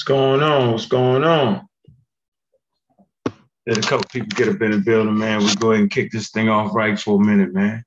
What's going on? What's going on? Let a couple people get up in the building, man. We go ahead and kick this thing off right for a minute, man.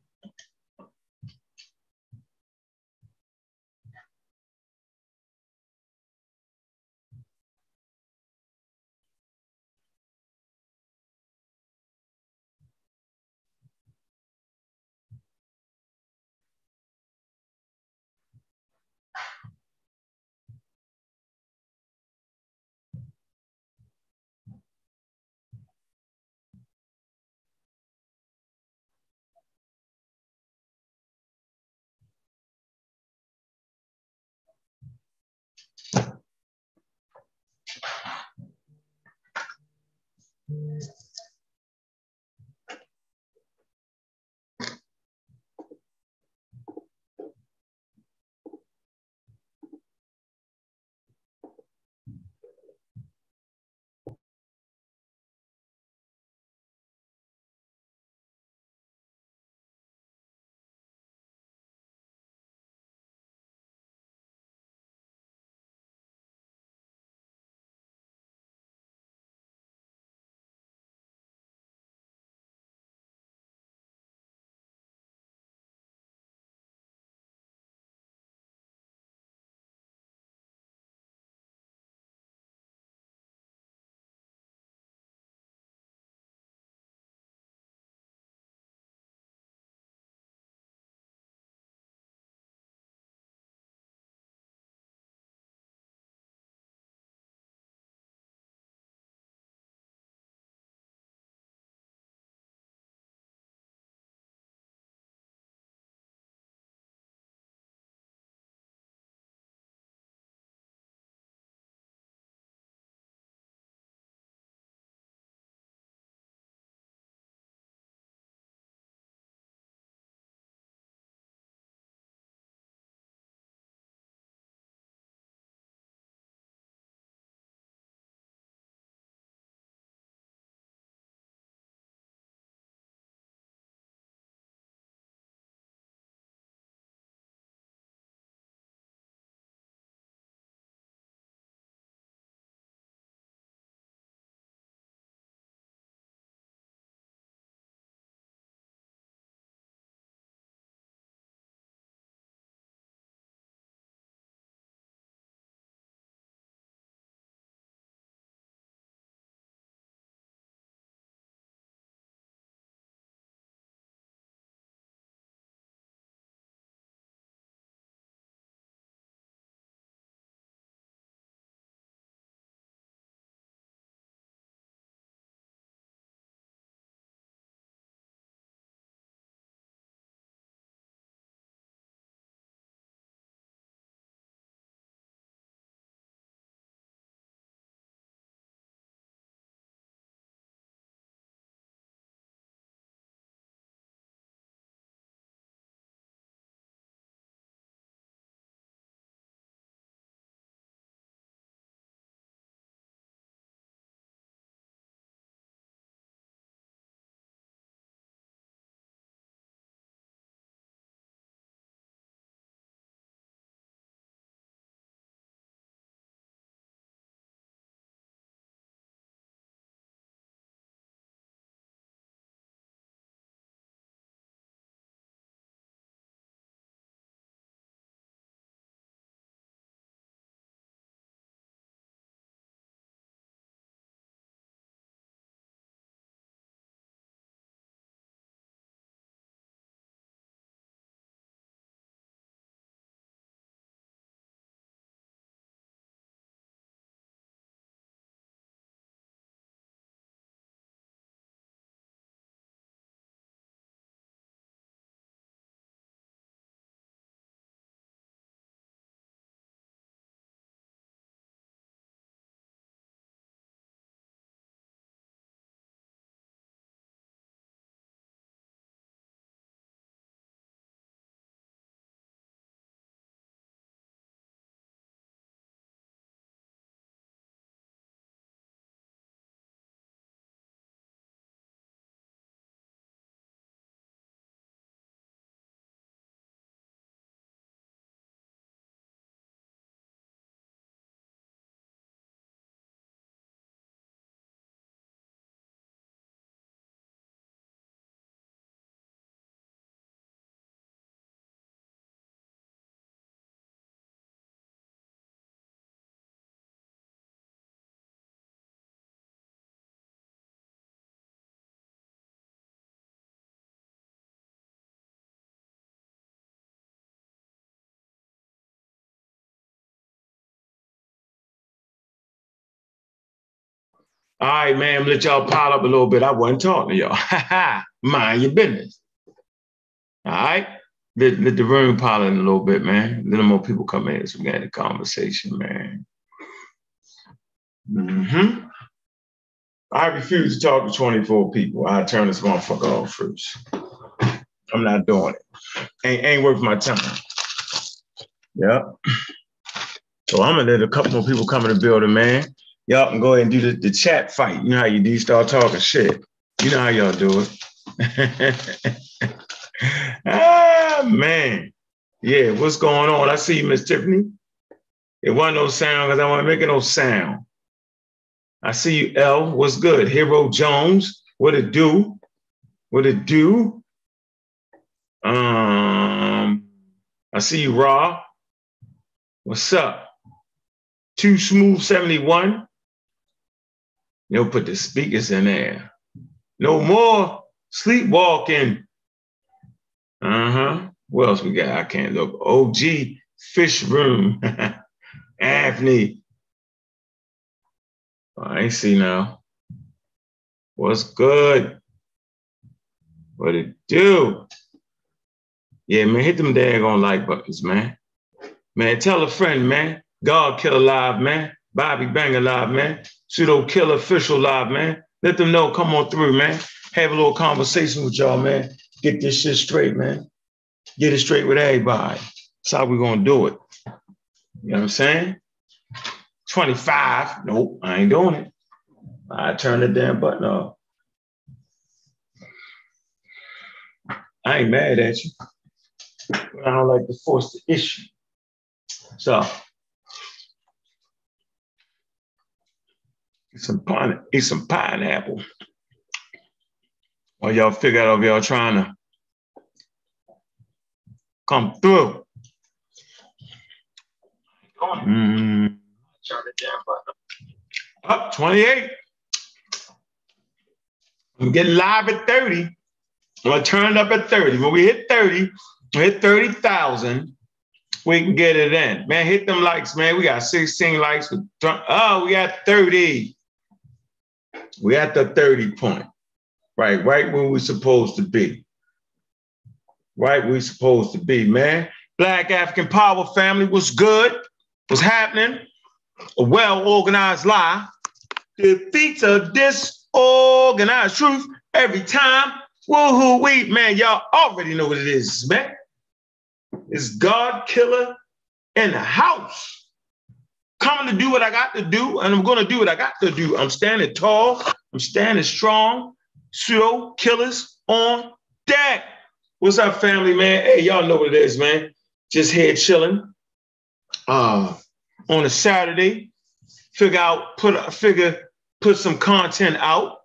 All right, man, let y'all pile up a little bit. I wasn't talking to y'all. Mind your business. All right? Let, let the room pile in a little bit, man. A Little more people come in so we get the conversation, man. Mm-hmm. I refuse to talk to 24 people. I turn this motherfucker off first. I'm not doing it. Ain't, ain't worth my time. Yep. So I'm gonna let a couple more people come in the building, man. Y'all can go ahead and do the, the chat fight. You know how you do start talking shit. You know how y'all do it. ah man. Yeah, what's going on? I see you, Miss Tiffany. It wasn't no sound because I wasn't making no sound. I see you, L. What's good? Hero Jones. What it do? What it do? Um, I see you, Raw. What's up? Too Smooth 71. You'll put the speakers in there. No more sleepwalking. Uh-huh. What else we got? I can't look. OG Fish Room. Anthony. I ain't see now. What's good? What it do? Yeah, man, hit them daggone like buttons, man. Man, tell a friend, man. God Kill Alive, man. Bobby Banger Live, man. Pseudo Killer Official Live, man. Let them know, come on through, man. Have a little conversation with y'all, man. Get this shit straight, man. Get it straight with everybody. That's how we're gonna do it. You know what I'm saying? 25. Nope, I ain't doing it. I turn the damn button off. I ain't mad at you. I don't like to force the issue. So eat some pine, eat some pineapple. While y'all figure out if y'all trying to come through. Mm. Up 28. I'm getting live at 30. I'm gonna turn it up at 30. When we hit 30, we hit 30,000, we can get it in. Man, hit them likes, man. We got 16 likes. Oh, we got 30. We at the 30 point. Right, right where we're supposed to be. Right where we supposed to be, man. Black African Power family was good. Was happening. A well-organized lie defeats a disorganized truth every time. Woohoo, we man, y'all already know what it is, man. It's God killer in the house. Coming to do what I got to do, and I'm gonna do what I got to do. I'm standing tall, I'm standing strong. Pseudo killers on deck. What's up, family, man? Hey, y'all know what it is, man. Just here chilling. Uh, on a Saturday, figure out, put figure, put some content out.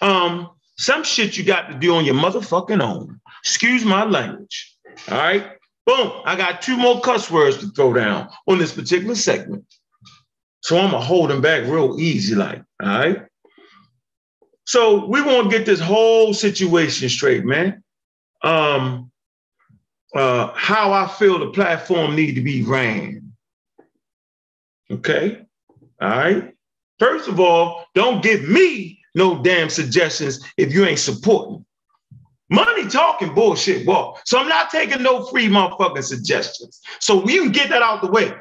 Um, some shit you got to do on your motherfucking own. Excuse my language. All right. Boom. I got two more cuss words to throw down on this particular segment. So I'm gonna hold them back real easy, like, all right. So we want to get this whole situation straight, man. Um, uh, how I feel the platform need to be ran. Okay. All right. First of all, don't give me no damn suggestions if you ain't supporting. Money talking bullshit walk. So I'm not taking no free motherfucking suggestions. So we can get that out the way.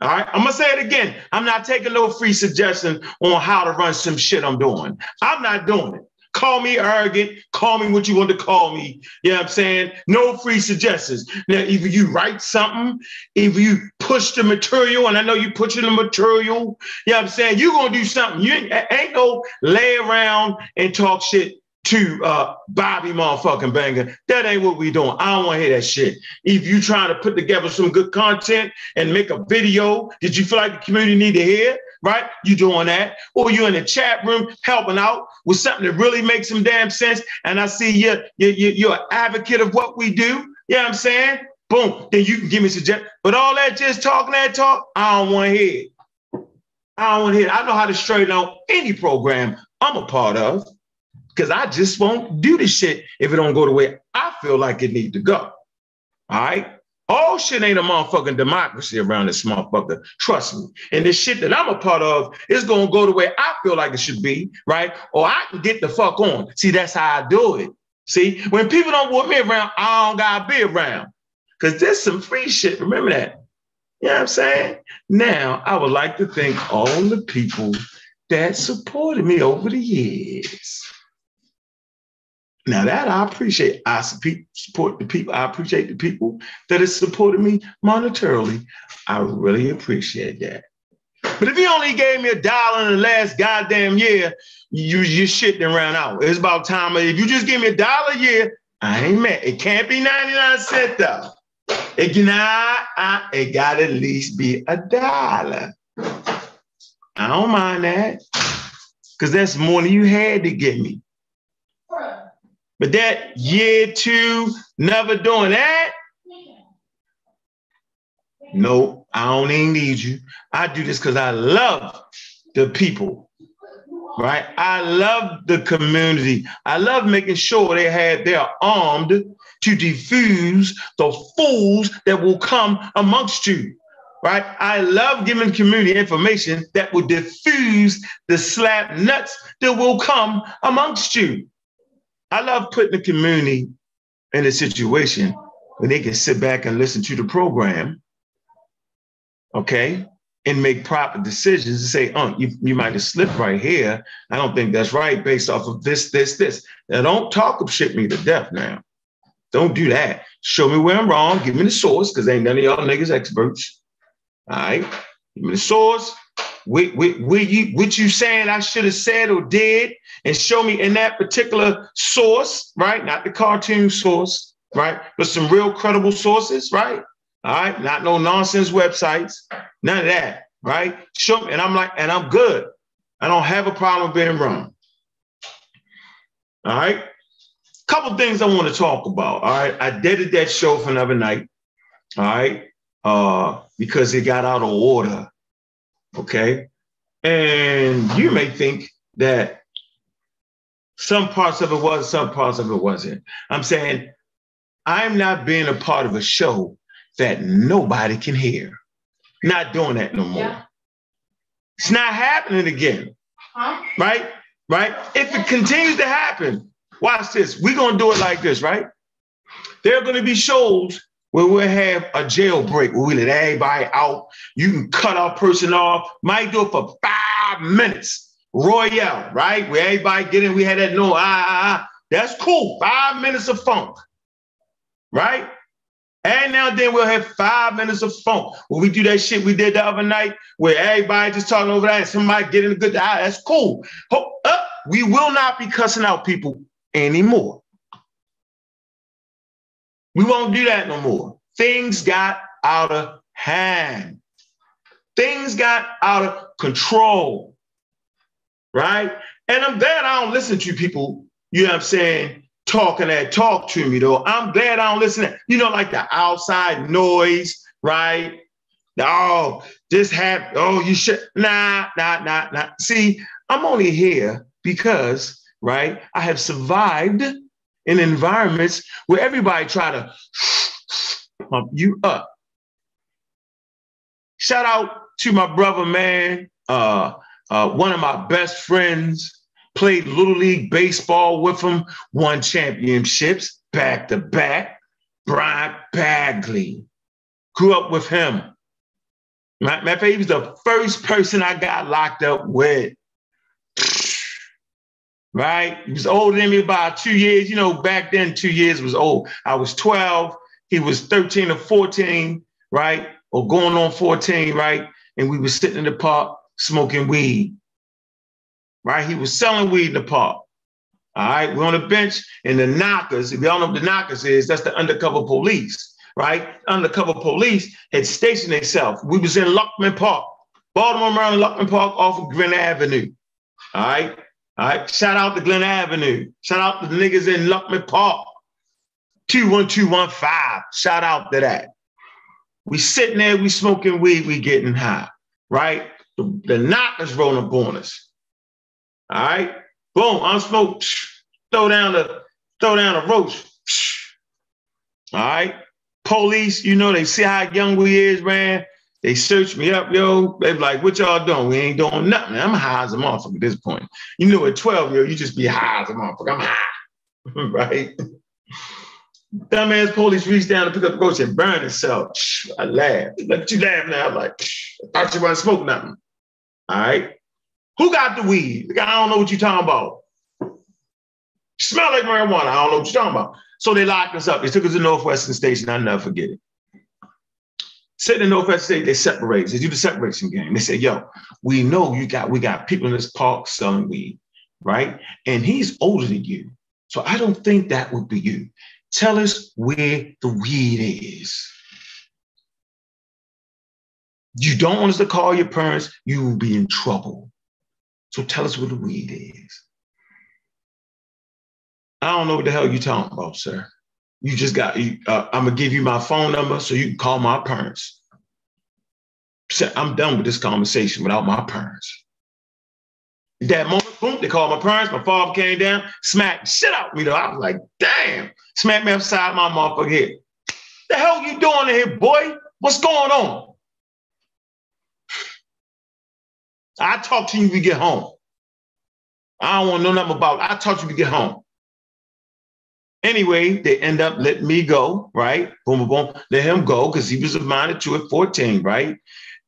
All right. I'm gonna say it again. I'm not taking no free suggestion on how to run some shit I'm doing. I'm not doing it. Call me arrogant, call me what you want to call me. You know what I'm saying? No free suggestions. Now, either you write something, if you push the material, and I know you pushing the material, you know what I'm saying? You're gonna do something. You ain't, ain't no lay around and talk shit to uh, Bobby motherfucking banger. That ain't what we doing. I don't want to hear that shit. If you trying to put together some good content and make a video that you feel like the community need to hear, right? You doing that, or you in the chat room helping out with something that really makes some damn sense. And I see you, you, you you're an advocate of what we do. You know what I'm saying? Boom. Then you can give me suggestions. But all that just talking that talk, I don't want to hear. I don't want to hear. I know how to straighten out any program I'm a part of because I just won't do this shit if it don't go the way I feel like it need to go. All right. All shit ain't a motherfucking democracy around this motherfucker. Trust me. And this shit that I'm a part of is gonna go the way I feel like it should be, right? Or I can get the fuck on. See, that's how I do it. See, when people don't want me around, I don't gotta be around. Cause there's some free shit. Remember that. You know what I'm saying? Now, I would like to thank all the people that supported me over the years. Now that I appreciate, I support the people. I appreciate the people that have supported me monetarily. I really appreciate that. But if you only gave me a dollar in the last goddamn year, you you shitting around out. It's about time. If you just give me a dollar a year, I ain't mad. It can't be 99 cents though. It cannot, I, it gotta at least be a dollar. I don't mind that. Cause that's more than you had to give me. But that year two, never doing that. Nope, I don't even need you. I do this because I love the people, right? I love the community. I love making sure they have they're armed to defuse the fools that will come amongst you. Right? I love giving community information that will diffuse the slap nuts that will come amongst you. I love putting the community in a situation where they can sit back and listen to the program, okay, and make proper decisions and say, oh, you, you might have slipped right here. I don't think that's right based off of this, this, this. Now, don't talk of shit me to death now. Don't do that. Show me where I'm wrong. Give me the source, because ain't none of y'all niggas experts. All right. Give me the source. What, what, what, you, what you saying I should have said or did, and show me in that particular source, right? Not the cartoon source, right? But some real credible sources, right? All right. Not no nonsense websites. None of that, right? Show me. And I'm like, and I'm good. I don't have a problem being wrong. All right couple things I want to talk about. All right. I did that show for another night. All right. Uh, because it got out of order. Okay. And you may think that some parts of it was, some parts of it wasn't. I'm saying I'm not being a part of a show that nobody can hear. Not doing that no more. Yeah. It's not happening again. Huh? Right? Right? If it continues to happen, Watch this. We're going to do it like this, right? There are going to be shows where we'll have a jailbreak where we let everybody out. You can cut our person off. Might do it for five minutes. Royale, right? Where everybody get in. We had that no, ah, ah, ah. That's cool. Five minutes of funk, right? And now then we'll have five minutes of funk. When we do that shit we did the other night, where everybody just talking over that and somebody getting a good, ah, that's cool. Uh, we will not be cussing out people anymore. We won't do that no more. Things got out of hand. Things got out of control. Right? And I'm glad I don't listen to people, you know what I'm saying, talking that talk to me though. I'm glad I don't listen to, you know, like the outside noise, right? Oh, this happened. Oh, you should. Nah, nah, nah, nah. See, I'm only here because right? I have survived in environments where everybody try to pump you up. Shout out to my brother, man. Uh, uh, one of my best friends played little league baseball with him, won championships back to back. Brian Bagley grew up with him. Matter of fact, he was the first person I got locked up with right? He was older than me by two years. You know, back then, two years was old. I was 12, he was 13 or 14, right? Or going on 14, right? And we were sitting in the park smoking weed, right? He was selling weed in the park. All right, we're on the bench, and the knockers, if y'all know what the knockers is, that's the undercover police, right? Undercover police had stationed themselves. We was in Luckman Park, Baltimore, Maryland, Luckman Park off of Glen Avenue. All right. All right. Shout out to Glen Avenue. Shout out to the niggas in Luckman Park. 21215. Shout out to that. We sitting there, we smoking weed, we getting high, right? The, the knockers rolling up on us. All right. Boom, I'm smoke. Throw down the throw down the roach. All right. police, you know, they see how young we is, man. They search me up, yo. They be like, what y'all doing? We ain't doing nothing. I'm high as a motherfucker at this point. You know, at 12, yo, you just be high as a motherfucker. I'm high, right? Dumbass police reached down to pick up the ghost and burn himself. I laughed. at you laughing now? I'm like, I thought you wasn't smoking nothing. All right. Who got the weed? I don't know what you're talking about. Smell like marijuana. I don't know what you're talking about. So they locked us up. They took us to Northwestern Station. I'll never forget it. Sitting in Northwestern Station, they separate. They do the separation game. They say, yo, we know you got, we got people in this park selling weed, right? And he's older than you. So I don't think that would be you. Tell us where the weed is. You don't want us to call your parents, you will be in trouble. So tell us where the weed is. I don't know what the hell you talking about, sir. You just got, uh, I'm gonna give you my phone number so you can call my parents. I'm done with this conversation without my parents. That moment, boom, they called my parents. My father came down, smacked shit out me though. I was like, damn, smacked me upside my motherfucker head. The hell you doing in here, boy? What's going on? I talk to you when we get home. I don't want to know nothing about it. I talk to you when we get home. Anyway, they end up letting me go, right? Boom, boom, boom. Let him go because he was a minor at 14, right?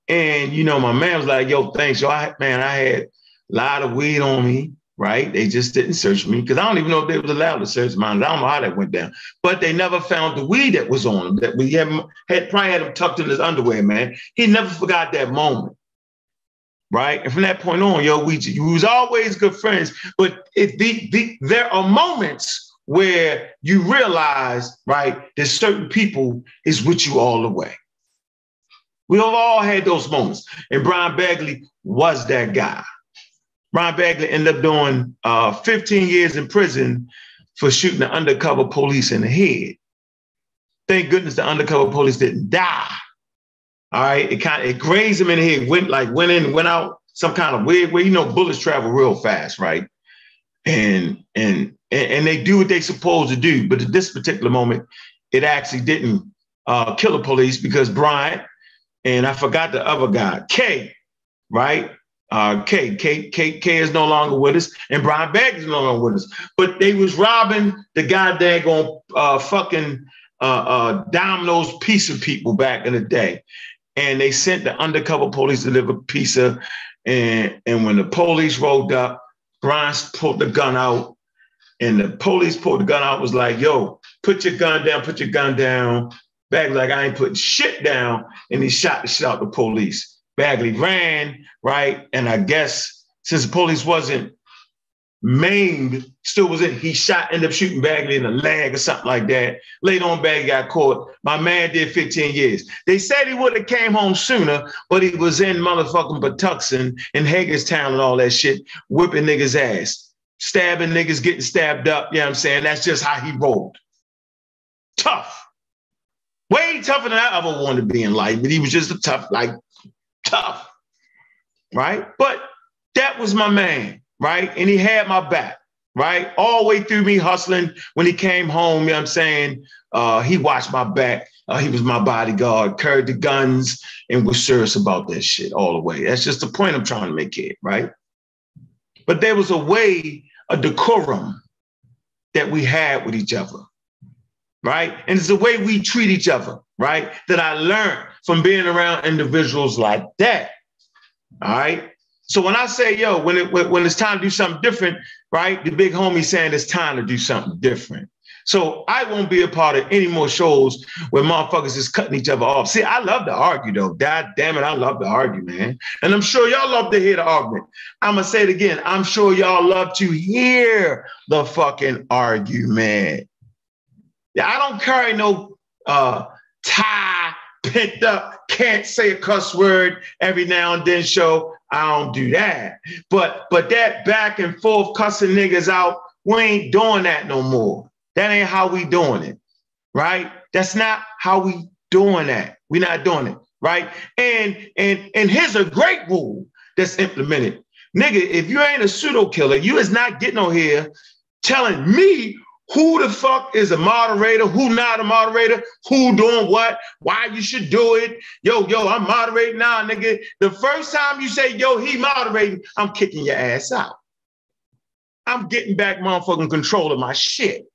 And you know, my man was like, yo, thanks. Yo, I, man, I had a lot of weed on me, right? They just didn't search me because I don't even know if they was allowed to search mine. I don't know how that went down. But they never found the weed that was on him, that we had, had probably had him tucked in his underwear, man. He never forgot that moment right? And from that point on, yo, we, we was always good friends. But it, the, the, there are moments where you realize, right, that certain people is with you all the way. We have all had those moments. And Brian Bagley was that guy. Brian Bagley ended up doing uh, 15 years in prison for shooting the undercover police in the head. Thank goodness the undercover police didn't die. All right, it kind of it grazed him in head, went like went in, went out some kind of weird way. You know, bullets travel real fast, right? And and and, they do what they're supposed to do. But at this particular moment, it actually didn't uh, kill the police because Bryant and I forgot the other guy, K, right? Uh, K, K, K, K is no longer with us, and Brian Bagg is no longer with us. But they was robbing the goddamn uh, fucking uh, uh, Domino's pizza people back in the day, and they sent the undercover police to deliver pizza. And and when the police rolled up, Brian pulled the gun out, and the police pulled the gun out. Was like, "Yo, put your gun down. Put your gun down." Bagley like, "I ain't putting shit down," and he shot the shit out the police. Bagley ran right, and I guess since the police wasn't maimed, still was in. He shot, ended up shooting Bagley in the leg or something like that. Later on, Bagley got caught. My man did 15 years. They said he would have came home sooner, but he was in motherfucking Patuxent in Hagerstown and all that shit, whipping niggas' ass, stabbing niggas, getting stabbed up. You know what I'm saying? That's just how he rolled. Tough. Way tougher than I ever wanted to be in life, but he was just a tough, like tough. Right? But that was my man right? And he had my back, right? All the way through me hustling. When he came home, you know what I'm saying? Uh, he watched my back. Uh, he was my bodyguard, carried the guns, and was serious about that shit all the way. That's just the point I'm trying to make here, right? But there was a way, a decorum that we had with each other, right? And it's the way we treat each other, right? That I learned from being around individuals like that. All right. So when I say, yo, when it when it's time to do something different, right? The big homie saying it's time to do something different. So I won't be a part of any more shows where motherfuckers is cutting each other off. See, I love to argue though. God damn it, I love to argue, man. And I'm sure y'all love to hear the argument. I'm gonna say it again. I'm sure y'all love to hear the fucking argument. Yeah, I don't carry no uh tie pent up, can't say a cuss word every now and then show. I don't do that. But but that back and forth cussing niggas out, we ain't doing that no more. That ain't how we doing it, right? That's not how we doing that. we not doing it, right? And and and here's a great rule that's implemented. Nigga, if you ain't a pseudo killer, you is not getting on here telling me who the fuck is a moderator, who not a moderator, who doing what, why you should do it. Yo, yo, I'm moderating now, nigga. The first time you say, yo, he moderating, I'm kicking your ass out. I'm getting back motherfucking control of my shit.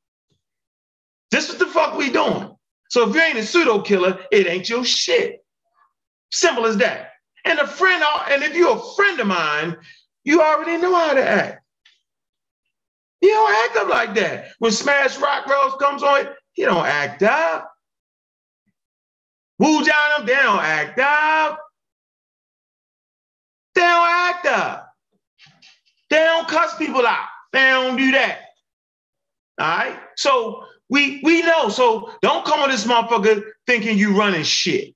This is the fuck we doing. So if you ain't a pseudo killer, it ain't your shit. Simple as that. And a friend, and if you're a friend of mine, you already know how to act. He don't act up like that. When Smash Rockwell comes on, he don't act up. Wu John, they don't act up. They don't act up. They don't cuss people out. They don't do that. All right. So we we know. So don't come on this motherfucker thinking you running shit.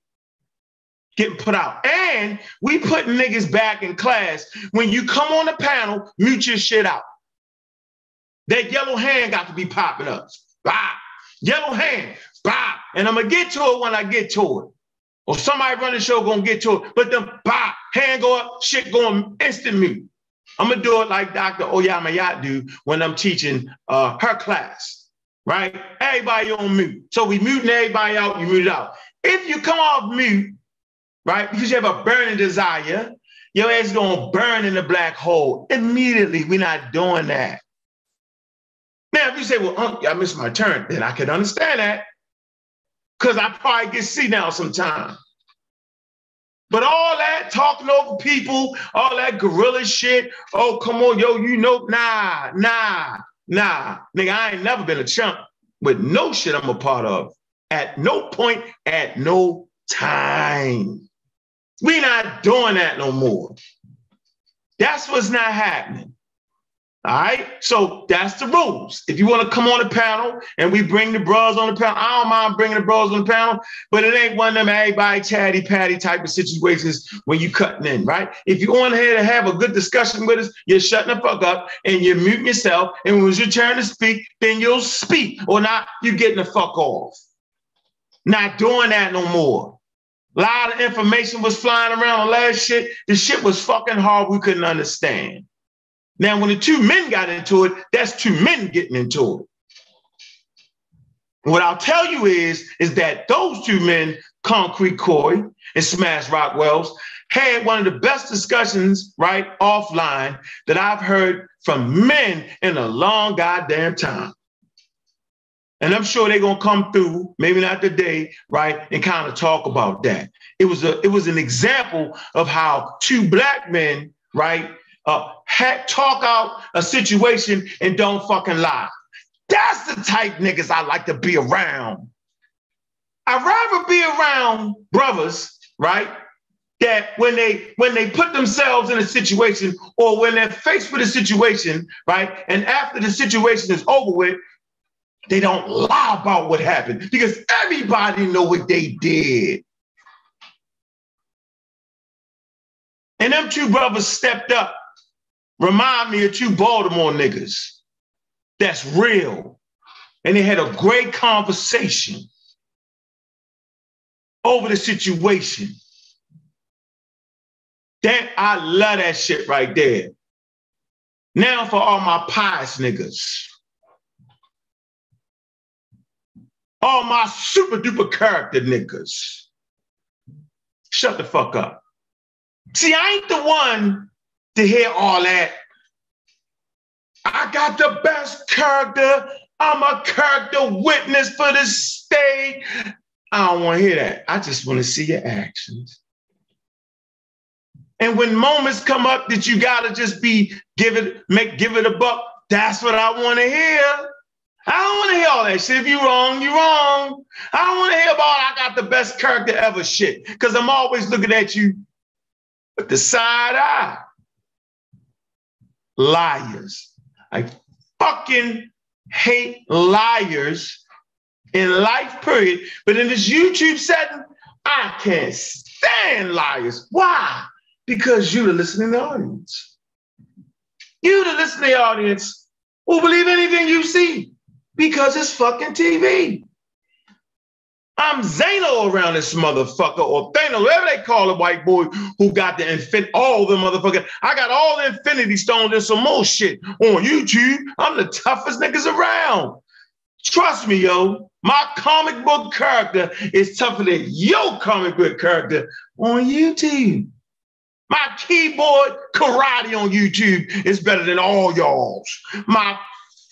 Getting put out. And we put niggas back in class. When you come on the panel, mute your shit out. That yellow hand got to be popping up. Bah, yellow hand, bah. And I'm gonna get to it when I get to it. Or somebody run the show gonna get to it. But the bah, hand go up, shit going instant mute. I'm gonna do it like Dr. Oyamayat do when I'm teaching uh, her class, right? Everybody on mute. So we muting everybody out, you mute it out. If you come off mute, right, because you have a burning desire, your ass gonna burn in the black hole immediately. We're not doing that. Now, if you say, well, I missed my turn, then I can understand that. Because I probably get see now sometimes. But all that talking over people, all that gorilla shit, oh, come on, yo, you know, nah, nah, nah. Nigga, I ain't never been a chump with no shit I'm a part of. At no point, at no time. We not doing that no more. That's what's not happening. All right. So that's the rules. If you want to come on the panel and we bring the bros on the panel, I don't mind bringing the bros on the panel, but it ain't one of them everybody chatty patty type of situations when you cutting in, right? If you want here to have a good discussion with us, you're shutting the fuck up and you're muting yourself. And when it's your turn to speak, then you'll speak. Or not, you're getting the fuck off. Not doing that no more. A lot of information was flying around the last shit. The shit was fucking hard. We couldn't understand. Now, when the two men got into it, that's two men getting into it. What I'll tell you is, is that those two men, Concrete Coy and Smash Rockwells, had one of the best discussions, right, offline that I've heard from men in a long goddamn time. And I'm sure they're gonna come through, maybe not today, right, and kind of talk about that. It was a it was an example of how two black men, right, uh, talk out a situation and don't fucking lie. That's the type niggas I like to be around. I'd rather be around brothers, right? That when they when they put themselves in a situation or when they're faced with a situation, right? And after the situation is over with, they don't lie about what happened because everybody know what they did. And them two brothers stepped up Remind me of you Baltimore niggas. That's real. And they had a great conversation over the situation. That I love that shit right there. Now for all my pious niggas. All my super duper character niggas. Shut the fuck up. See, I ain't the one to hear all that. I got the best character. I'm a character witness for the state. I don't want to hear that. I just want to see your actions. And when moments come up that you gotta just be give it, make give it a buck, that's what I want to hear. I don't want to hear all that shit. If you wrong, you wrong. I don't want to hear about I got the best character ever shit. Because I'm always looking at you with the side eye liars. I fucking hate liars in life, period. But in this YouTube setting, I can't stand liars. Why? Because you, the listening audience. You, the listening audience, will believe anything you see because it's fucking TV. I'm Zano around this motherfucker, or Thanos, whatever they call a white boy who got the infinity, all the motherfucker. I got all the infinity stones and some more shit on YouTube. I'm the toughest niggas around. Trust me, yo, my comic book character is tougher than your comic book character on YouTube. My keyboard karate on YouTube is better than all y'all's. My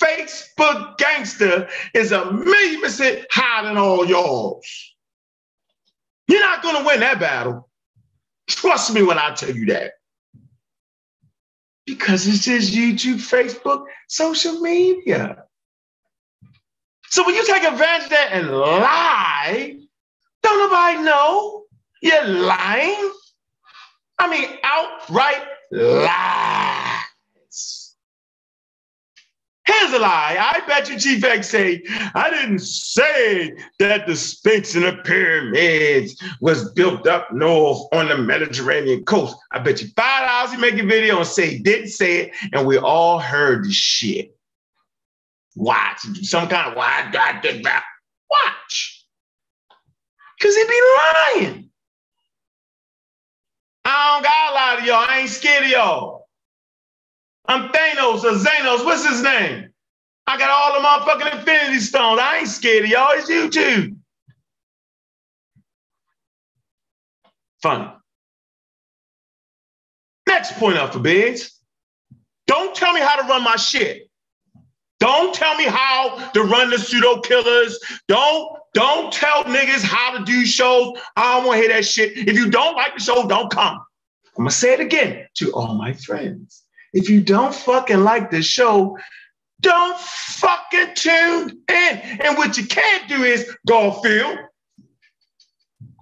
Facebook gangster is a million percent higher than all y'all's. You're not going to win that battle. Trust me when I tell you that. Because it's just YouTube, Facebook, social media. So when you take advantage of that and lie, don't nobody know you're lying. I mean, outright lies. Here's a lie. I bet you Chief X say, I didn't say that the Sphinx and the pyramids was built up north on the Mediterranean coast. I bet you five dollars he make a video and say didn't say it, and we all heard the shit. Watch. Some kind of why God did that. Watch. Because he be lying. I don't got a lot of y'all. I ain't scared of y'all. I'm Thanos or Zanos. What's his name? I got all the motherfucking Infinity Stones. I ain't scared of y'all. It's you too. Funny. Next point up for bids. Don't tell me how to run my shit. Don't tell me how to run the pseudo killers. Don't don't tell niggas how to do shows. I don't want to hear that shit. If you don't like the show, don't come. I'm gonna say it again to all my friends. If you don't fucking like the show, don't fucking tune in. And what you can't do is Garfield.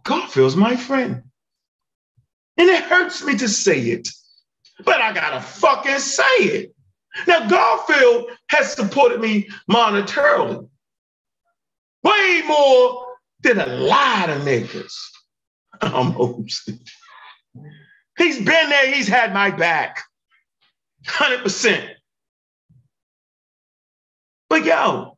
Garfield's my friend. And it hurts me to say it, but I gotta fucking say it. Now, Garfield has supported me monetarily way more than a lot of niggas. Almost. He's been there, he's had my back. 100%. But yo,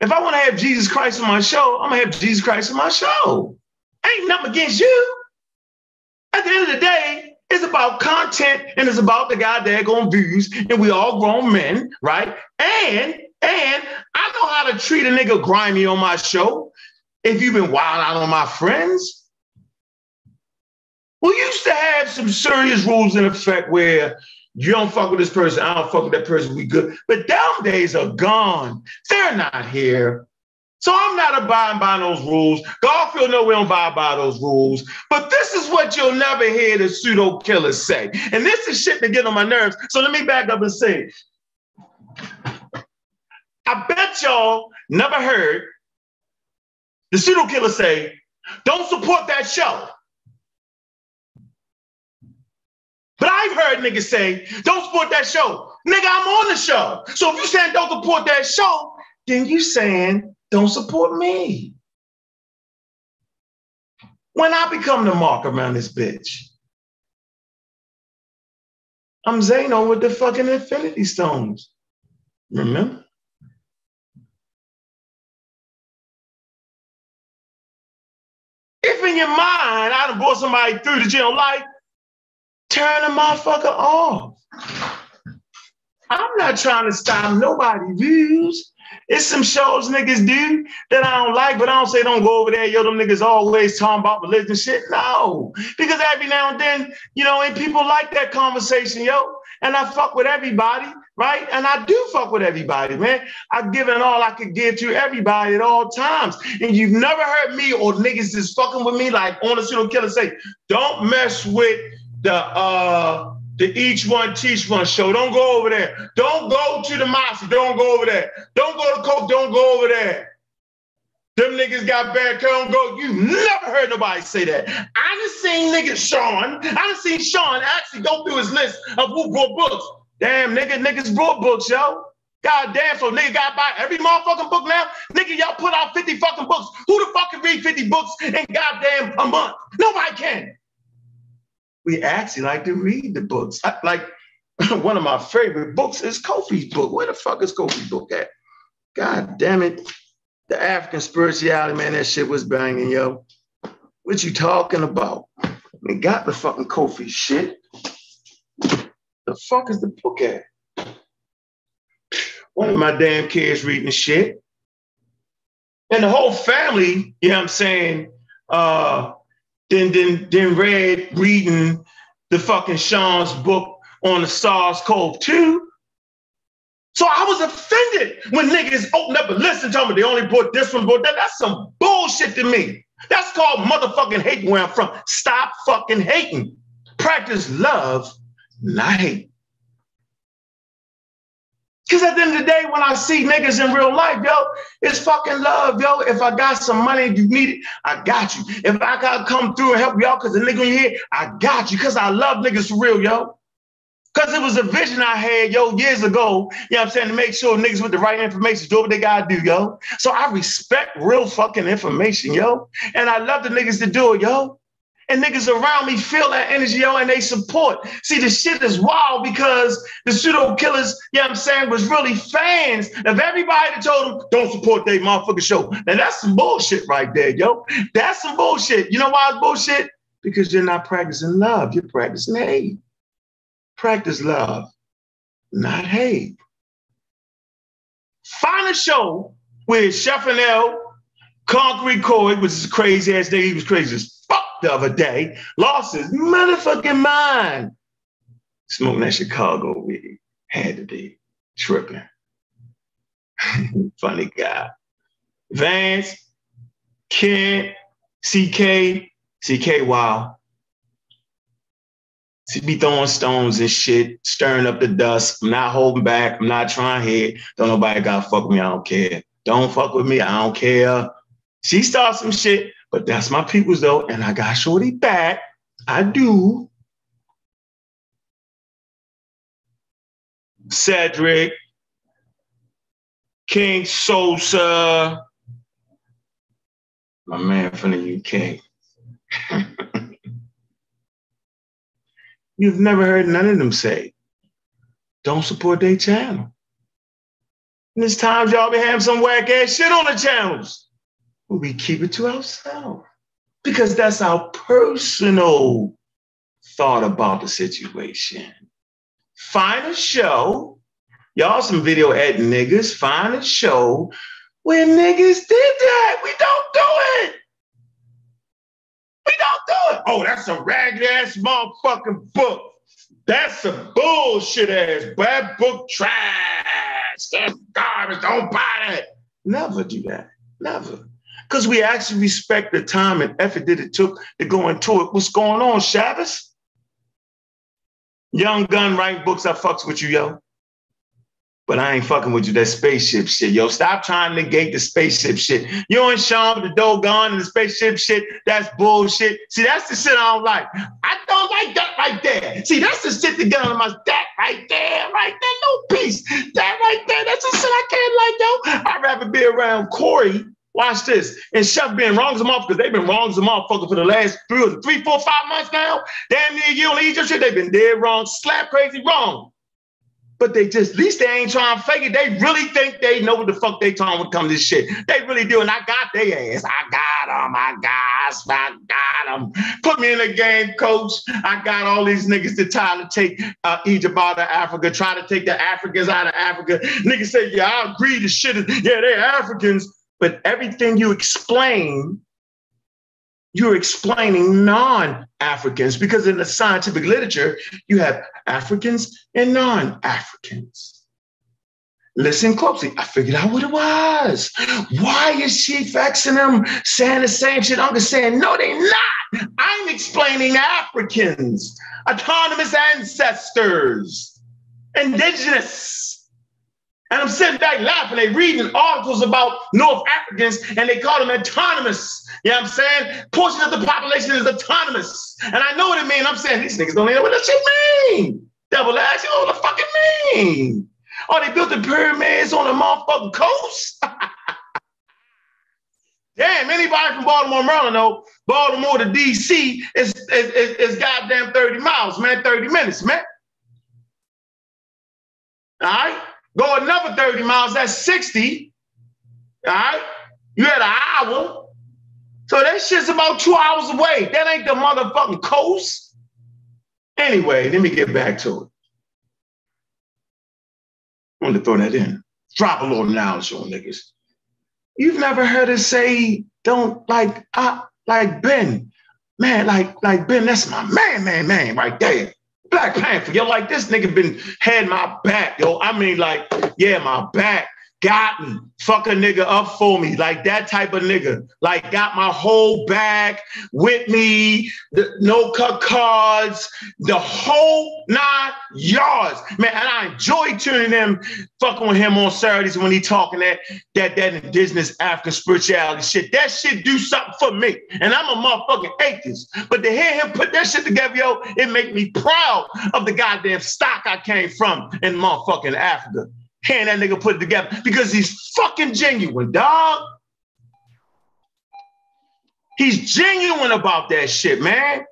if I want to have Jesus Christ on my show, I'm gonna have Jesus Christ on my show. Ain't nothing against you. At the end of the day, it's about content and it's about the guy that goddamn views, and we all grown men, right? And and I know how to treat a nigga grimy on my show. If you've been wild out on my friends, we used to have some serious rules in effect where you don't fuck with this person, I don't fuck with that person, we good. But them days are gone. They're not here. So I'm not abiding by those rules. Garfield know we don't abide by those rules. But this is what you'll never hear the pseudo killers say. And this is shit that get on my nerves. So let me back up and say, I bet y'all never heard the pseudo killer say, don't support that show. But I've heard niggas say, don't support that show. Nigga, I'm on the show. So if you saying don't support that show, then you saying don't support me. When I become the mark around this bitch, I'm Zano with the fucking Infinity Stones. Remember? If in your mind I done brought somebody through the jail life, turn the motherfucker off. I'm not trying to stop nobody views. It's some shows niggas do that I don't like, but I don't say don't go over there. Yo, them niggas always talking about religion shit. No, because every now and then, you know, and people like that conversation, yo. And I fuck with everybody, right? And I do fuck with everybody, man. I've given all I could give to everybody at all times. And you've never heard me or niggas just fucking with me like on a pseudo killer say, don't mess with the uh the Each One Teach One show. Don't go over there. Don't go to the mosque. Don't go over there. Don't go to Coke. Don't go over there. Them niggas got bad. Don't go. You never heard nobody say that. I just seen niggas Sean. I just seen Sean actually go through his list of who brought books. Damn, nigga, niggas brought books, yo. God damn, so nigga got by every motherfucking book now. Nigga, y'all put out 50 fucking books. Who the fuck can read 50 books in goddamn a month? Nobody can we actually like to read the books. I, like one of my favorite books is Kofi's book. Where the fuck is Kofi's book at? God damn it. The African spirituality, man, that shit was banging, yo. What you talking about? We got the fucking Kofi shit. The fuck is the book at? One of my damn kids reading shit. And the whole family, you know what I'm saying, uh, then then then read reading the fucking Sean's book on the SARS CoV 2. So I was offended when niggas opened up and listened to me. They only brought this one, brought that. That's some bullshit to me. That's called motherfucking hate where I'm from. Stop fucking hating. Practice love, not hate. Because at the end of the day, when I see niggas in real life, yo, it's fucking love, yo. If I got some money and you need it, I got you. If I gotta come through and help y'all because the nigga in here, I got you. Because I love niggas for real, yo. Because it was a vision I had, yo, years ago, you know what I'm saying, to make sure niggas with the right information do what they gotta do, yo. So I respect real fucking information, yo. And I love the niggas to do it, yo and niggas around me feel that energy, yo, and they support. See, the shit is wild because the pseudo killers, you know what I'm saying, was really fans of everybody that told them, don't support their motherfucking show. And that's some bullshit right there, yo. That's some bullshit. You know why it's bullshit? Because you're not practicing love, you're practicing hate. Practice love, not hate. Find a show with Chef and L, Concrete Coy, which is crazy ass day. He was crazy as the other day, lost his motherfucking mind. Smoking that Chicago weed. Had to be tripping. Funny guy. Vance, Kent, CK, CK, wow. She be throwing stones and shit, stirring up the dust. I'm not holding back. I'm not trying here. Don't nobody gotta fuck with me. I don't care. Don't fuck with me. I don't care. She starts some shit. But that's my peoples though, and I got Shorty back. I do. Cedric, King Sosa, my man from the UK. You've never heard none of them say, don't support their channel. And there's times y'all be having some whack ass shit on the channels we keep it to ourselves because that's our personal thought about the situation. Find a show, y'all some video editing niggas, find a show where niggas did that. We don't do it. We don't do it. Oh, that's a ragged ass motherfucking book. That's a bullshit ass bad book trash. That's garbage. Don't buy that. Never do that. Never because we actually respect the time and effort that it took to go into it. What's going on, Shabbos? Young gun writing books, I fucks with you, yo. But I ain't fucking with you, that spaceship shit, yo. Stop trying to negate the spaceship shit. You and Sean the Dogon and the spaceship shit, that's bullshit. See, that's the shit I don't like. I don't like that right there. See, that's the shit that get on my that right there, right there, no peace. That right there, that's the shit I can't like, yo. I'd rather be around Corey Watch this. And Chef been wrong as a motherfucker. They've been wrong as a motherfucker for the last three, three, four, five months now. Damn near you on Egypt shit. They've been dead wrong, slap crazy wrong. But they just, at least they ain't trying to fake it. They really think they know what the fuck they talking when it comes to this shit. They really do. And I got their ass. I got them. I got, I got them. Put me in the game, coach. I got all these niggas to try to take uh, Egypt out of Africa, try to take the Africans out of Africa. Niggas say, yeah, I agree. The shit is, yeah, they're Africans. But everything you explain, you're explaining non Africans because in the scientific literature, you have Africans and non Africans. Listen closely. I figured out what it was. Why is she and them saying the same shit? I'm just saying, no, they're not. I'm explaining Africans, autonomous ancestors, indigenous and I'm sitting back laughing. They reading articles about North Africans and they call them autonomous. You know what I'm saying? Portion of the population is autonomous. And I know what it means. I'm saying these niggas don't even know what that shit mean. Double ass, you know what the fucking mean? Oh, they built the pyramids on the motherfucking coast? Damn, anybody from Baltimore, Maryland know Baltimore to DC is, is, is, is goddamn 30 miles, man, 30 minutes, man. All right? Go another 30 miles, that's 60. All right? You had an hour. So that shit's about two hours away. That ain't the motherfucking coast. Anyway, let me get back to it. I wanted to throw that in. Drop a little knowledge on niggas. You've never heard us say, don't like, I like Ben, man, like, like Ben, that's my man, man, man, right there. Black Panther, yo, like this nigga been had my back, yo. I mean, like, yeah, my back gotten fuck a nigga up for me, like that type of nigga. Like got my whole bag with me, the no cut cards, the whole nine yards. Man, and I enjoy tuning them fucking with him on Saturdays when he talking that that that indigenous African spirituality shit. That shit do something for me. And I'm a motherfucking atheist. But to hear him put that shit together, yo, it make me proud of the goddamn stock I came from in motherfucking Africa. Can that nigga put it together because he's fucking genuine, dog. He's genuine about that shit, man.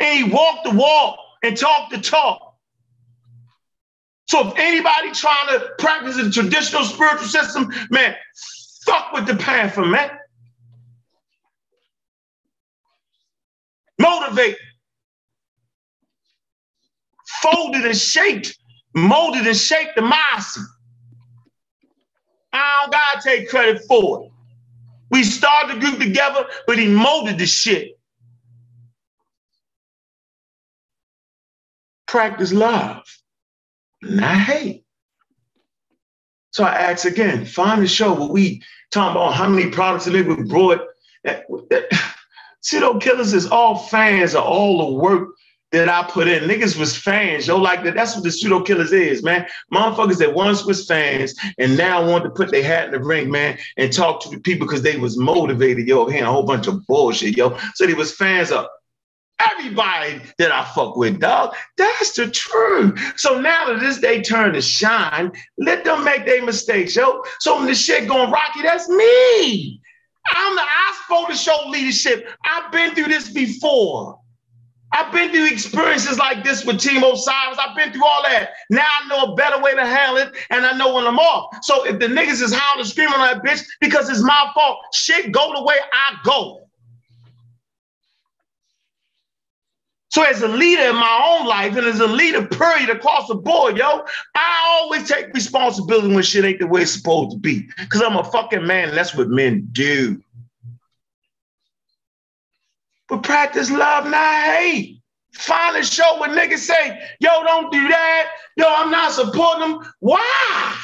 And he walked the walk and talked the talk. So if anybody trying to practice the traditional spiritual system, man, fuck with the Panther, man. Motivate. Folded and shaped molded and shaped the Marcy. I don't gotta take credit for it. We started the group together, but he molded the shit. Practice love, not hate. So I ask again, find the show where we talk about how many products that we brought. Pseudo Killers is all fans of all the work that I put in. Niggas was fans, yo. Like that. That's what the pseudo killers is, man. Motherfuckers that once was fans and now want to put their hat in the ring, man, and talk to the people because they was motivated, yo, hearing a whole bunch of bullshit, yo. So they was fans of everybody that I fuck with, dog. That's the truth. So now that this day turn to shine, let them make their mistakes, yo. So when the shit going rocky, that's me. I'm the I supposed to show leadership. I've been through this before. I've been through experiences like this with Team Osiris. I've been through all that. Now I know a better way to handle it, and I know when I'm off. So if the niggas is howling, screaming on that bitch because it's my fault, shit go the way I go. So as a leader in my own life and as a leader, period, across the board, yo, I always take responsibility when shit ain't the way it's supposed to be. Because I'm a fucking man, that's what men do. But practice love, not hate. A show where niggas say, yo, don't do that. Yo, I'm not supporting them. Why?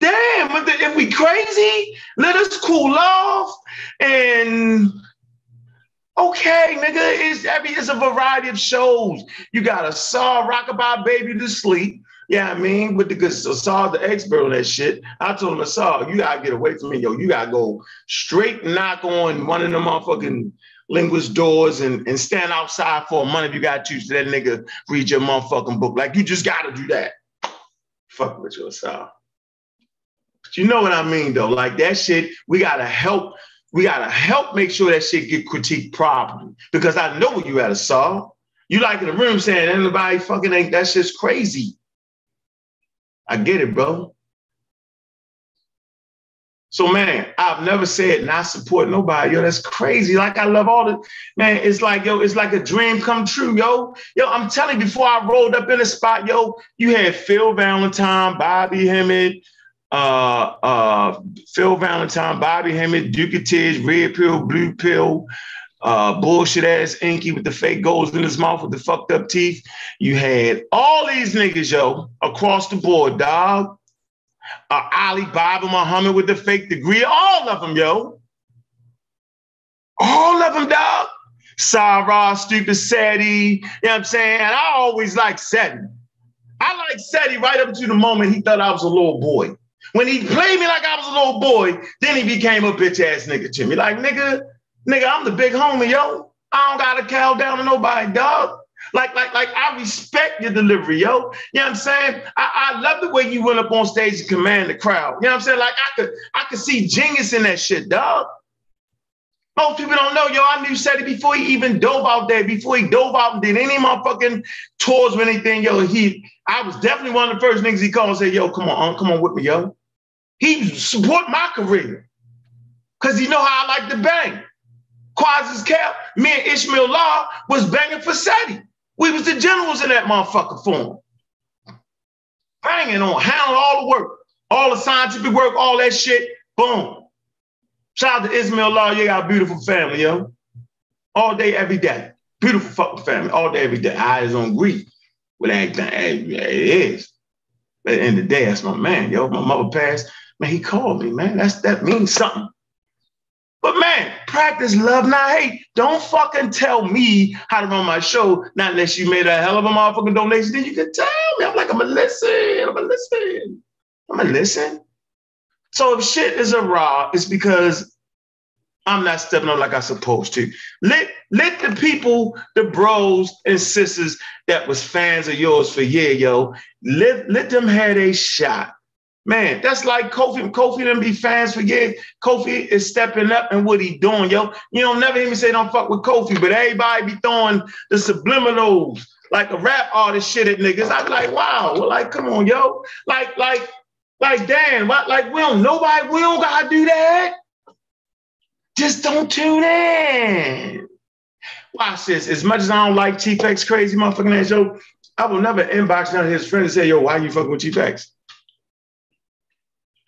Damn, if we crazy, let us cool off and okay, nigga, it's every it's a variety of shows. You got a saw rockabye baby to sleep. Yeah, I mean, with the good saw the expert on that shit. I told him, saw, you gotta get away from me, yo. You gotta go straight knock on one of them motherfucking linguist doors and, and stand outside for a month if you got to that nigga read your motherfucking book. Like you just gotta do that. Fuck with yourself. But you know what I mean though. Like that shit, we gotta help. We gotta help make sure that shit get critiqued properly. Because I know what you had to solve. You like in the room saying anybody fucking ain't that shit's crazy. I get it, bro. So man, I've never said not support nobody. Yo, that's crazy. Like I love all the man. It's like yo, it's like a dream come true, yo. Yo, I'm telling you, before I rolled up in the spot, yo, you had Phil Valentine, Bobby Hemmitt, uh, uh, Phil Valentine, Bobby Hemmitt, Duke Tish, Red Pill, Blue Pill, uh, bullshit ass Inky with the fake goals in his mouth with the fucked up teeth. You had all these niggas, yo, across the board, dog uh, Ali Baba Muhammad with the fake degree, all of them, yo. All of them, dog. Sarah, stupid Seti, you know what I'm saying? And I always like Seti. I like Seti right up to the moment he thought I was a little boy. When he played me like I was a little boy, then he became a bitch ass nigga to me. Like, nigga, nigga, I'm the big homie, yo. I don't gotta cow down to nobody, dog. Like, like, like I respect your delivery, yo. You know what I'm saying? I, I love the way you went up on stage and command the crowd. You know what I'm saying? Like I could, I could see genius in that shit, dog. Most people don't know, yo. I knew Seti before he even dove out there, before he dove out and did any motherfucking tours or anything, yo. He, I was definitely one of the first niggas he called and said, yo, come on, come on with me, yo. He support my career. Cause he know how I like to bang. Quasi's cap, me and Ishmael Law was banging for Seti. We was the generals in that motherfucker form. Banging on, handling all the work. all the scientific work, all that shit, boom. Shout out to Ismail Law. You got a beautiful family, yo. All day, every day. Beautiful fucking family, all day, every day. Eyes on grief with everything. It is. But at the the day, that's my man, yo. My mother passed. Man, he called me, man. That's that means something. But man, practice love, not hate. Don't fucking tell me how to run my show, not unless you made a hell of a motherfucking donation. Then you can tell me. I'm like, I'm gonna listen. I'm gonna listen. I'm gonna listen. So if shit is a raw, it's because I'm not stepping up like I'm supposed to. Let let the people, the bros and sisters that was fans of yours for year, yo, let, let them have a shot. Man, that's like Kofi. Kofi them be fans for years. Kofi is stepping up and what he doing, yo. You don't never hear me say don't fuck with Kofi, but everybody be throwing the subliminals like a rap artist shit at niggas. I be like, wow, well, like, come on, yo. Like, like, like, damn, what, like, we don't nobody, we don't gotta do that. Just don't tune in. Watch this. As much as I don't like Chief X crazy motherfucking ass, yo, I will never inbox none of his friends and say, yo, why you fucking with Chief X?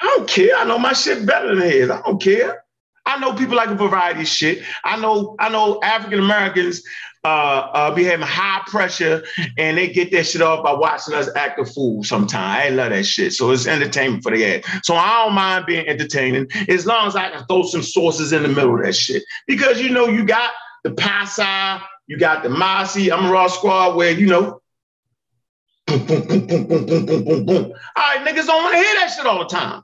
I don't care. I know my shit better than his. I don't care. I know people like a variety of shit. I know I know African Americans uh, uh, be having high pressure and they get that shit off by watching us act a fool sometimes. I love that shit. So it's entertainment for the ass. So I don't mind being entertaining as long as I can throw some sources in the middle of that shit. Because you know, you got the Pasa, you got the Masi, I'm a raw squad where, you know, boom, boom, boom, boom, boom, boom, boom, boom, boom. All right, niggas don't want to hear that shit all the time.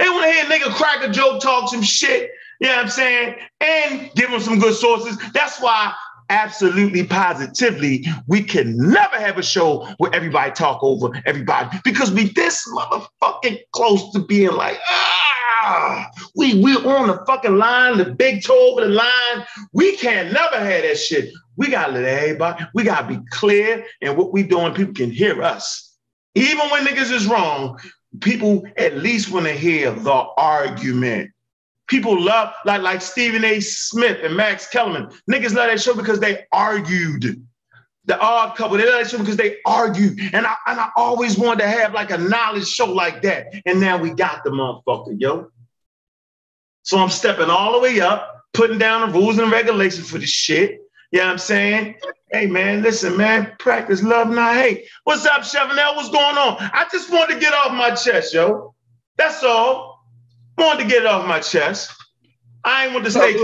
They want to hear nigga crack a joke, talk some shit, you know what I'm saying? And give them some good sources. That's why absolutely positively we can never have a show where everybody talk over everybody. Because we this motherfucking close to being like ah we we on the fucking line the big toe over the line. We can never have that shit. We gotta let everybody we gotta be clear and what we doing. People can hear us. Even when niggas is wrong people at least want to hear the argument. People love like like Stephen A. Smith and Max Kellerman. Niggas love that show because they argued. The odd couple, they love that show because they argued. And I and I always wanted to have like a knowledge show like that. And now we got the motherfucker, yo. So I'm stepping all the way up, putting down the rules and regulations for the shit. You know what I'm saying? Hey man, listen, man, practice love, not hate. What's up, Chevanel? What's going on? I just wanted to get off my chest, yo. That's all. Wanted to get it off my chest. I ain't want to stay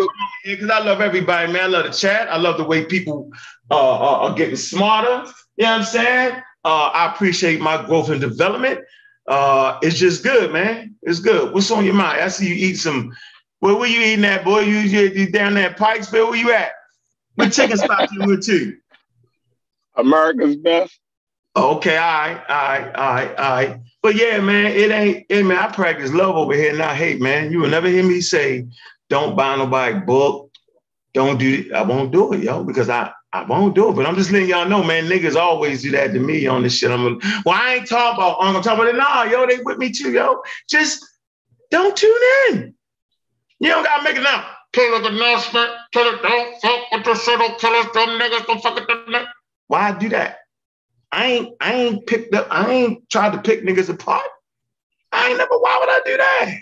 because I love everybody, man. I love the chat. I love the way people uh, are getting smarter. You know what I'm saying? Uh, I appreciate my growth and development. Uh, it's just good, man. It's good. What's on your mind? I see you eat some. Where were you eating that, boy? You, you, you down there at Pikesville? Where you at? What chicken spot you with too? America's best. Okay, all right, all right, all right, all right. But yeah, man, it ain't, hey man, I practice love over here, not hate, man. You will never hear me say, don't buy nobody book. Don't do it. I won't do it, yo, because I, I won't do it. But I'm just letting y'all know, man, niggas always do that to me on this shit. I'm a, well, I ain't talking about, I'm gonna talk about it. Nah, yo, they with me too, yo. Just don't tune in. You don't gotta make it public announcement. Tell it, don't fuck with the serial killers, them niggas, don't fuck with them. Why do that? I ain't, I ain't picked up, I ain't tried to pick niggas apart. I ain't never, why would I do that?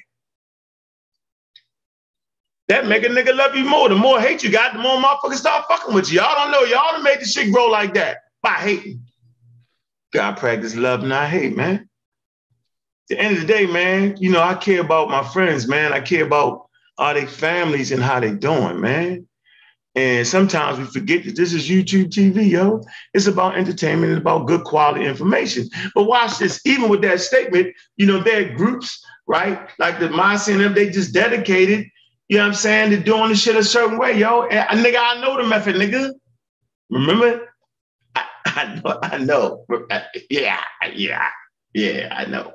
That make a nigga love you more. The more hate you got, the more motherfuckers start fucking with you. Y'all don't know. Y'all done made the shit grow like that by hating. God practice love, not hate, man. At the end of the day, man, you know, I care about my friends, man. I care about are they families and how they doing, man. And sometimes we forget that this is YouTube TV, yo. It's about entertainment, it's about good quality information. But watch this, even with that statement, you know, there are groups, right? Like the and them, they just dedicated, you know what I'm saying, to doing the shit a certain way, yo. And uh, nigga, I know the method, nigga. Remember? I, I know, I know. Uh, yeah, yeah, yeah, I know.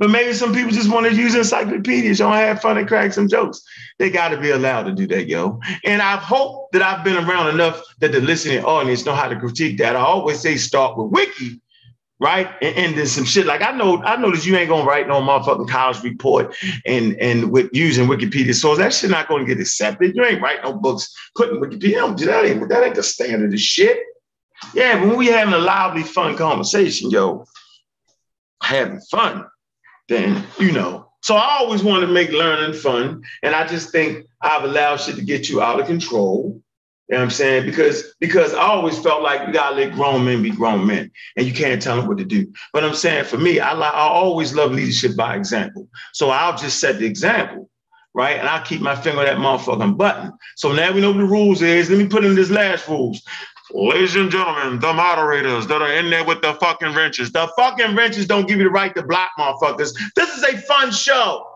But maybe some people just want to use encyclopedias, don't have fun and crack some jokes. They got to be allowed to do that, yo. And I hope that I've been around enough that the listening audience know how to critique that. I always say start with wiki, right? And, then some shit like I know, I know that you ain't gonna write no motherfucking college report and and with using Wikipedia source. That shit not gonna get accepted. You ain't writing no books putting Wikipedia. That. Ain't, that ain't the standard of shit. Yeah, when we having a lively, fun conversation, yo, having fun then you know. So I always want to make learning fun. And I just think I've allowed shit to get you out of control. You know what I'm saying? Because because I always felt like you gotta let grown men be grown men, and you can't tell them what to do. But I'm saying for me, I I always love leadership by example. So I'll just set the example, right? And I'll keep my finger on that motherfucking button. So now we know what the rules is. Let me put in this last rules. Ladies and gentlemen, the moderators that are in there with the fucking wrenches. The fucking wrenches don't give you the right to block motherfuckers. This is a fun show.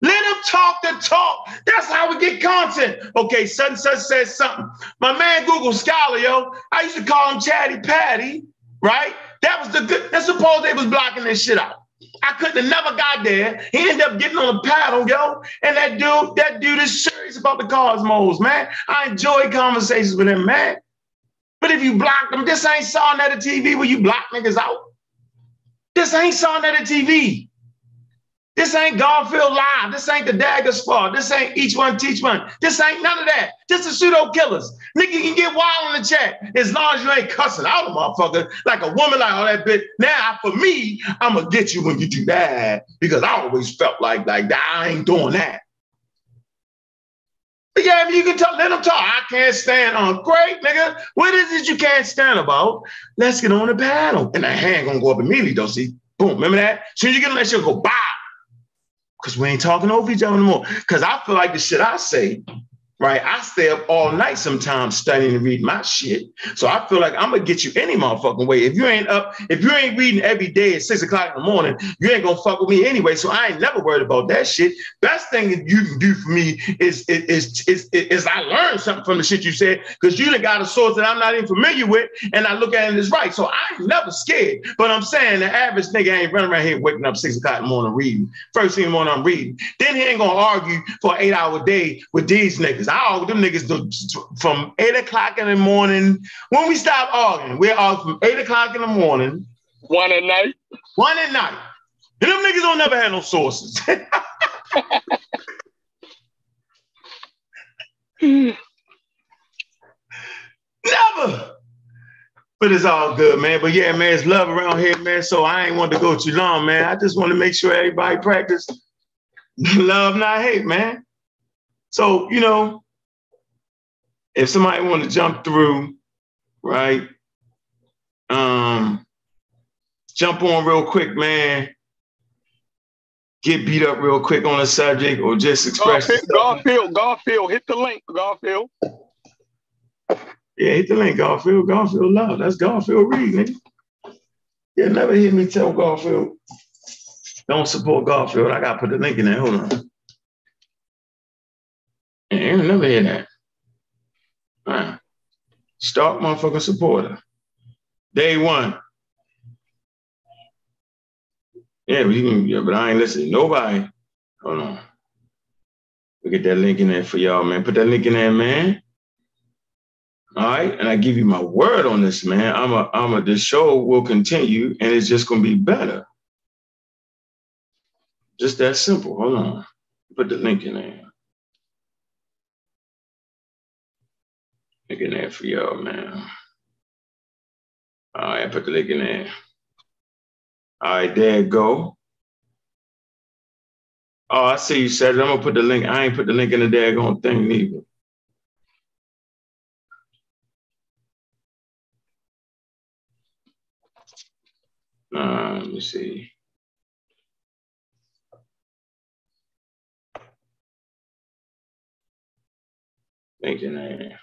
Let them talk the talk. That's how we get content. Okay, such such says something. My man Google Scholar, yo, I used to call him Chatty Patty, right? That was the good. Let's suppose they was blocking this shit out. I couldn't have never got there. He ended up getting on the paddle, yo. And that dude, that dude is serious about the cosmos, man. I enjoy conversations with him, man. But if you block them, this ain't Saw TV where you block niggas out. This ain't Saw TV. This ain't Garfield Live. This ain't the Dagger Squad. This ain't each one teach one. This ain't none of that. This is pseudo killers. Nigga can get wild in the chat as long as you ain't cussing out a motherfucker like a woman like all that bitch. Now, for me, I'm gonna get you when you do that because I always felt like like that. I ain't doing that. But yeah, you can talk, let them talk. I can't stand on. Great, nigga. What is it you can't stand about? Let's get on the panel. And the hand gonna go up immediately, don't see? Boom. Remember that? Soon as you get on that shit, go bow. Because we ain't talking over each other anymore. Because I feel like the shit I say right? I stay up all night sometimes studying and reading my shit. So I feel like I'm gonna get you any motherfucking way. If you ain't up, if you ain't reading every day at six o'clock in the morning, you ain't gonna fuck with me anyway. So I ain't never worried about that shit. Best thing that you can do for me is is is, is, is I learned something from the shit you said because you done got a source that I'm not even familiar with, and I look at it as right. So I'm never scared. But I'm saying the average nigga ain't running around here waking up six o'clock in the morning reading. First thing in the morning I'm reading. Then he ain't gonna argue for an eight hour day with these niggas. I them niggas do, from eight o'clock in the morning. When we stop arguing, we're off from eight o'clock in the morning. One at night. One at night. And them niggas don't never have no sources. never. But it's all good, man. But yeah, man, it's love around here, man. So I ain't want to go too long, man. I just want to make sure everybody practice love, not hate, man. So, you know, if somebody want to jump through, right? Um, jump on real quick, man. Get beat up real quick on a subject or just express. Garfield, Garfield, Garfield, hit the link, Garfield. Yeah, hit the link, Garfield. Garfield love. That's Garfield Reed, nigga. Yeah, never hear me tell Garfield. Don't support Garfield. I gotta put the link in there. Hold on. Yeah, never hear that. Right. Start motherfucking supporter. Day one. Yeah, but can, yeah, but I ain't listening. Nobody. Hold on. We get that link in there for y'all, man. Put that link in there, man. All right. And I give you my word on this, man. I'm a I'm a this show will continue and it's just gonna be better. Just that simple. Hold on. Put the link in there. Link in there for y'all, man. All right, put the link in there. All right, there go. Oh, I see you said. I'm gonna put the link. I ain't put the link in the daggone thing neither. Uh, let me see. Thinking there.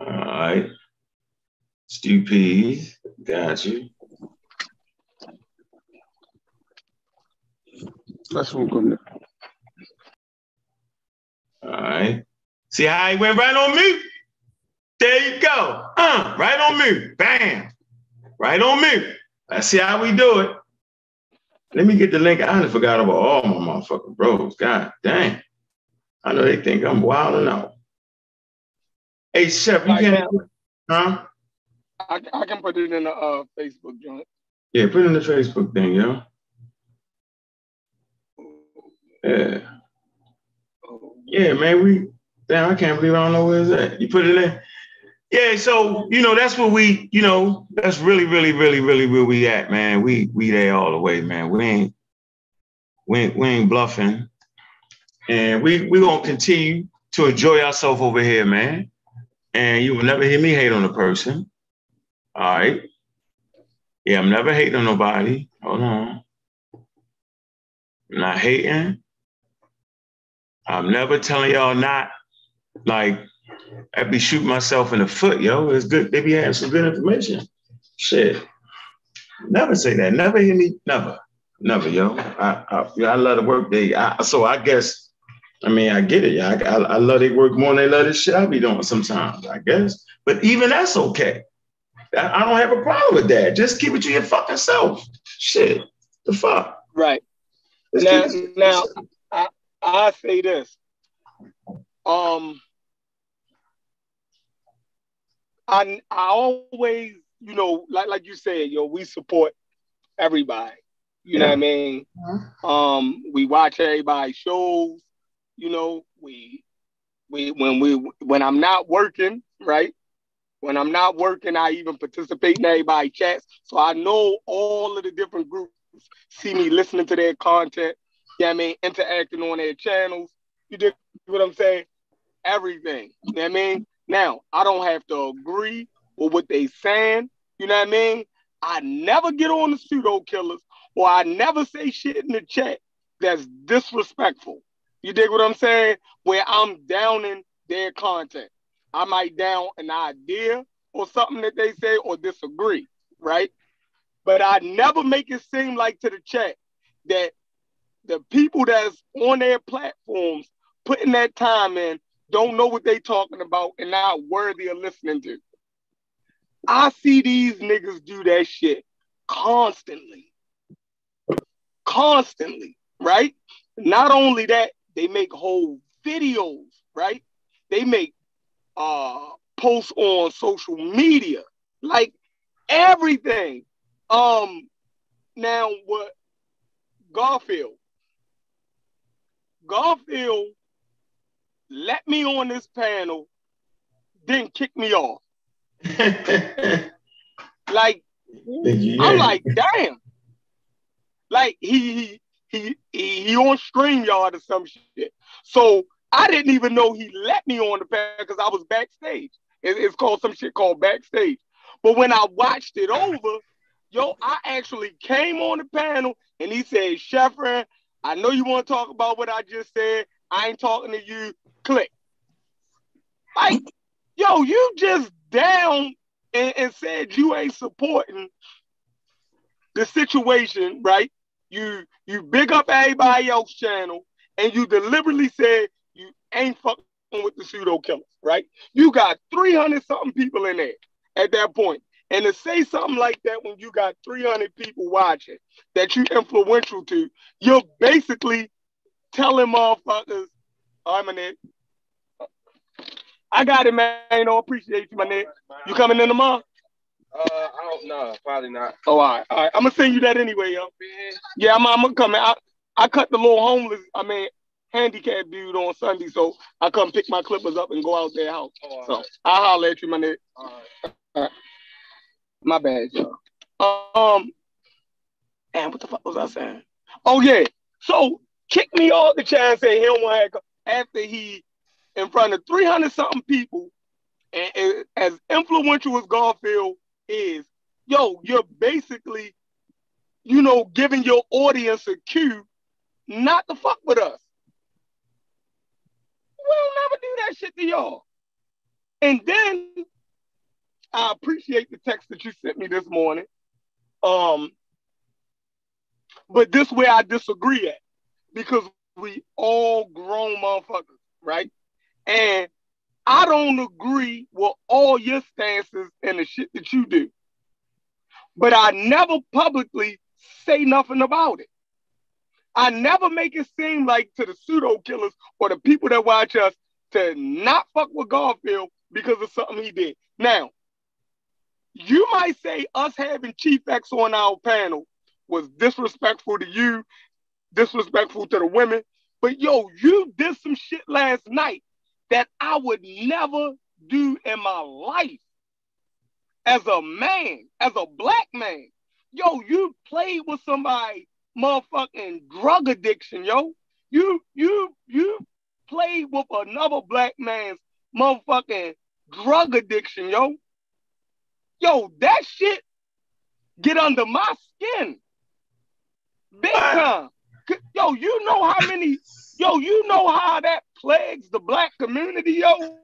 All right. Stew peas. Got you. That's what. All right. See how he went right on mute? There you go. Uh, right on mute. Bam. Right on mute. Let's see how we do it. Let me get the link. I forgot about all my motherfucking bros. God dang. I know they think I'm wilding out. Hey, Chef, you can huh? I, I can put it in the uh, Facebook joint. Yeah, put it in the Facebook thing, yo. Yeah. Yeah, man, we damn, I can't believe I don't know where it's at. You put it in. Yeah, so you know that's where we, you know, that's really, really, really, really where we at, man. We we there all the way, man. We ain't we ain't, we ain't bluffing, and we we gonna continue to enjoy ourselves over here, man. And you will never hear me hate on a person. All right. Yeah, I'm never hating on nobody. Hold on. I'm not hating. I'm never telling y'all not like I'd be shooting myself in the foot, yo. It's good. They be having some good information. Shit. Never say that. Never hear me. Never. Never, yo. I I, I love the work they. I, so I guess. I mean, I get it. Yeah, I, I, I love they work more than they love the shit I be doing sometimes. I guess, but even that's okay. I, I don't have a problem with that. Just keep it to your fucking self. Shit. The fuck. Right. now, now I I say this. Um I I always, you know, like like you said, yo, we support everybody. You yeah. know what I mean? Mm-hmm. Um, we watch everybody's shows. You know, we we when we when I'm not working, right? When I'm not working, I even participate in everybody's chats. So I know all of the different groups see me listening to their content. Yeah, you know I mean, interacting on their channels. You dig what I'm saying? Everything. You know what I mean? Now, I don't have to agree with what they saying. You know what I mean? I never get on the pseudo killers or I never say shit in the chat that's disrespectful. You dig what I'm saying? Where I'm downing their content. I might down an idea or something that they say or disagree, right? But I never make it seem like to the chat that the people that's on their platforms putting that time in don't know what they talking about and not worthy of listening to. I see these niggas do that shit constantly. Constantly, right? Not only that, they make whole videos, right? They make uh posts on social media, like everything. Um now what Garfield Garfield let me on this panel, then kick me off. like yeah. I'm like, damn. Like he he he he on StreamYard or some shit. So I didn't even know he let me on the panel because I was backstage. It, it's called some shit called backstage. But when I watched it over, yo, I actually came on the panel and he said, Sheffrin, I know you want to talk about what I just said. I ain't talking to you click. Like, yo, you just down and, and said you ain't supporting the situation, right? You you big up everybody else channel and you deliberately said you ain't fucking with the pseudo killers, right? You got 300 something people in there at that point. And to say something like that when you got 300 people watching that you influential to, you're basically telling motherfuckers, I'm in it. I got it, man. Know, appreciate you, my nigga. You coming in tomorrow? Uh, I don't know. Probably not. Oh, all right. All right. I'm gonna send you that anyway, yo. Yeah, I'm, I'm gonna come. I, I cut the little homeless, I mean, handicapped dude on Sunday, so I come pick my clippers up and go out their house. Oh, so right. I'll holler at you, my nigga. All right. All right. My bad, yo. Um, and what the fuck was I saying? Oh yeah. So kick me off the chair and say he don't want to after he in front of 300 something people, and, and as influential as Garfield is, yo, you're basically, you know, giving your audience a cue not to fuck with us. We'll never do that shit to y'all. And then I appreciate the text that you sent me this morning. Um, but this way I disagree at because we all grown motherfuckers, right? And I don't agree with all your stances and the shit that you do. But I never publicly say nothing about it. I never make it seem like to the pseudo killers or the people that watch us to not fuck with Garfield because of something he did. Now, you might say us having Chief X on our panel was disrespectful to you, disrespectful to the women. But yo, you did some shit last night that I would never do in my life as a man, as a black man. Yo, you played with somebody motherfucking drug addiction, yo. You you you played with another black man's motherfucking drug addiction, yo. Yo, that shit get under my skin. Big time. Yo, you know how many, yo, you know how that plagues the black community, yo.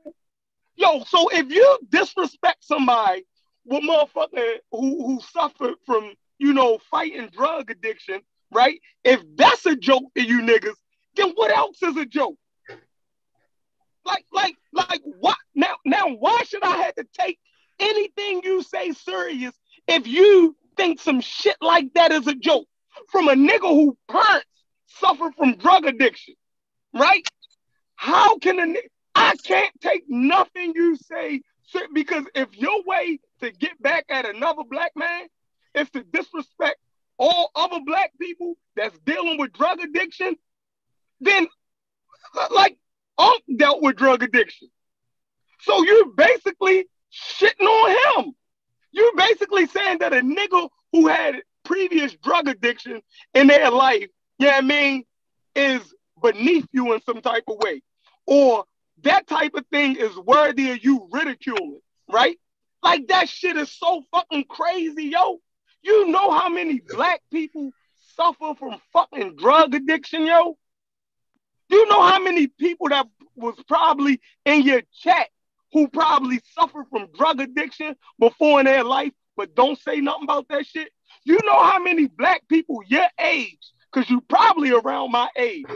Yo, so if you disrespect somebody with motherfucker who, who suffered from, you know, fighting drug addiction, right? If that's a joke to you niggas, then what else is a joke? Like, like, like what now? Now, why should I have to take anything you say serious if you think some shit like that is a joke from a nigga who parents suffer from drug addiction, right? How can a? I can't take nothing you say because if your way to get back at another black man is to disrespect all other black people that's dealing with drug addiction, then like Unc dealt with drug addiction. So you're basically shitting on him. You're basically saying that a nigga who had previous drug addiction in their life, yeah, you know I mean, is beneath you in some type of way. Or that type of thing is worthy of you ridiculing, right? Like that shit is so fucking crazy, yo. You know how many black people suffer from fucking drug addiction, yo? You know how many people that was probably in your chat who probably suffer from drug addiction before in their life, but don't say nothing about that shit? You know how many black people your age, because you probably around my age,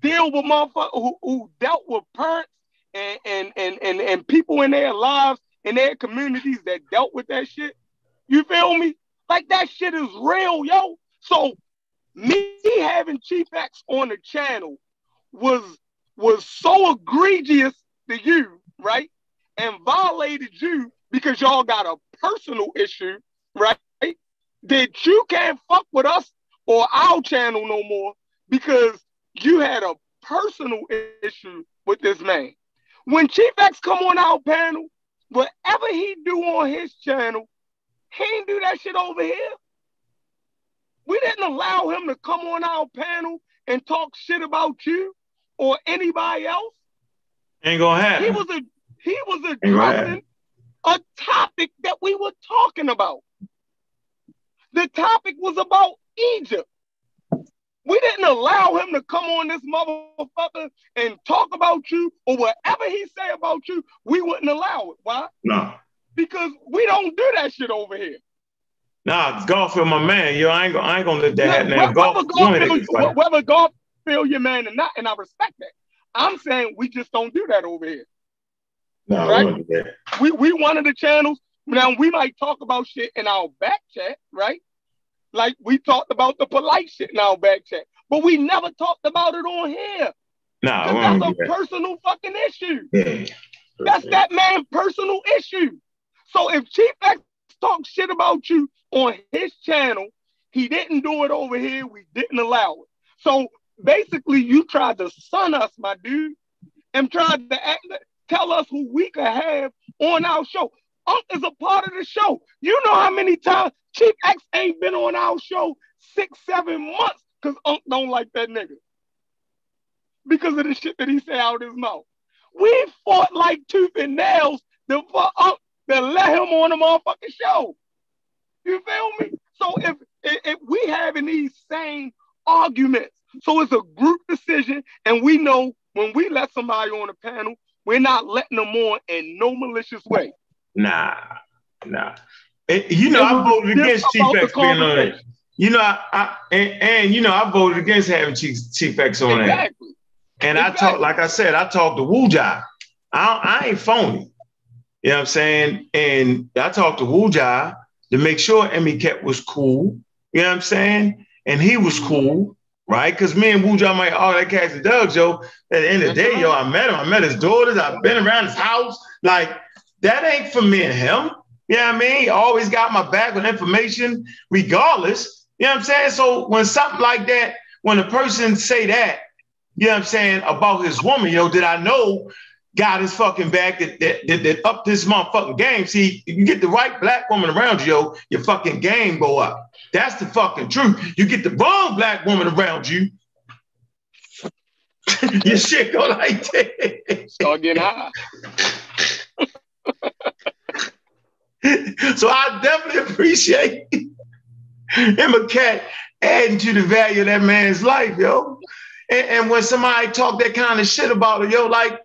deal with motherfuckers who, who dealt with parents and, and, and, and, and people in their lives, in their communities that dealt with that shit. You feel me? Like that shit is real, yo. So me having Chief X on the channel was was so egregious to you, right? And violated you because y'all got a personal issue, right? That you can't fuck with us or our channel no more because you had a personal issue with this man. When Chief X come on our panel, whatever he do on his channel, he ain't do that shit over here. We didn't allow him to come on our panel and talk shit about you or anybody else. Ain't gonna happen. He was a he was addressing a topic that we were talking about. The topic was about Egypt. We didn't allow him to come on this motherfucker and talk about you or whatever he say about you. We wouldn't allow it. Why? No. Because we don't do that shit over here. Nah, Garfield, my man. Yo, I ain't gonna, I ain't gonna let that happen. Now, Golf, Garfield, whether Garfield your man or not, and I respect that. I'm saying we just don't do that over here. No, right? We, we one of the channels. Now we might talk about shit in our back chat, right? Like we talked about the polite shit now our back chat, but we never talked about it on here. No, Nah, that's a personal fucking issue. Yeah. That's that man's personal issue. So if Chief X talks shit about you on his channel, he didn't do it over here. We didn't allow it. So basically, you tried to sun us, my dude, and tried to act, tell us who we could have on our show. Unc is a part of the show. You know how many times Chief X ain't been on our show six, seven months because Unc don't like that nigga. Because of the shit that he say out his mouth. We fought like tooth and nails to, for to let him on the motherfucking show. You feel me? So if, if, if we having these same arguments, so it's a group decision, and we know when we let somebody on the panel, we're not letting them on in no malicious way. Nah, nah. And, you know, I voted against Chief X being on it. You know, I, I and, and, you know, I voted against having Chief, Chief X on exactly. that. And exactly. I talked, like I said, I talked to Wuja. I, I ain't phony. You know what I'm saying? And I talked to Wuja to make sure Emmy Kept was cool. You know what I'm saying? And he was cool, right? Because me and Wuja might all that cats and dogs, yo. At the end of the day, yo, I met him. I met his daughters. I've been around his house. Like, that ain't for me and him. You know what I mean? He always got my back with information, regardless. You know what I'm saying? So when something like that, when a person say that, you know what I'm saying, about his woman, yo, did I know got his fucking back that, that, that, that up this motherfucking game. See, you get the right black woman around you, yo, your fucking game go up. That's the fucking truth. You get the wrong black woman around you, your shit go like that. Start getting high. So I definitely appreciate him a cat adding to the value of that man's life, yo. And, and when somebody talk that kind of shit about it, yo, like,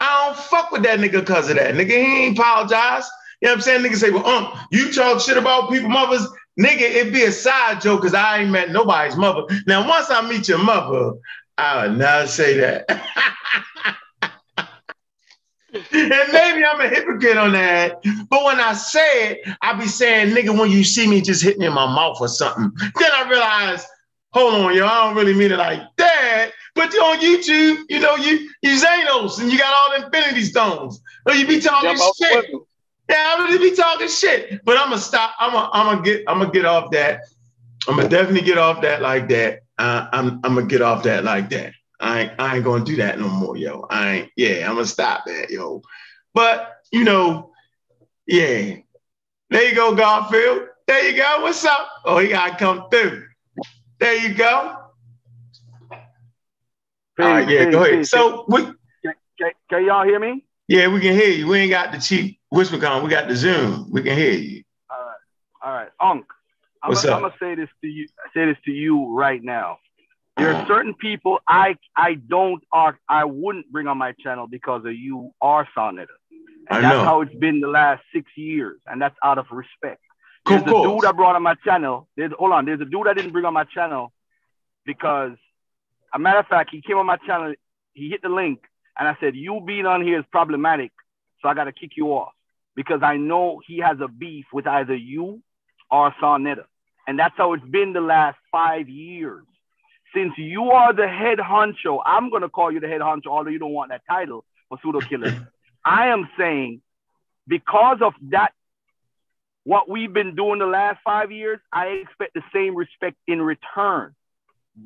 I don't fuck with that nigga because of that. Nigga, he ain't apologize. You know what I'm saying? Nigga say, well, um, you talk shit about people mothers, nigga, it be a side joke because I ain't met nobody's mother. Now, once I meet your mother, I would not say that. and maybe I'm a hypocrite on that. But when I say it, I be saying, nigga, when you see me just hitting in my mouth or something, then I realize, hold on, yo, I don't really mean it like that. But on YouTube, you know, you you Thanos and you got all the infinity stones. Or you be talking shit. Yeah, I'm gonna be talking shit. But I'm gonna stop. I'm gonna I'm gonna get I'm gonna get off that. I'm gonna definitely get off that like that. Uh, I'm I'm gonna get off that like that. I ain't, I ain't gonna do that no more, yo. I ain't, yeah, I'm gonna stop that, yo. But you know, yeah. There you go, Garfield. There you go. What's up? Oh, he gotta come through. There you go. All right, yeah, go ahead. So we can, can, can, y'all hear me? Yeah, we can hear you. We ain't got the cheap whisper We got the Zoom. We can hear you. All right, all right, Unc. I'm What's gonna, up? I'm gonna say this to you. Say this to you right now. There are certain people I I don't or I wouldn't bring on my channel because of you are Sonetta. And I that's know. how it's been the last six years, and that's out of respect. Cool, There's a cool. dude I brought on my channel. There's hold on. There's a dude I didn't bring on my channel because, a matter of fact, he came on my channel. He hit the link, and I said, "You being on here is problematic, so I got to kick you off because I know he has a beef with either you or Sonetta, and that's how it's been the last five years. Since you are the head honcho, I'm gonna call you the head honcho, although you don't want that title for pseudo killers. I am saying because of that what we've been doing the last five years, I expect the same respect in return.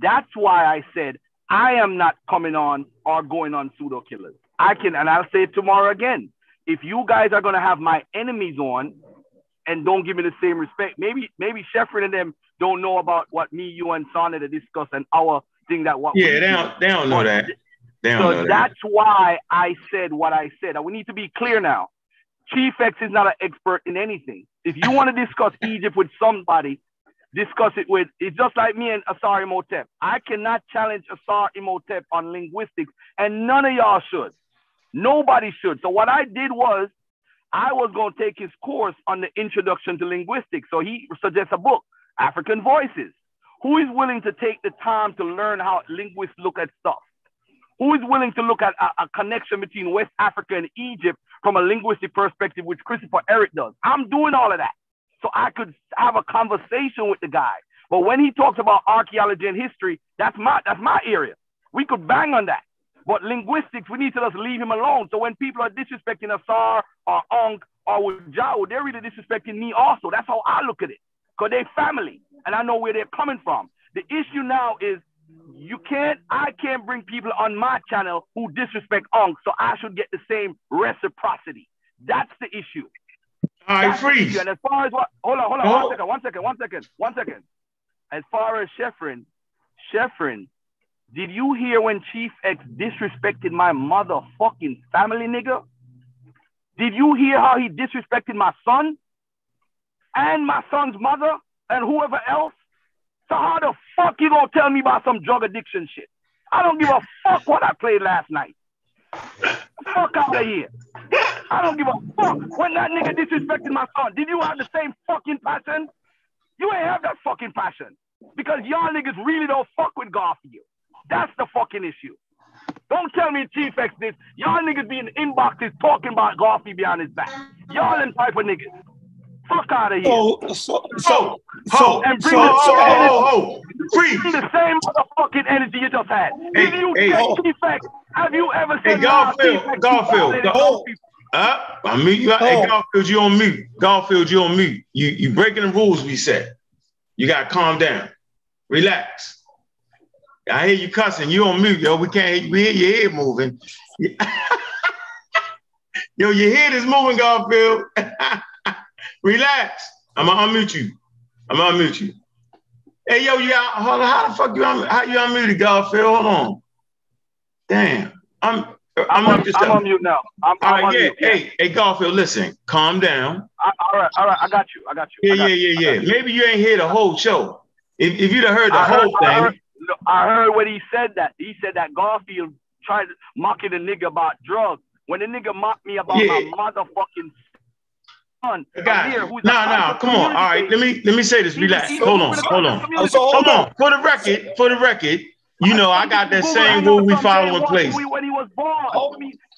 That's why I said I am not coming on or going on pseudo killers. I can, and I'll say it tomorrow again. If you guys are gonna have my enemies on and don't give me the same respect, maybe maybe Sheffrin and them don't know about what me, you, and Sonny discuss and our thing that what Yeah, they do. don't, they don't know that. They don't So know that. that's why I said what I said. And we need to be clear now. Chief X is not an expert in anything. If you want to discuss Egypt with somebody, discuss it with. It's just like me and Asar Imhotep. I cannot challenge Asar Imhotep on linguistics, and none of y'all should. Nobody should. So what I did was, I was going to take his course on the introduction to linguistics. So he suggests a book, African Voices. Who is willing to take the time to learn how linguists look at stuff? Who is willing to look at a, a connection between West Africa and Egypt from a linguistic perspective, which Christopher Ehret does? I'm doing all of that. So I could have a conversation with the guy. But when he talks about archaeology and history, that's my that's my area. We could bang on that. But linguistics, we need to just leave him alone. So when people are disrespecting Asar or Ong or Wajau, they're really disrespecting me also. That's how I look at it. Because they're family and I know where they're coming from. The issue now is you can't, I can't bring people on my channel who disrespect Ong, so I should get the same reciprocity. That's the issue. All right, That's the freeze. issue. And as far as what, hold on, hold on, Oh. one second, one second, one second, one second. As far as Sheffrin, Sheffrin, did you hear when Chief X disrespected my motherfucking family, nigga? Did you hear how he disrespected my son and my son's mother and whoever else? So how the fuck you gonna tell me about some drug addiction shit? I don't give a fuck what I played last night. Fuck out of here. I don't give a fuck when that nigga disrespected my son. Did you have the same fucking passion? You ain't have that fucking passion because y'all niggas really don't fuck with Garfield. That's the fucking issue. Don't tell me Chief X this. Y'all niggas be in inboxes talking about Garfield behind his back. Y'all type of niggas. Fuck out of here. So, so, so, So, and so, bring the- oh, oh, oh, freeze. Bring the same motherfucking energy you just had. Hey, If you hey, oh. Chief have you ever Hey, said nah, Garfield, Garfield, you violated Gar- Uh, I mute you. Hey, Oh. Garfield, you on mute. Garfield, you on mute. You you breaking the rules we set. You gotta calm down. Relax. I hear you cussing. You on mute, yo. We can't hear you. We hear your head moving. Yo, your head is moving, Garfield. Relax. I'm gonna unmute you. I'm gonna unmute you. Hey, yo, you got, hold on, how the fuck you how you unmuted, Garfield? Hold on. Damn. I'm I'm, I'm, on, I'm on mute now. I'm, all I'm right, yeah. Hey, hey, Garfield, listen, calm down. I, all right, all right. I got you. I got you. Yeah, got yeah, yeah, yeah. Maybe you ain't hear the whole show. If, if you'd have heard the I heard, whole I thing, heard, I heard what he said that. He said that Garfield tried mocking the nigga about drugs. When the nigga mocked me about Yeah. my motherfucking son, Guys, Amir, no, no, part of the come on. All right, let me let me say this. Relax. Hold on, was a hold on. So hold Hold on. For the record, for the record, you know I got that same rule we follow in place. When, when he was born,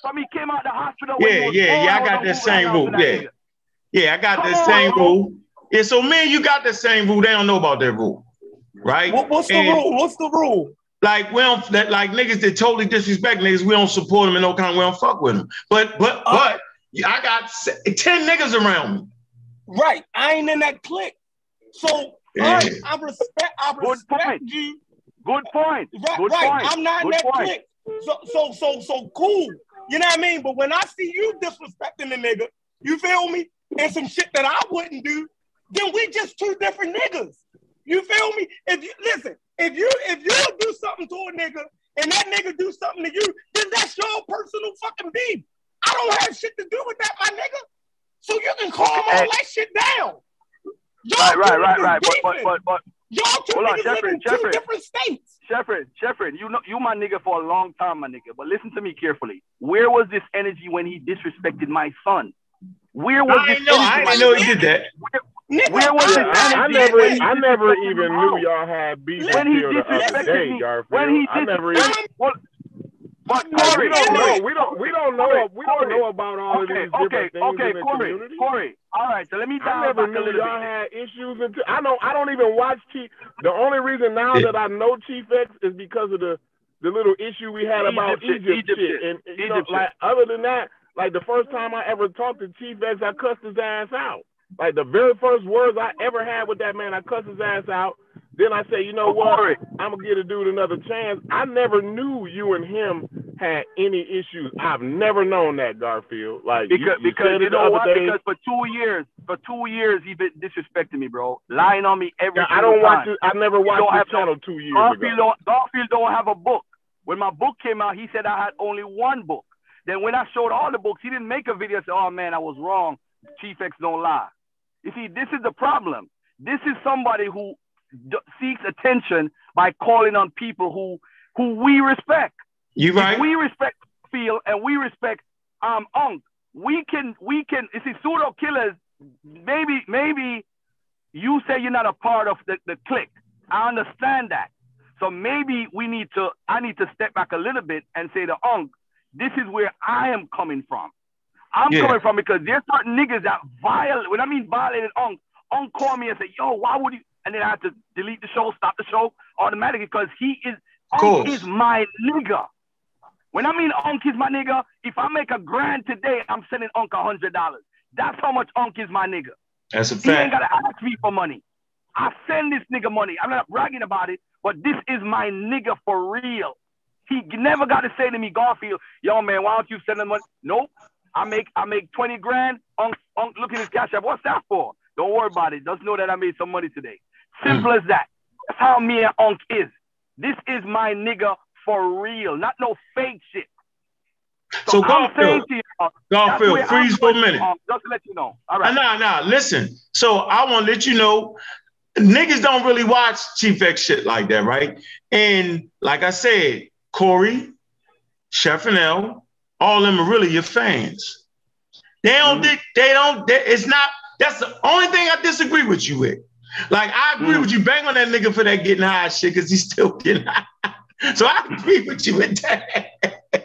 from he, came out the hospital. Yeah, when he was yeah, yeah, I got that same rule, yeah. Yeah, I got Come that same rule. Yeah, so man, you got the same rule. They don't know about that rule, right? What, what's the rule? What's the rule? Like we don't that like niggas that totally disrespect niggas. We don't support them in no kind. We don't fuck with them. But but Uh, but I got ten niggas around me. Right. I ain't in that clique. So Yeah. I, I respect I Good respect point. you. Good point. Right, Good right. point. I'm not in that point. clique. So so so so cool. You know what I mean? But when I see you disrespecting the nigga, you feel me? And some shit that I wouldn't do, then we just two different niggas. You feel me? If you listen, if you if you do something to a nigga and that nigga do something to you, then that's your personal fucking beef. I don't have shit to do with that, my nigga. So you can calm all Hey. that shit down. Y'all Right, right, right, right. But but but but y'all two Hold on, niggas live Jeffrey, in two different states. Shefford, Shefford, you know you my nigga for a long time, my nigga. But listen to me carefully. Where was this energy when he disrespected my son? Where was I this didn't know. I energy? didn't know he did that. Nigga, Where was I- I- I never, I never even knew y'all had beef When he until the other disrespected day, me, Garfield. when he I never even. well, but Hey, we Corey, don't know. We don't. We don't know. Corey, We don't know about all of okay, different okay, things okay, in the Corey, community. Corey. All right, so let me I dial never back a knew little y'all bit. had issues until I don't. I don't even watch Chief. The only reason now Yeah. that I know Chief X is because of the the little issue we had about shit, Egypt, Egypt shit. shit, And you know, like other than that, like the first time I ever talked to Chief X, I cussed his ass out. Like the very first words I ever had with that man, I cussed his ass out. Then I say, you know what? I'm gonna give a dude another chance. I never knew you and him had any issues. I've never known that Garfield. Like Because you, because you know what? day. Because for two years, for two years he been disrespecting me, bro. Lying on me every Yeah, I don't watch time. it. I never watched the no- channel two years Garfield ago. don't, Garfield don't have a book. When my book came out, he said I had only one book. Then when I showed all the books, he didn't make a video and say, "Oh man, I was wrong. Chief X don't lie." You see, this is the problem. This is somebody who seeks attention by calling on people who who we respect. You If right? we respect Phil and we respect um Unk, we can we can you see pseudo killers. Maybe maybe you say you're not a part of the, the clique. I understand that. So maybe we need to I need to step back a little bit and say to Unk, this is where I am coming from. I'm Yeah. coming from because there's certain niggas that violate when I mean violated Unk, Unk called me and said, yo, why would you and then I have to delete the show, stop the show automatically because he is Unk is my nigga. When I mean Unk is my nigga, if I make a grand today, I'm sending Unk a hundred dollars. That's how much Unk is my nigga. That's a fact. He ain't gotta ask me for money. I send this nigga money. I'm not bragging about it, but this is my nigga for real. He never got to say to me, Garfield, yo man, why don't you send him money? Nope. I make I make 20 grand. Unk, Unk, look at his cash app. What's that for? Don't worry about it. Just know that I made some money today. Simple as that. That's how me and Unk is. This is my nigga for real, not no fake shit. So saying Garfield, to you, uh, Garfield, freeze for a minute. um, just to let you know. All right. Uh. Nah, nah, listen. So I want to let you know, niggas don't really watch Chief X shit like that, right? And like I said, Corey, Chef and L, all of them are really your fans. They don't, Mm-hmm. they, they don't, they, it's not, that's the only thing I disagree with you with. Like, I agree Mhm. with you, bang on that nigga for that getting high shit, because he's still getting high. So I agree with you with that. And,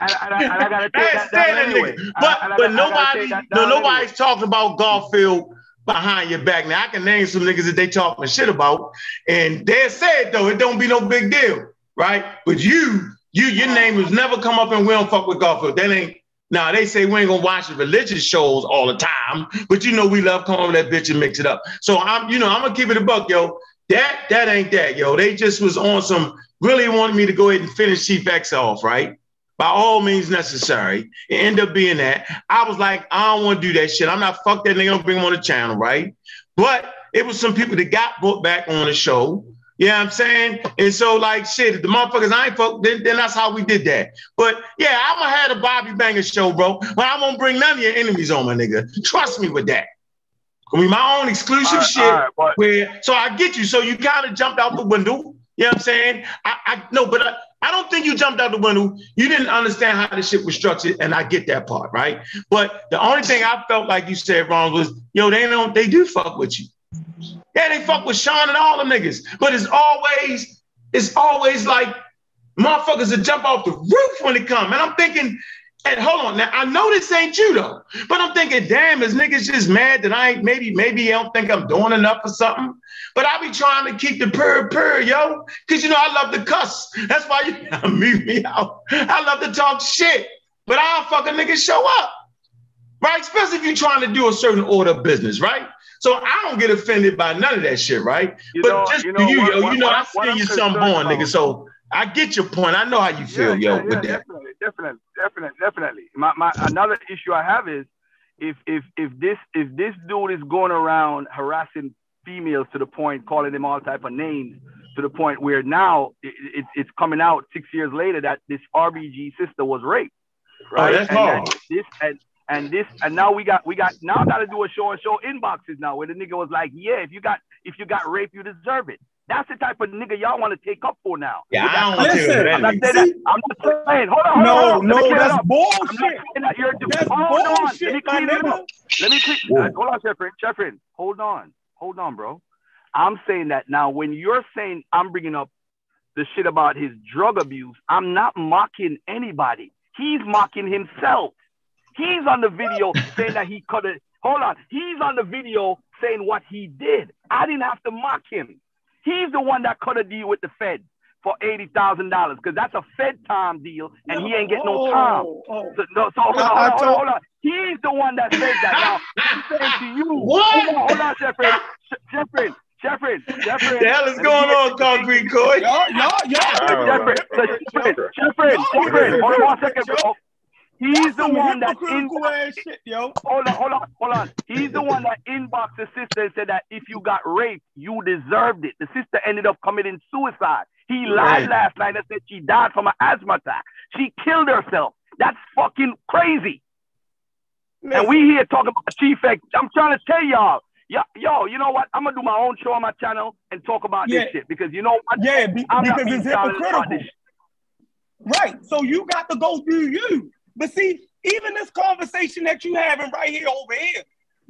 and, I, I gotta take that that anyway. nigga. I- But I but gotta- I nobody take that no nobody's anyway. talking about Garfield behind your back. Now I can name some niggas that they talking shit about, and they said though it don't be no big deal, right? But you you your name has never come up and we don't fuck with Garfield. That ain't. Now they say we ain't gonna watch the religious shows all the time, but you know we love with that bitch and mix it up. So I'm you know I'm gonna keep it a buck, yo. That that ain't that, yo. They just was on some really wanted me to go ahead and finish Chief X off, right? by all means necessary. It ended up being that. I was like, I don't want to do that shit. I'm not fuck that nigga. Don't bring him on the channel, right? But it was some people that got brought back on the show. You know what I'm saying? And so, like, shit, if the motherfuckers I ain't fuck, then, then that's how we did that. But yeah, I'm gonna have a Bobby Banger show, bro. But I won't bring none of your enemies on, my nigga. Trust me with that. I mean, my own exclusive right, shit. right, where so I get you. So you kind of jumped out the window. You know what I'm saying? I, I no, but I, I don't think you jumped out the window. You didn't understand how the shit was structured, and I get that part, right? But the only thing I felt like you said wrong was, yo, they don't, they do fuck with you. Yeah, they fuck with Sean and all them niggas. But it's always, it's always like motherfuckers that jump off the roof when it come. And I'm thinking, and hold on, now I know this ain't you though, but I'm thinking, damn, is niggas just mad that I ain't maybe maybe I don't think I'm doing enough or something. But I be trying to keep the purr purr, yo, because you know I love to cuss. That's why you mute me out. I love to talk shit, but I'll fuck a nigga show up, right? Especially if you're trying to do a certain order of business, right? So I don't get offended by none of that shit, right? You but know- just you know you, what- yo, what- you know what- I feel you something concerned born, nigga. So I get your point. I know how you feel, yo, with that. Definitely, definitely, definitely, definitely. My, my another issue I have is if if if this if this dude is going around harassing females to the point calling them all type of names to the point where now it, it, it's coming out six years later that this RBG sister was raped, oh, right? Oh, that's and this and and this and now we got we got now I got to do a show and show inboxes now where the nigga was like, yeah, if you got if you got raped, you deserve it. That's the type of nigga y'all want to take up for now. Yeah, With I don't want to Listen, I'm not that. saying that. I'm not saying. Hold on. Hold No, on, hold on. No, that's up. I'm not bullshit. saying that you're. That's hold on. Let me bullshit, clean it up. Let me clean. Whoa. Uh, hold on, Sheffrin. Sheffrin, hold on. Hold on, bro. I'm saying that now. When you're saying I'm bringing up the shit about his drug abuse, I'm not mocking anybody. He's mocking himself. He's on the video saying that he could have. Hold on. He's on the video saying what he did. I didn't have to mock him. He's the one that cut a deal with the Fed for eighty thousand dollars because that's a Fed time deal, and he ain't getting no oh, time. Oh, oh. So, no, so hold on, hold on, hold on, hold on. He's the one that said that. Now, I'm saying to you, What? hold on, hold on, Sheffrin, Sheffrin, Sheffrin, Sheffrin. What the hell is going on, Concrete Coy? Y'all, y'all, y'all. Sheffrin, Sheffrin, Sheffrin, Sheffrin, hold on one second, bro. He's the one that in, shit, yo. hold on, hold on, hold on. He's the one that inboxed the sister and said that if you got raped, you deserved it. The sister ended up committing suicide. He lied Right. last night and said she died from an asthma attack. She killed herself. That's fucking crazy. And we here talking about Chief X. I'm trying to tell y'all, yo, yo, you know what? I'm gonna do my own show on my channel and talk about Yeah. this shit because you know what? Yeah, be, because it's hypocritical. Right. So you got to go do you. But see, even this conversation that you having right here over here,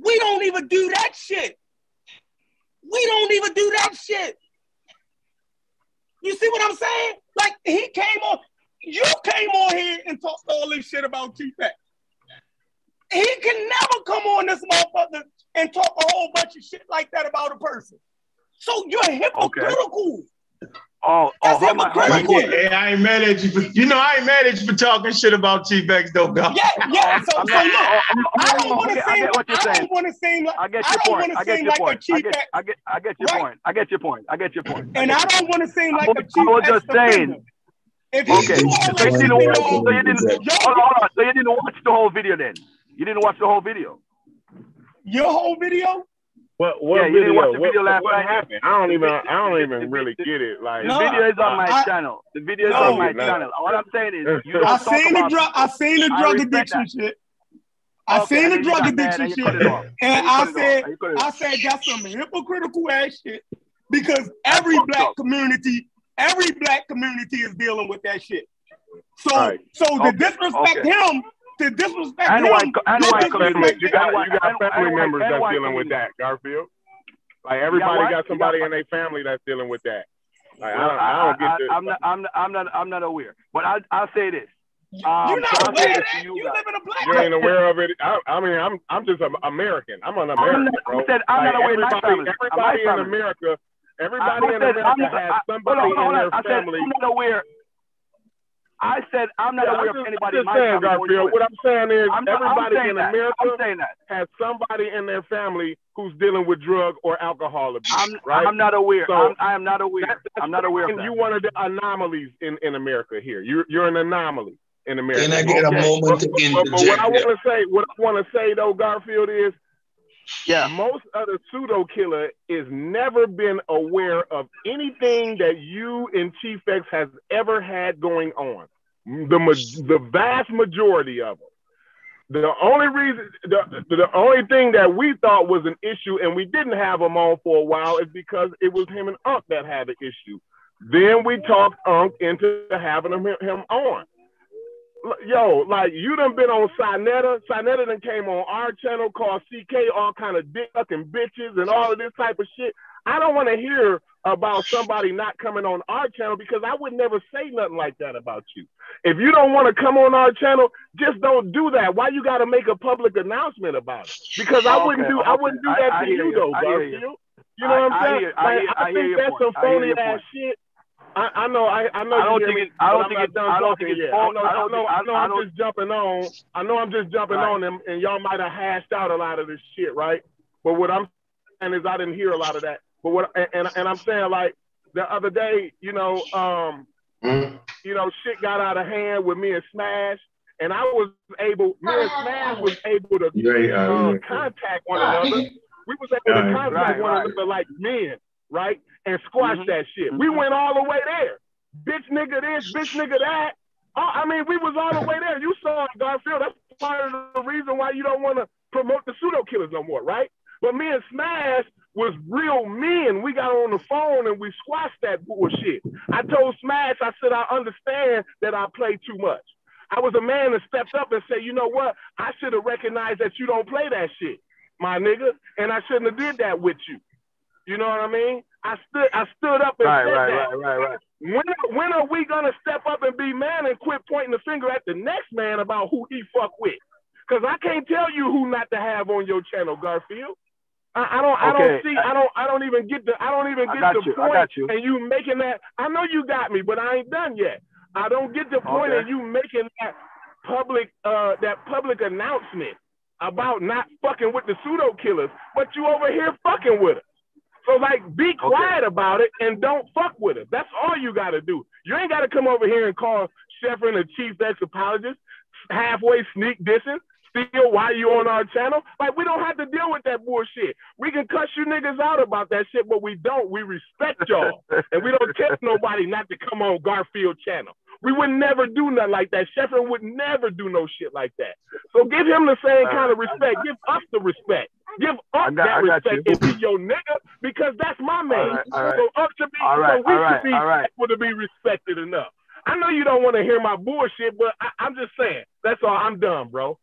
we don't even do that shit. We don't even do that shit. You see what I'm saying? Like he came on, you came on here and talked all this shit about T-Pac. He can never come on this motherfucker and talk a whole bunch of shit like that about a person. So you're hypocritical. Oh, oh, That's my, how my, hypocritical. Yeah, yeah, I ain't mad at you. For, you know, I ain't mad at you for talking shit about Chief X, though, God. Yeah, yeah. So, I'm so not- look, oh, I'm- I I'm- don't oh, want to I seem. get what you're I don't want to seem like. I get I your don't point. I get your like point. I get, I get, I get your Right. point. I get your point. I get your point. and I don't want to seem like I a was- cheap I was just saying. If Okay. So you didn't watch. So you didn't. Yo, Hold on, hold on. So you didn't watch the whole video then? You didn't watch the whole video? your whole video. What what Yeah, you didn't video? watch the what, video last what night? happened? I don't even I don't even really get it. Like The video is on my I- channel. The video is No. on my No. channel. What I'm saying is, you don't I talk seen the drug. I seen the drug respect addiction shit. I Okay, seen the drug addiction and shit, and And I cut it off. said, And you cut it I said that's some hypocritical ass shit because every black up. community, every black community is dealing with that shit. So, Right. so to Okay, disrespect okay. him, to disrespect And him, white co- and you white disrespect family, you got you got and- family and members and that's dealing with that, Garfield. Like everybody what? got somebody got- in their family that's dealing with that. Like Well, I don't I don't get the am not, I'm not, I'm not, I'm not aware. But I, I'll say this. You're Um, not so aware of this that. you You live in a black. you ain't aware of it. I, I mean, I'm I'm just an American. I'm an American, not- bro. I said I'm not aware of everybody, everybody in family. America, everybody I in said, America not- has I- somebody hold on, hold in their I said family. I'm not aware. I said I'm not Yeah, aware I'm of anybody I'm in just my saying, family. who is Garfield. What I'm saying is. I'm, I'm everybody in that. America saying that. has somebody in their family who's dealing with drug or alcohol abuse, I'm, right? I'm not aware. So, I'm, I am not aware. That- that's I'm not aware of and that. you one of the anomalies in, in America here. You're you're an anomaly. in America. Can I get Okay. a moment to But, but- but what I want to say, what I want to say though, Garfield is Yeah. most of the pseudo killer is never been aware of anything that you and Chief X has ever had going on. The the vast majority of them. The only reason, the, the only thing that we thought was an issue, and we didn't have him on for a while, is because it was him and Unc that had the issue. Then we talked Unc into having him, him on. Yo, like you done been on Sinetta. Sinetta done came on our channel called CK, all kind of dick sucking bitches and all of this type of shit. I don't want to hear about somebody not coming on our channel because I would never say nothing like that about you. If you don't want to come on our channel, just don't do that. Why you got to make a public announcement about it? Because I wouldn't Okay, do I wouldn't do that I to hear you you. though, I hear you. Garfield. You know I- what I'm I saying? hear- I Like, I I think that's point. some phony ass shit. I, I know, I, I know. I don't you think it- I don't think I'm it- not done I don't talking think it's yet. I know, I I know, I I-. I I'm just jumping on. I know I'm just jumping on them, and y'all might have hashed out a lot of this shit, right? But what I'm saying is, I didn't hear a lot of that. But what, and, and, and I'm saying like the other day, you know, um, Mm. you know, shit got out of hand with me and Smash, and I was able, me and Smash was able to You ready? Uh, you contact one another. We was able to contact Right, one right. another like men, right? And squash Mhm. that shit. We Mhm. went all the way there. Bitch nigga this, bitch nigga that. Oh, I mean, we was all the way there. You saw it, Garfield. That's part of the reason why you don't want to promote the pseudo killers no more, right? But me and Smash was real men. We got on the phone and we squashed that bullshit. I told Smash, I said, I understand that I play too much. I was a man that stepped up and said, you know what? I should have recognized that you don't play that shit, my nigga, and I shouldn't have did that with you. You know what I mean? I stood, I stood up and Right, said right, that. right, right, right. When, when are we gonna step up and be man and quit pointing the finger at the next man about who he fuck with? Cause I can't tell you who not to have on your channel, Garfield. I, I don't, I don't see, I don't, I don't even get the, I don't even get the you, point. you. And you making that, I know you got me, but I ain't done yet. I don't get the point Okay. of you making that public, uh, that public announcement about not fucking with the pseudo killers, but you over here fucking with us. So like, be quiet about it and don't fuck with us. That's all you got to do. You ain't got to come over here and call Sheffrin a chief ex apologist, halfway sneak dissing, still while you on our channel. Like we don't have to deal with that bullshit. We can cuss you niggas out about that shit, but we don't. We respect y'all, and we don't tell nobody not to come on Garfield channel. We would never do nothing like that. Sheffrin would never do no shit like that. So give him the same kind of respect. Give us the respect. Give us got- that respect you. and be your nigga because that's my man. All right, all right. So us to be, All right, so we all right, should be all right. able to be respected enough. I know you don't want to hear my bullshit, but I, I'm just saying. That's all. I'm done, bro.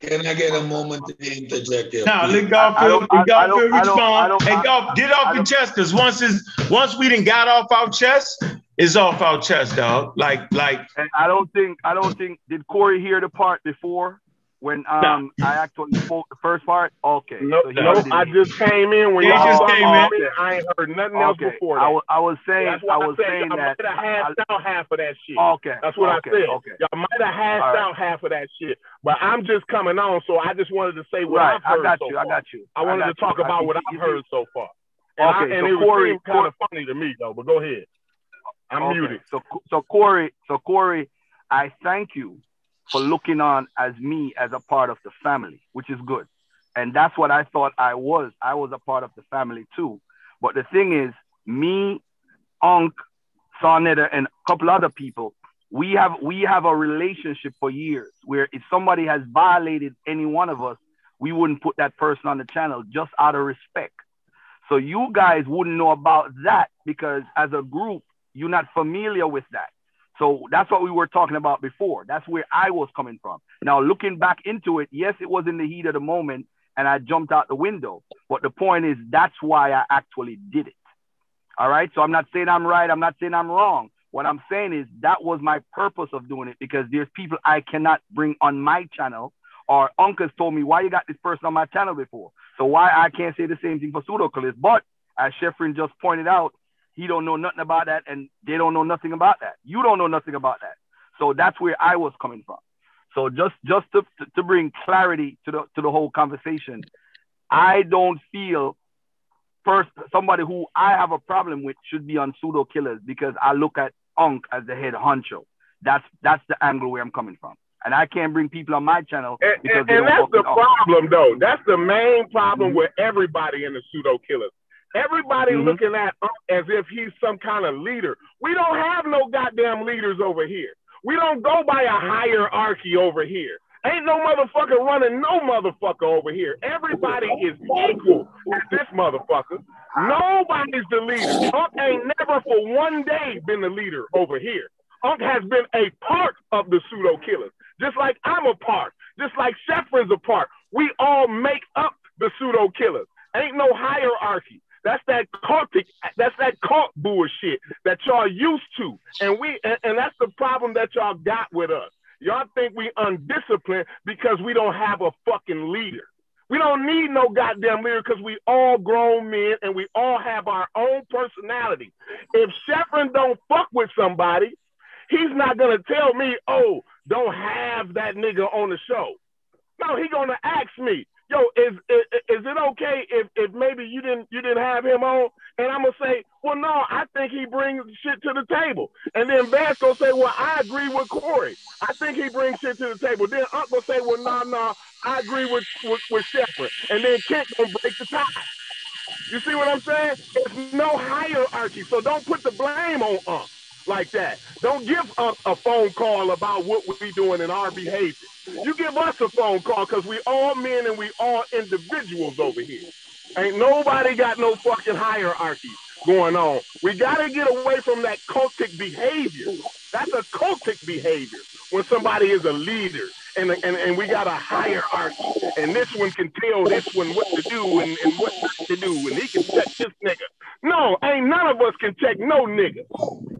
Can I get a moment to interject here? Now, please? let Garfield, I let don't- I don't- Garfield I don't- I respond. Hey, I- Garf, get off your chest, cause once is once we didn't got off our chest, it's off our chest, dog. Like, like, And I don't think I don't think did Corey hear the part before when um I actually spoke the first part? Okay. Nope, so nope. I just came in when y'all just was came in. about. I ain't heard nothing else okay. before I that. was I was saying I what was I said. saying Y'all that might have hashed I- out half of that shit. okay. That's what okay, I said. Okay. Y'all might have hashed All right. out half of that shit. But I'm just coming on, so I just wanted to say what Right. I've heard I got so you. far. I got you. I wanted got to talk you. About what I've heard so far. And, I, Okay, and so it Corey- seemed kind of funny to me though. But go ahead. I'm Okay, muted. So, so Corey, so Corey, I thank you for looking on as me as a part of the family, which is good. And that's what I thought I was. I was a part of the family too. But the thing is, me, Unc, Sonetta, and a couple other people, we have we have a relationship for years where if somebody has violated any one of us, we wouldn't put that person on the channel just out of respect. So you guys wouldn't know about that because as a group, you're not familiar with that. So that's what we were talking about before. That's where I was coming from. Now, looking back into it, yes, it was in the heat of the moment and I jumped out the window. But the point is, that's why I actually did it. All right. So I'm not saying I'm right. I'm not saying I'm wrong. What I'm saying is that was my purpose of doing it because there's people I cannot bring on my channel. Or uncles told me, why you got this person on my channel before? So why I can't say the same thing for pseudo But as Sheffrin just pointed out, he don't know nothing about that, and they don't know nothing about that. You don't know nothing about that. So that's where I was coming from. So just just to, to bring clarity to the to the whole conversation, I don't feel first somebody who I have a problem with should be on pseudo killers because I look at Unk as the head honcho. That's that's the angle where I'm coming from. And I can't bring people on my channel because and, and don't that's the problem, though. That's the main problem Mhm. with everybody in the pseudo killers. Everybody Mhm. looking at Unc as if he's some kind of leader. We don't have no goddamn leaders over here. We don't go by a hierarchy over here. Ain't no motherfucker running no motherfucker over here. Everybody is equal at this motherfucker. Nobody's the leader. Unc ain't never for one day been the leader over here. Unc has been a part of the pseudo killers, just like I'm a part, just like Sheffrin's a part. We all make up the pseudo killers. Ain't no hierarchy. That's that cultic, that's that cult bullshit that y'all used to. And we and, and that's the problem that y'all got with us. Y'all think we undisciplined because we don't have a fucking leader. We don't need no goddamn leader because we all grown men and we all have our own personality. If Sheffrin don't fuck with somebody, he's not gonna tell me, oh, don't have that nigga on the show. No, he gonna ask me, yo, is, is is it okay if if maybe you didn't you didn't have him on? And I'm gonna say, well, no, I think he brings shit to the table. And then Bass gonna say, well, I agree with Corey. I think he brings shit to the table. Then Unc gonna say, well, no, no, I agree with with, with Shepard. And then Kent gonna break the tie. You see what I'm saying? There's no hierarchy, so don't put the blame on Unc like that. Don't give Unc a phone call about what we doing in our behavior. You give us a phone call because we all men and we all individuals over here. Ain't nobody got no fucking hierarchy going on. We gotta get away from that cultic behavior. That's a cultic behavior when somebody is a leader and, and, and we got a hierarchy. And this one can tell this one what to do and, and what not to do, and he can check this nigga. No, ain't none of us can check no nigga.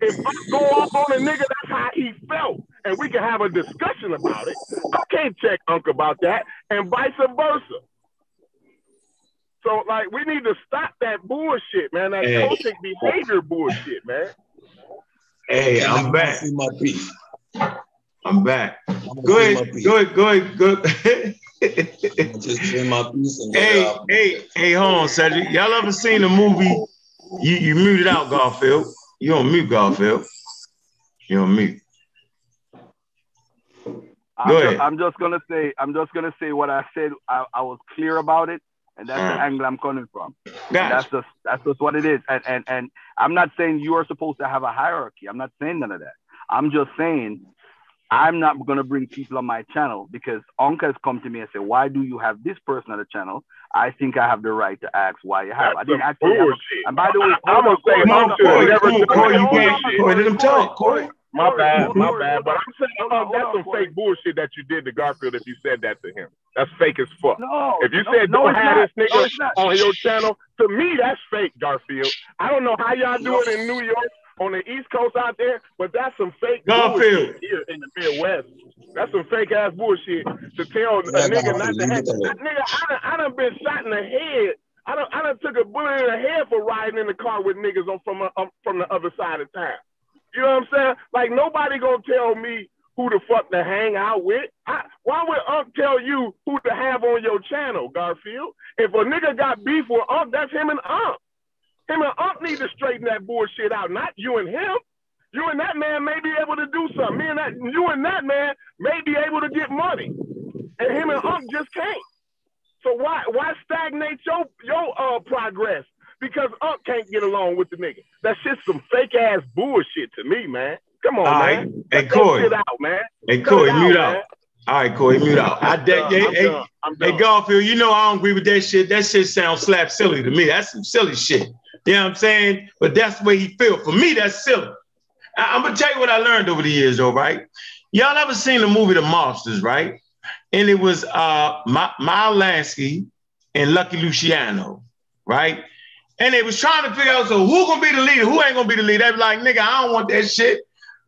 If I go off on a nigga, that's how he felt. And we can have a discussion about it. I can't check Unc about that, and vice versa. So, like, we need to stop that bullshit, man. That Hey. cultic behavior bullshit, man. Hey, I'm back. see my piece? I'm back. I'm Go ahead. Go ahead. Go ahead. Go ahead. Just say my piece and hey, hey, hey, hold on, Cedric. Y'all ever seen the movie? You you muted out, Garfield. You on mute, Garfield. You on mute. I'm, Go ju- ahead. I'm just gonna say, I'm just gonna say what I said. I, I was clear about it, and that's the uh-huh. angle I'm coming from. And that's just that's just what it is. And and and I'm not saying you are supposed to have a hierarchy. I'm not saying none of that. I'm just saying I'm not gonna bring people on my channel because Unc has come to me and said, "Why do you have this person on the channel?" I think I have the right to ask why you have. I That's didn't some actually. Have bullshit. and by the way, I'm gonna say Come on, Unc should Corey, never come Corey, you bullshit. can't- Corey, let him talk, Corey. My bad, my bad. But I'm saying, hold uh, that's some fake bullshit that you did to Garfield if you said that to him. That's fake as fuck. No, If you no, said no, don't it's have this nigga it's on your channel, to me that's fake, Garfield. I don't know how y'all do it in New York on the East Coast out there, but that's some fake Garfield. bullshit here in the Midwest. That's some fake ass bullshit to tell a nigga Garfield, not to leave have. it. Nigga, I done, I done been shot in the head. I done, I done took a bullet in the head for riding in the car with niggas on from, um, from the other side of town. You know what I'm saying? Like nobody gonna tell me who the fuck to hang out with. I, why would Unc tell you who to have on your channel, Garfield? If a nigga got beef with Unc, that's him and Unc. Him and Unc need to straighten that bullshit out, not you and him. You and that man may be able to do something. Me and that, you and that man may be able to get money, and him and Unc just can't. So why why stagnate your your uh progress? Because Unc can't get along with the nigga. That's just some fake ass bullshit to me, man. Come on, All right. man. Hey, Let that Corey. shit out, man. Hey, Cut Corey, it mute out, out. All right, Corey, mute out. I I'm de- done. hey, I'm hey, done. I'm hey, done. Garfield, you know I don't agree with that shit. That shit sounds slap silly to me. That's some silly shit. You know what I'm saying? But that's the way he feel. For me, that's silly. I- I'm gonna tell you what I learned over the years, though, right? Y'all ever seen the movie The Mobsters, right? And it was uh My- Meyer Lansky and Lucky Luciano, right? And they was trying to figure out so who gonna be the leader, who ain't gonna be the leader. They be like, nigga, I don't want that shit.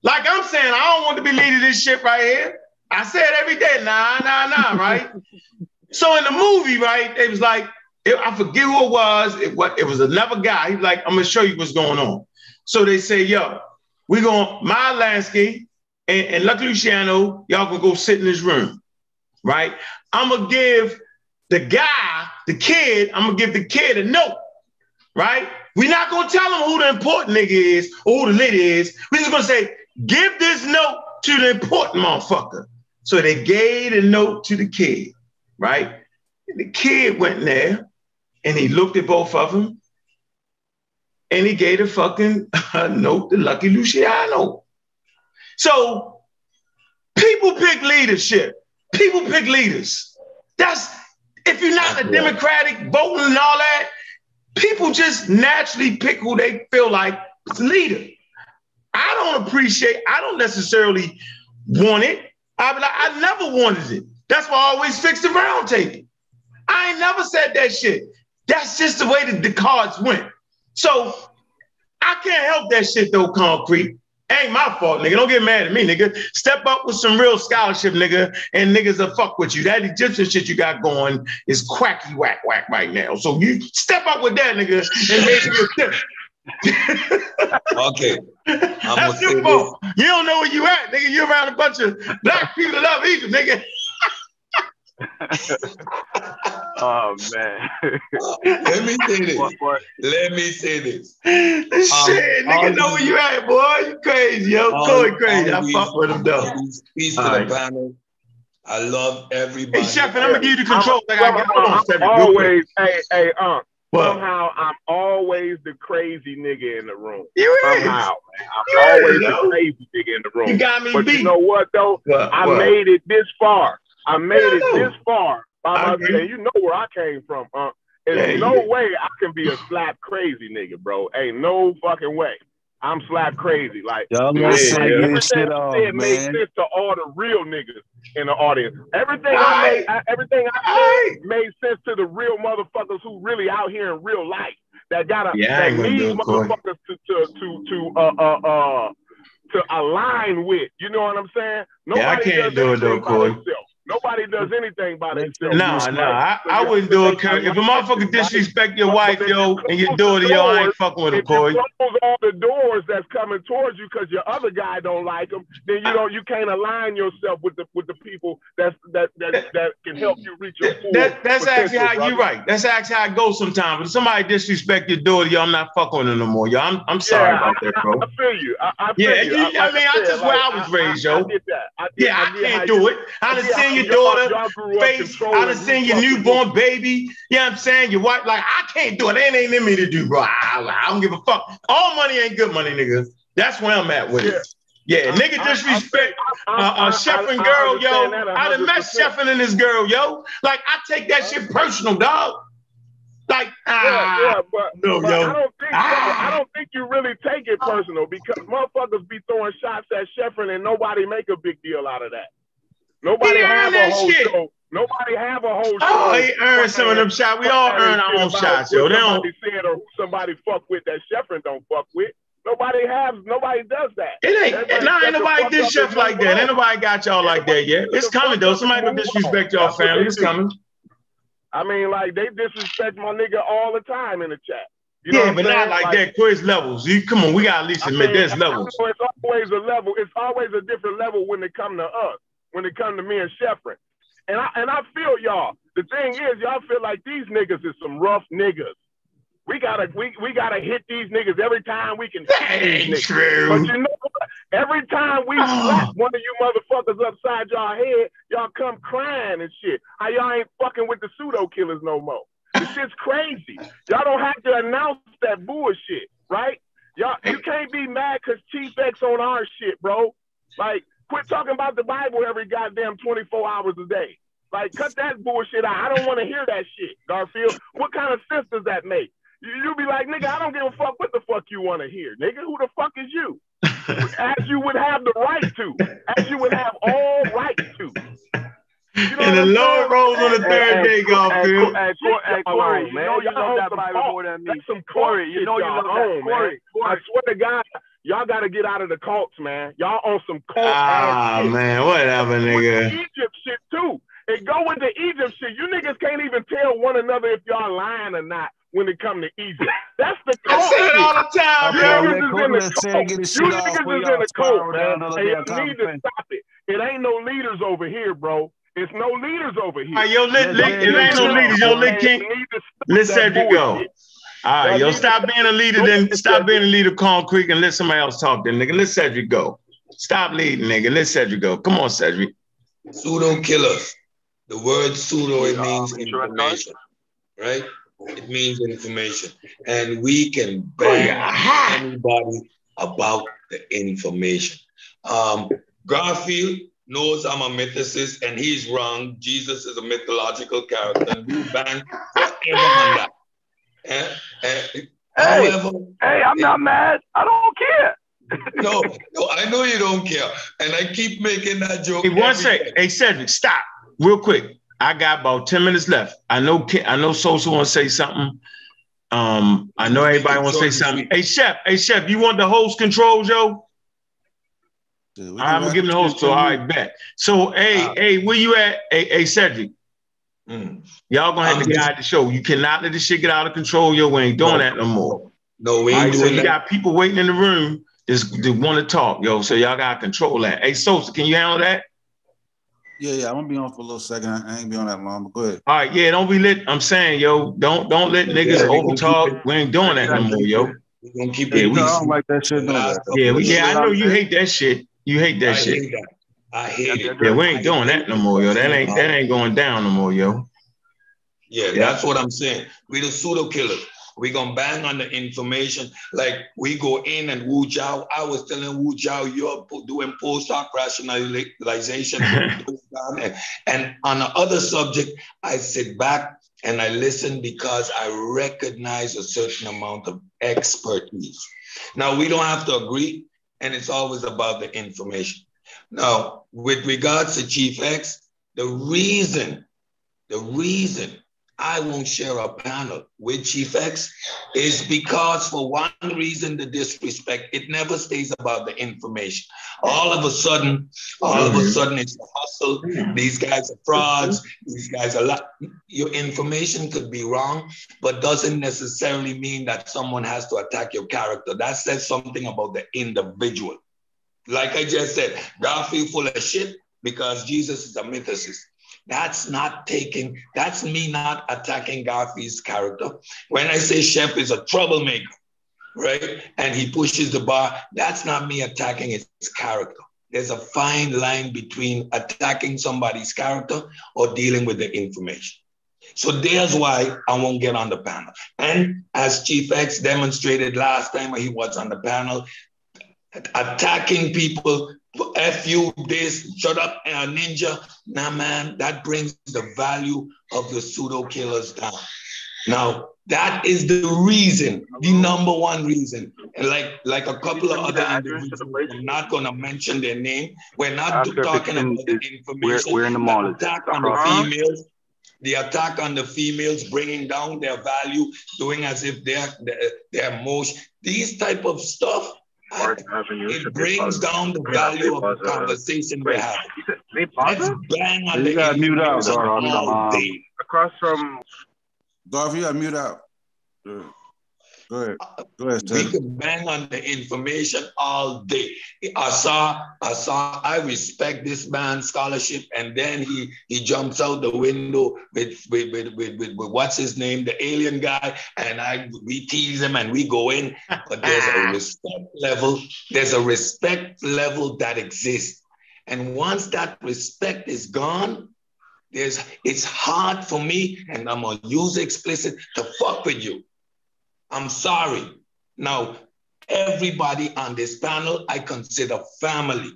Like I'm saying, I don't want to be leading this shit right here. I say it every day, nah, nah, nah, right? so in the movie, right, it was like, it- I forget who it was. It, what, it was another guy. He's like, I'm gonna show you what's going on. So they say, yo, we going Meyer Lansky and, and Lucky Luciano, y'all gonna go sit in this room, right? I'm gonna give the guy, the kid, I'm gonna give the kid a note, right? We're not gonna tell him who the important nigga is or who the lady is. We're just gonna say, give this note to the important motherfucker. So they gave the note to the kid, right? And the kid went in there and he looked at both of them and he gave a fucking uh, note to Lucky Luciano. So people pick leadership. People pick leaders. That's if you're not a Democratic voting and all that, people just naturally pick who they feel like is leader. I don't appreciate, I don't necessarily want it. I like, I never wanted it. That's why I always fix the round table. I ain't never said that shit. That's just the way that the cards went. So I can't help that shit though, concrete. Ain't my fault, nigga. Don't get mad at me, nigga. Step up with some real scholarship, nigga, and niggas will fuck with you. That Egyptian shit you got going is quacky whack whack right now. So you step up with that, nigga, and make different. Okay. I'm That's your fault. You don't know where you at, nigga. You around a bunch of black people that love Egypt, nigga. Oh man. Let me say this. What- what- Let me say this. Shit, nigga, know where these- you at, boy. You crazy, yo. All- Corey crazy. I these- fuck with him though. Peace to All the panel. I love everybody. Hey, Chef, and I'm gonna give you the control. I gotta get Somehow hold on, I'm Cedric, real quick. always, hey, hey, uh, What? somehow I'm always the crazy nigga in the room. You is. Somehow, man. I'm Yeah, always yo. the crazy nigga in the room. You got me But beat. you know what though? What? I What? made it this far. I made Yeah, I it this far by I myself. And you know where I came from, huh? There's Yeah, no did. way I can be a slap crazy nigga, bro. Ain't no fucking way. I'm slap crazy. Like Y'all Yeah, gonna say yeah. this everything shit I off, said made sense to all the real niggas in the audience. Everything I Aight. made, I, everything I Aight. said made sense to the real motherfuckers who really out here in real life that gotta Yeah, that need do it, Corey. motherfuckers to to to to uh uh uh to align with. You know what I'm saying? Yeah, I can't does do it though, anything by Corey. Themselves. Nobody does anything by themselves. No, no, I, I wouldn't do it, Kurt. If a motherfucker disrespect your wife, yo, and your daughter, yo, I ain't fucking with him, If you Corey. close all the doors that's coming towards you because your other guy don't like them, then you know you can't align yourself with the with the people that's that that that can help you reach your full That, that's actually potential, how you brother. right. That's actually how it goes sometimes. But if somebody disrespect your daughter, yo, I'm not fucking with her no more, yo. I'm, I'm sorry Yeah, about that, bro. I, I feel you. I, I feel Yeah, you. you- I mean, I said, just where I was raised, yo. I, did that. I did, Yeah, I did can't do it. I done did how seen your daughter y'all grew up face. I done seen your newborn baby. You know what I'm saying? Your wife, like, I can't do it. It ain't in me to do, bro. I, I don't give a fuck. All money ain't good money, nigga. That's where I'm at with it. Yeah, I- nigga I- disrespect I- uh, uh, Chef and girl, yo. I done met 100%. Chef and this girl, yo. Like, I take that shit personal, dog. Like, Yeah, ah, yeah, but, no, but yo. I don't think Ah. I don't think you really take it personal because motherfuckers be throwing shots at Sheffrin and nobody make a big deal out of that. Nobody have a that whole shit. show. Nobody have a whole oh, show. Oh, he earned some of them shots. We all earn our own shots, yo. They don't. Somebody said or who somebody fuck with that Sheffrin don't fuck with. Nobody has. Nobody does that. It ain't. Everybody Nah, ain't nobody did chef like that. Ain't nobody got y'all like that yet. It's coming though. Somebody gonna disrespect y'all family. It's coming. I mean, like they disrespect my nigga all the time in the chat. You know Yeah, but not saying? like that. Quiz levels. You come on. We gotta at least I admit mean, there's levels. It's always a level. It's always a different level when it come to us. When it come to me and Sheffrin. And I and I feel y'all. The thing is, y'all feel like these niggas is some rough niggas. We gotta we, we gotta hit these niggas every time we can That ain't niggas. But you know what? Every time we Oh. slap one of you motherfuckers upside y'all head, y'all come crying and shit. How y'all ain't fucking with the pseudo killers no more. This shit's crazy. Y'all don't have to announce that bullshit, right? Y'all you can't be mad cause Chief X on our shit, bro. Like, quit talking about the Bible every goddamn 24 hours a day. Like, cut that bullshit out. I don't want to hear that shit, Garfield. What kind of sense does that make? You, you be like, nigga, I don't give a fuck what the fuck you want to hear. Nigga, who the fuck is you? As you would have the right to. As you would have all right to. You know And the Lord saying? rose on the third hey, day, hey, Garfield. Hey, Corey, hey, Y'all Corey, you know you love that some Bible more than me. That's some Corey, you know you love that. own, Corey. Corey. I swear to God, y'all got to get out of the cults, man. Y'all on some cult Ah man, whatever, With nigga. Egypt shit too. It go into Egypt shit. You niggas can't even tell one another if y'all lying or not when it come to Egypt. That's the I cult say it shit. all the time, You Okay, yo. niggas is in the let cult. You niggas is in the cult, spiral man. And you need to stop it. It ain't no leaders over here, bro. It's no leaders over here. All right, yo, lit, Let lit, Sam it ain't no leaders, yo, boy. lit king. They need to stop Let that Cedric go. bullshit. All right, yo, stop being a leader, then stop being a leader, concrete, and let somebody else talk. Then, nigga, let Cedric go. Stop leading, nigga. Let Cedric go. Come on, Cedric. Pseudo killers. The word pseudo it means information, right? It means information, and we can bang anybody about the information. Um, Garfield knows I'm a mythicist, and he's wrong. Jesus is a mythological character, and we bang forever on that. And, and, Hey, however, hey, I'm not mad. I don't care. no, no, I know you don't care, and I keep making that joke. Hey, one every sec. day. Hey, Cedric, stop real quick. I got about 10 minutes left. I know I know Sosa want to say something. Um, I know everybody want to say something. Hey, Chef, hey, Chef, you want the host control, Joe? Shit, we I'm can gonna give him the wrap host this control. All right, bet. So, hey, Uh, hey, where you at? Hey, hey, Cedric, Mm. y'all gonna have I'm to guide just- the show. You cannot let this shit get out of control. Yo, we ain't doing No. that no more. No, we ain't right, so doing you that. got people waiting in the room just they want to talk, yo. So y'all gotta control that. Hey, Sosa, can you handle that? Yeah, yeah, I'm gonna be on for a little second. I ain't be on that long, but go ahead. All right, yeah, don't be lit. I'm saying, yo, don't don't let niggas Yeah, over talk. We ain't doing that no more, yo. We're gonna keep Yeah, it we- I don't like that shit. No, Last that. couple Yeah, we, yeah, I know you hate that shit. You hate I that shit. hate that. I hate it. Yeah, we ain't doing that no more, yo. That ain't that ain't going down no more, yo. Yeah, Yeah. that's what I'm saying. We the pseudo killers. We gonna bang on the information. Like we go in and Wu Jiao. I was telling Wu Jiao, you're doing post hoc rationalization. and, and on the other subject, I sit back and I listen because I recognize a certain amount of expertise. Now we don't have to agree, and it's always about the information. Now, with regards to Chief X, the reason, the reason I won't share a panel with Chief X is because, for one reason, the disrespect, it never stays about the information. All of a sudden, all of a mm-hmm. sudden, it's a hustle. Mm-hmm. These guys are frauds. These guys are lot. Your information could be wrong, but doesn't necessarily mean that someone has to attack your character. That says something about the individual. Like I just said, Garfield full of shit because Jesus is a mythicist. That's not taking, that's me not attacking Garfield's character. When I say Shep is a troublemaker, right? And he pushes the bar, that's not me attacking his character. There's a fine line between attacking somebody's character or dealing with the information. So there's why I won't get on the panel. And as Chief X demonstrated last time when he was on the panel, attacking people, F you this, shut up, and a ninja. Nah, man, that brings the value of the pseudo killers down. Now, that is the reason, the number one reason. And like, like a couple of other individuals, I'm not going to mention their name. We're not if talking in- about the information. we're- we're in the mall. The attack on the Uh-huh. females, the attack on the females, bringing down their value, doing as if they're they're, they're most. These type of stuff, it brings down the value of the conversation we're having. Let's bang on You the gotta mute out, information Dog. all day. Across from Garth, you gotta mute out. Go ahead. Uh, go ahead. We can bang on the information all day. I saw, I saw, I respect this man's scholarship, and then he he jumps out the window with with, with, with, with, with what's his name, the alien guy, and I we tease him and we go in, but there's a respect level, there's a respect level that exists. And once that respect is gone, there's it's hard for me, and I'm gonna use explicit to fuck with you. I'm sorry. Now, everybody on this panel, I consider family.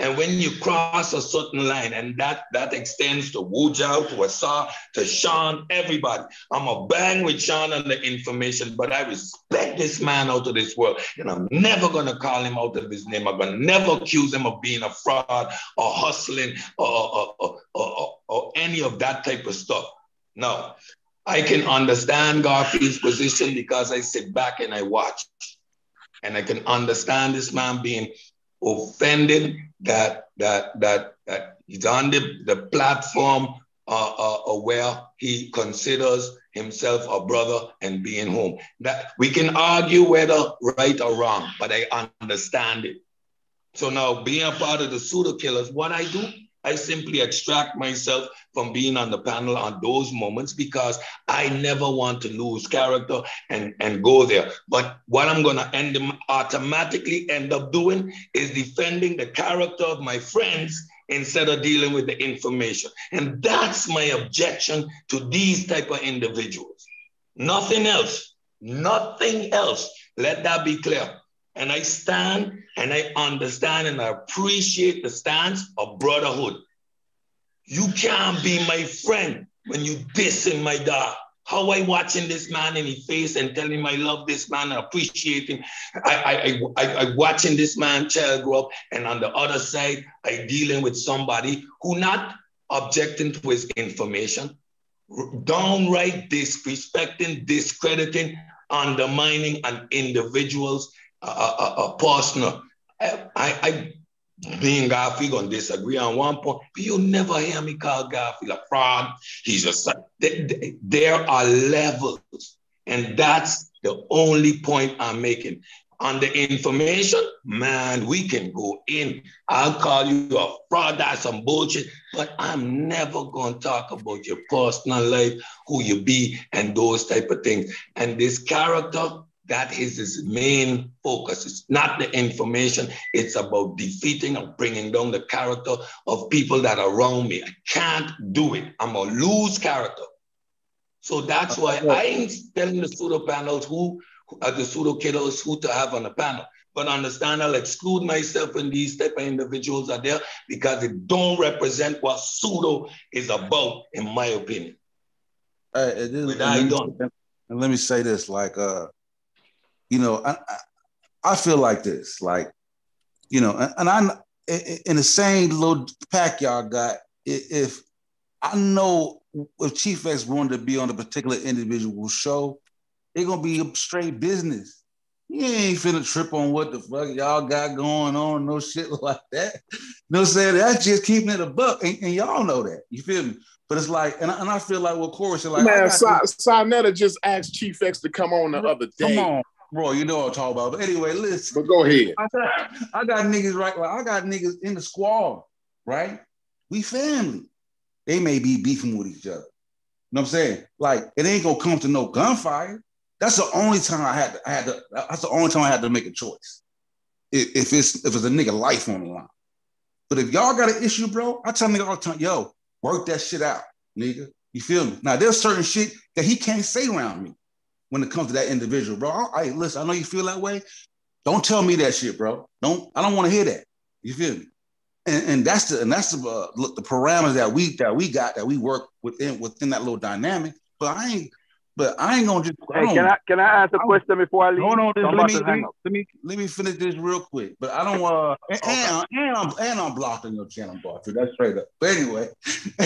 And when you cross a certain line, and that that extends to Wu Jiao, to Asa, to Sean, everybody. I'm a bang with Sean on the information, but I respect this man out of this world. And I'm never gonna call him out of his name. I'm gonna never accuse him of being a fraud or hustling or, or, or, or, or any of that type of stuff. No, I can understand Garfield's position because I sit back and I watch. And I can understand this man being offended that that that that he's on the, the platform uh, uh, uh, where he considers himself a brother and being home. That we can argue whether right or wrong, but I understand it. So now being a part of the pseudo killers, what I do, I simply extract myself from being on the panel on those moments because I never want to lose character and, and go there. But what I'm going to end automatically end up doing is defending the character of my friends instead of dealing with the information. And that's my objection to these type of individuals. Nothing else. Nothing else. Let that be clear. And I stand and I understand and I appreciate the stance of brotherhood. You can't be my friend when you dissing my dog. How I watching this man in his face and telling him I love this man and appreciate him. I, I, I, I watching this man child grow up, and on the other side, I dealing with somebody who not objecting to his information, downright disrespecting, discrediting, undermining an individual's a, a, a partner. I, I, me and Garfield gonna disagree on one point, but you'll never hear me call Garfield a fraud. He's just there are levels, and that's the only point I'm making. On the information, man, we can go in. I'll call you a fraud, that's some bullshit, but I'm never gonna talk about your personal life, who you be, and those type of things. And this character, that is his main focus. It's not the information. It's about defeating and bringing down the character of people that are around me. I can't do it. I'm gonna lose character. So that's why I ain't telling the pseudo panels who are the pseudo kiddos who to have on the panel. But understand I'll exclude myself and these type of individuals are there because it don't represent what pseudo is about, in my opinion. Uh, it is, I don't. And let me say this, like uh you know, I, I feel like this, like, you know, and, and I in the same little pack y'all got, if I know if Chief X wanted to be on a particular individual show, it's gonna be a straight business. You ain't finna trip on what the fuck y'all got going on, no shit like that. You know what I'm saying? That's just keeping it a buck, and, and y'all know that. You feel me? But it's like, and I, and I feel like what Corey said, like, man, Sa- just asked Chief X to come on the other day. Come on, Bro, you know what I'm talking about. But anyway, listen. But go ahead. I got, I got niggas right. Like I got niggas in the squad, right? We family. They may be beefing with each other. You know what I'm saying? Like it ain't gonna come to no gunfire. That's the only time I had to, I had to. That's the only time I had to make a choice. If, if it's if it's a nigga life on the line. But if y'all got an issue, bro, I tell nigga all the time, yo, work that shit out, nigga. You feel me? Now there's certain shit that he can't say around me when it comes to that individual, bro. I, listen, I know you feel that way. Don't tell me that shit, bro. Don't. I don't want to hear that. You feel me? And, and that's the and that's the uh, look, the parameters that we that we got that we work within within that little dynamic. But I ain't but I ain't gonna just. Hey, can I can I ask a question before I leave? Hold on, let me, let me, let me let me finish this real quick. But I don't uh and, okay. and, and I'm and I'm blocking your channel, bar. That's straight up. But anyway,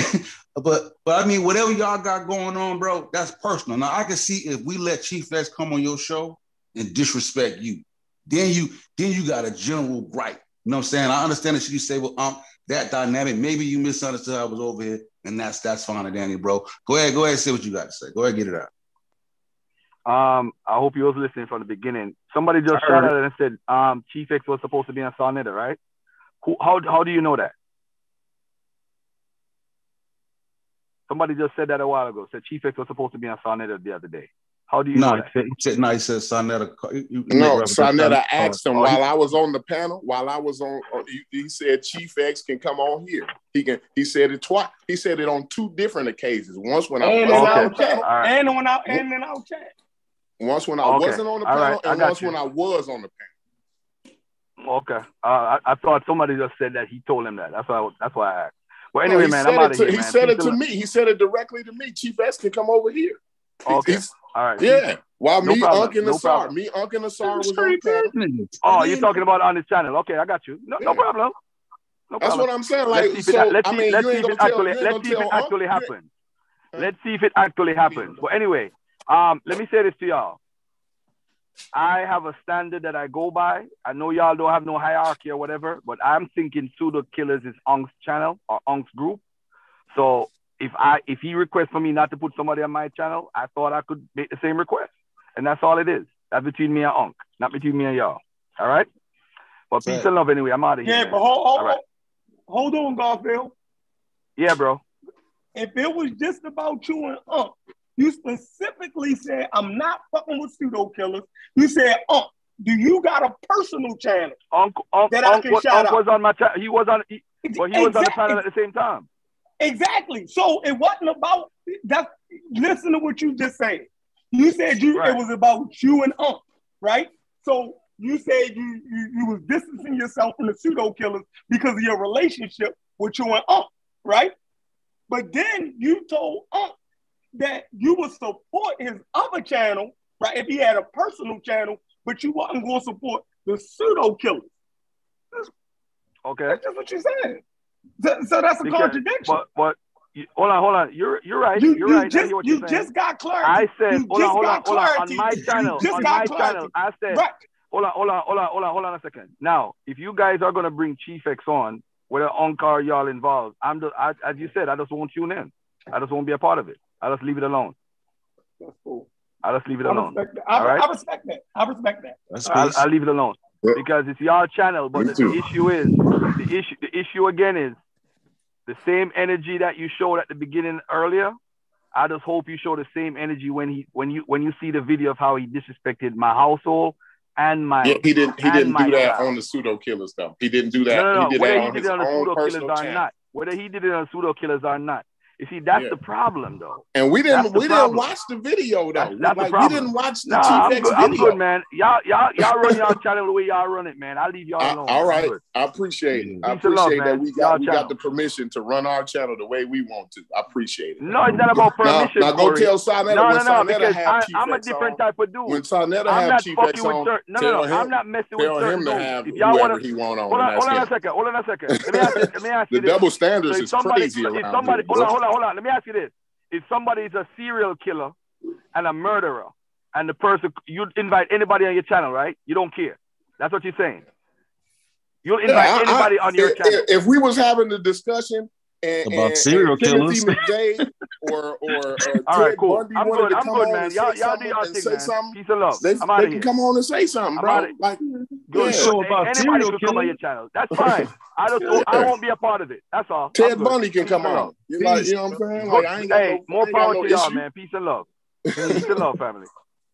but but I mean, whatever y'all got going on, bro, that's personal. Now I can see if we let Chief X come on your show and disrespect you, then you then you got a general right. You know what I'm saying? I understand that you say, well, um, that dynamic. Maybe you misunderstood I was over here, and that's that's fine, Danny, bro. Go ahead, go ahead, say what you got to say. Go ahead, get it out. Um, I hope you was listening from the beginning. Somebody just shouted out and said, um, Chief X was supposed to be on Sa right? Who, how, how do you know that? Somebody just said that a while ago. Said Chief X was supposed to be on Sa the other day. How do you no, know that? He said, no, he said Sa No, Sa Neter asked him oh, while I was on the panel. While I was on, uh, he, he said Chief X can come on here. He can. He said it twice. He said it on two different occasions. Once when I and was on the panel, right. and on I and in our chat. Once when I okay. wasn't on the panel, right. and once you. when I was on the panel. Okay. Uh, I, I, thought somebody just said that he told him that. That's why. I, that's why I asked. Well, anyway, no, man, I'm out of here. He man. said it to me. He said it directly to me. Chief X can come over here. Okay. He's, All right. Yeah. While no me, problem. Unc, and no Asar, me, Unc, and Asar was on panel. Oh, you're talking about on this channel. Okay, I got you. No, yeah. no problem. No That's what I'm saying. Like, let's see so, I mean, let's see if it actually, let's see if it actually happens. Let's see if it actually happens. But anyway, um, let me say this to y'all. I have a standard that I go by. I know y'all don't have no hierarchy or whatever, but I'm thinking pseudo killers is Unc's channel or Unc's group. So if I if he requests for me not to put somebody on my channel, I thought I could make the same request. And that's all it is. That's between me and Unc, not between me and y'all. All right? But peace and love anyway. I'm out of here. Yeah, man. but hold, hold, right. hold on, Garfield. Yeah, bro. If it was just about you and Unc, you specifically said, I'm not fucking with pseudo killers. You said, Unc, do you got a personal channel? Uncle, Unc, That I can was, shout Unc out. was on my channel. He was on, he, but he was on the channel at the same time. Exactly. So it wasn't about that. Listen to what you just said. You said you Right. it was about you and Unc, right? So you said you, you you was distancing yourself from the pseudo killers because of your relationship with you and Unc, right? But then you told Unc that you would support his other channel, right? If he had a personal channel, but you wasn't going to support the pseudo killers. Okay. That's just what you said. So, so that's a Because- contradiction. But but you, hold on, hold on. You're you're right. You, you're you right. Just you you're just got clarity. I said, you hold on, just hold on, got hold on. On my channel, just on got my clarity. channel, I said, Right. hold on, hold on, hold on, hold on, hold on a second. Now, if you guys are gonna bring Chief X on, whether Unc or y'all involved, I'm just, I, as you said, I just won't tune in. I just won't be a part of it. I just leave it alone. That's cool. I just leave it I alone. respect that. I, All right. I respect that. I respect that. That's I'll. I'll leave it alone Yeah. because it's your channel. But the, the issue is the issue. The issue again is the same energy that you showed at the beginning earlier. I just hope you show the same energy when he when you when you see the video of how he disrespected my household and my Yeah, he didn't. He didn't do that child. on the pseudo killers though. He didn't do that. no, no, no. He did Whether that he on did his it on the pseudo killers or channel. not, whether he did it on pseudo killers or not. You see, that's Yeah. the problem, though. And we didn't. We problem. didn't watch the video though. That's- that's the like we didn't watch the Nah, Chief X good. I'm video. good, man. Y'all, y'all, y'all run your channel the way y'all run it, man. I leave y'all I- alone. all right. I appreciate it. I Peace love, appreciate that man. we Y'all got we channel. got the permission to run our channel the way we want to. I appreciate it. No, it's not about permission. now go Corey. tell Sa Neter No, when no, no, Sa Neter have I, I'm a different on. type of dude. When Sa Neter I'm have Chief X on. No, no, no. I'm not messing with certain him to dudes. have If y'all he want on. hold on, and that's hold on him. a second. Hold on a second. Let me ask you. Let me ask The you double standards is crazy around somebody, hold on, hold on, hold on. Let me ask you this: If somebody is a serial killer and a murderer, and the person you invite anybody on your channel, right? You don't care. That's what you're saying. You'll invite Yeah, I- I- anybody on your if, channel. if- if we was having the discussion and, About and, serial and killers. McVeigh or or Ted All right, cool. Bundy I'm good. I'm good, man. Y'all, y'all do y'all and thing, say man. something, Peace and love. they, I'm out they can here. come on and say something, bro. Like, Good yeah. show about Anybody serial could come on killers. your channel. That's fine. I just don't, I won't be a part of it. That's all. Ted. Bundy can come on. You like, you know what I'm saying? Like, I ain't got hey, no, more I ain't got power no to y'all, man. Peace and love. Peace and love, family.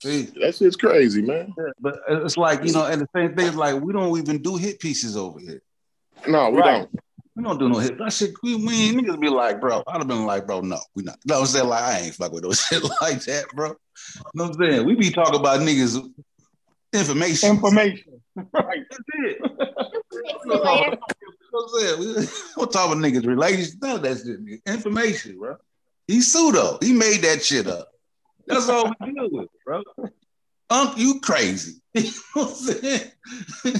See, That shit's crazy, man. but it's like you know, and the same thing is like we don't even do hit pieces over here. No, we Right. don't. We don't do no hit. That shit, we, we niggas be like, bro. I'd have been like, bro, no, we not. No, I'm saying like I ain't fuck with those shit like that, bro. You know what I'm saying? We be talking about niggas information. Information. Right. That's it. We don't talk about- you know what I'm saying? We talk about niggas relations. None of that shit. Information, bro. He pseudo. He made that shit up. That's all we deal with, bro. Unc, you crazy. you know what I'm saying?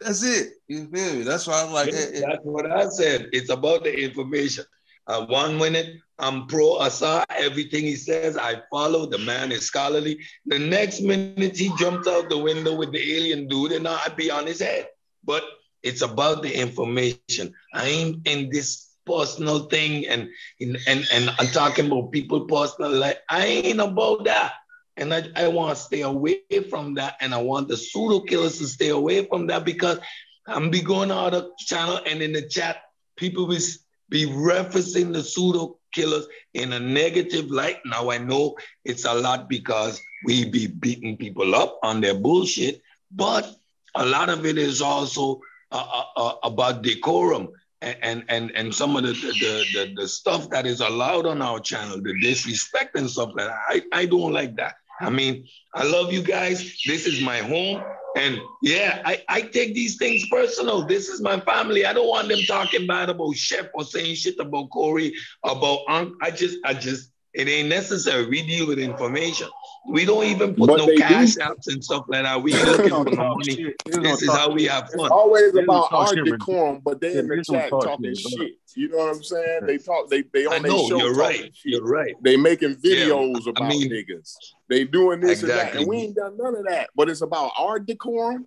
That's it. You feel me? That's why I'm like, eh, eh, That's what I said. It's about the information. Uh, one minute, I'm pro Assad. Everything he says, I follow. The man is scholarly. The next minute, he jumps out the window with the alien dude, and I'd be on his head. But it's about the information. I ain't in this personal thing and and and, and I'm talking about people personal life. I ain't about that. And I, I want to stay away from that. And I want the pseudo killers to stay away from that because I'm be going out of channel and in the chat, people will be referencing the pseudo killers in a negative light. Now I know it's a lot because we be beating people up on their bullshit, but a lot of it is also uh, uh, uh, about decorum and, and and and some of the the, the the stuff that is allowed on our channel, the disrespect and stuff like that. I, I don't like that. I mean, I love you guys. This is my home. And yeah, I, I take these things personal. This is my family. I don't want them talking bad about Chef or saying shit about Corey, about Unc. I just, I just, it ain't necessary. We deal with information. We don't even put But no they do. cash apps and stuff like that. We looking for no money. This is how we have It's fun. always They about don't our shit, decorum, but they in the chat talk talking shit, shit. You know what I'm saying? They talk. They they I on their know, show you're right. shit. You're right. They making Yeah, videos I about mean- niggas. They doing this and that, and we ain't done none of that. But it's about our decorum.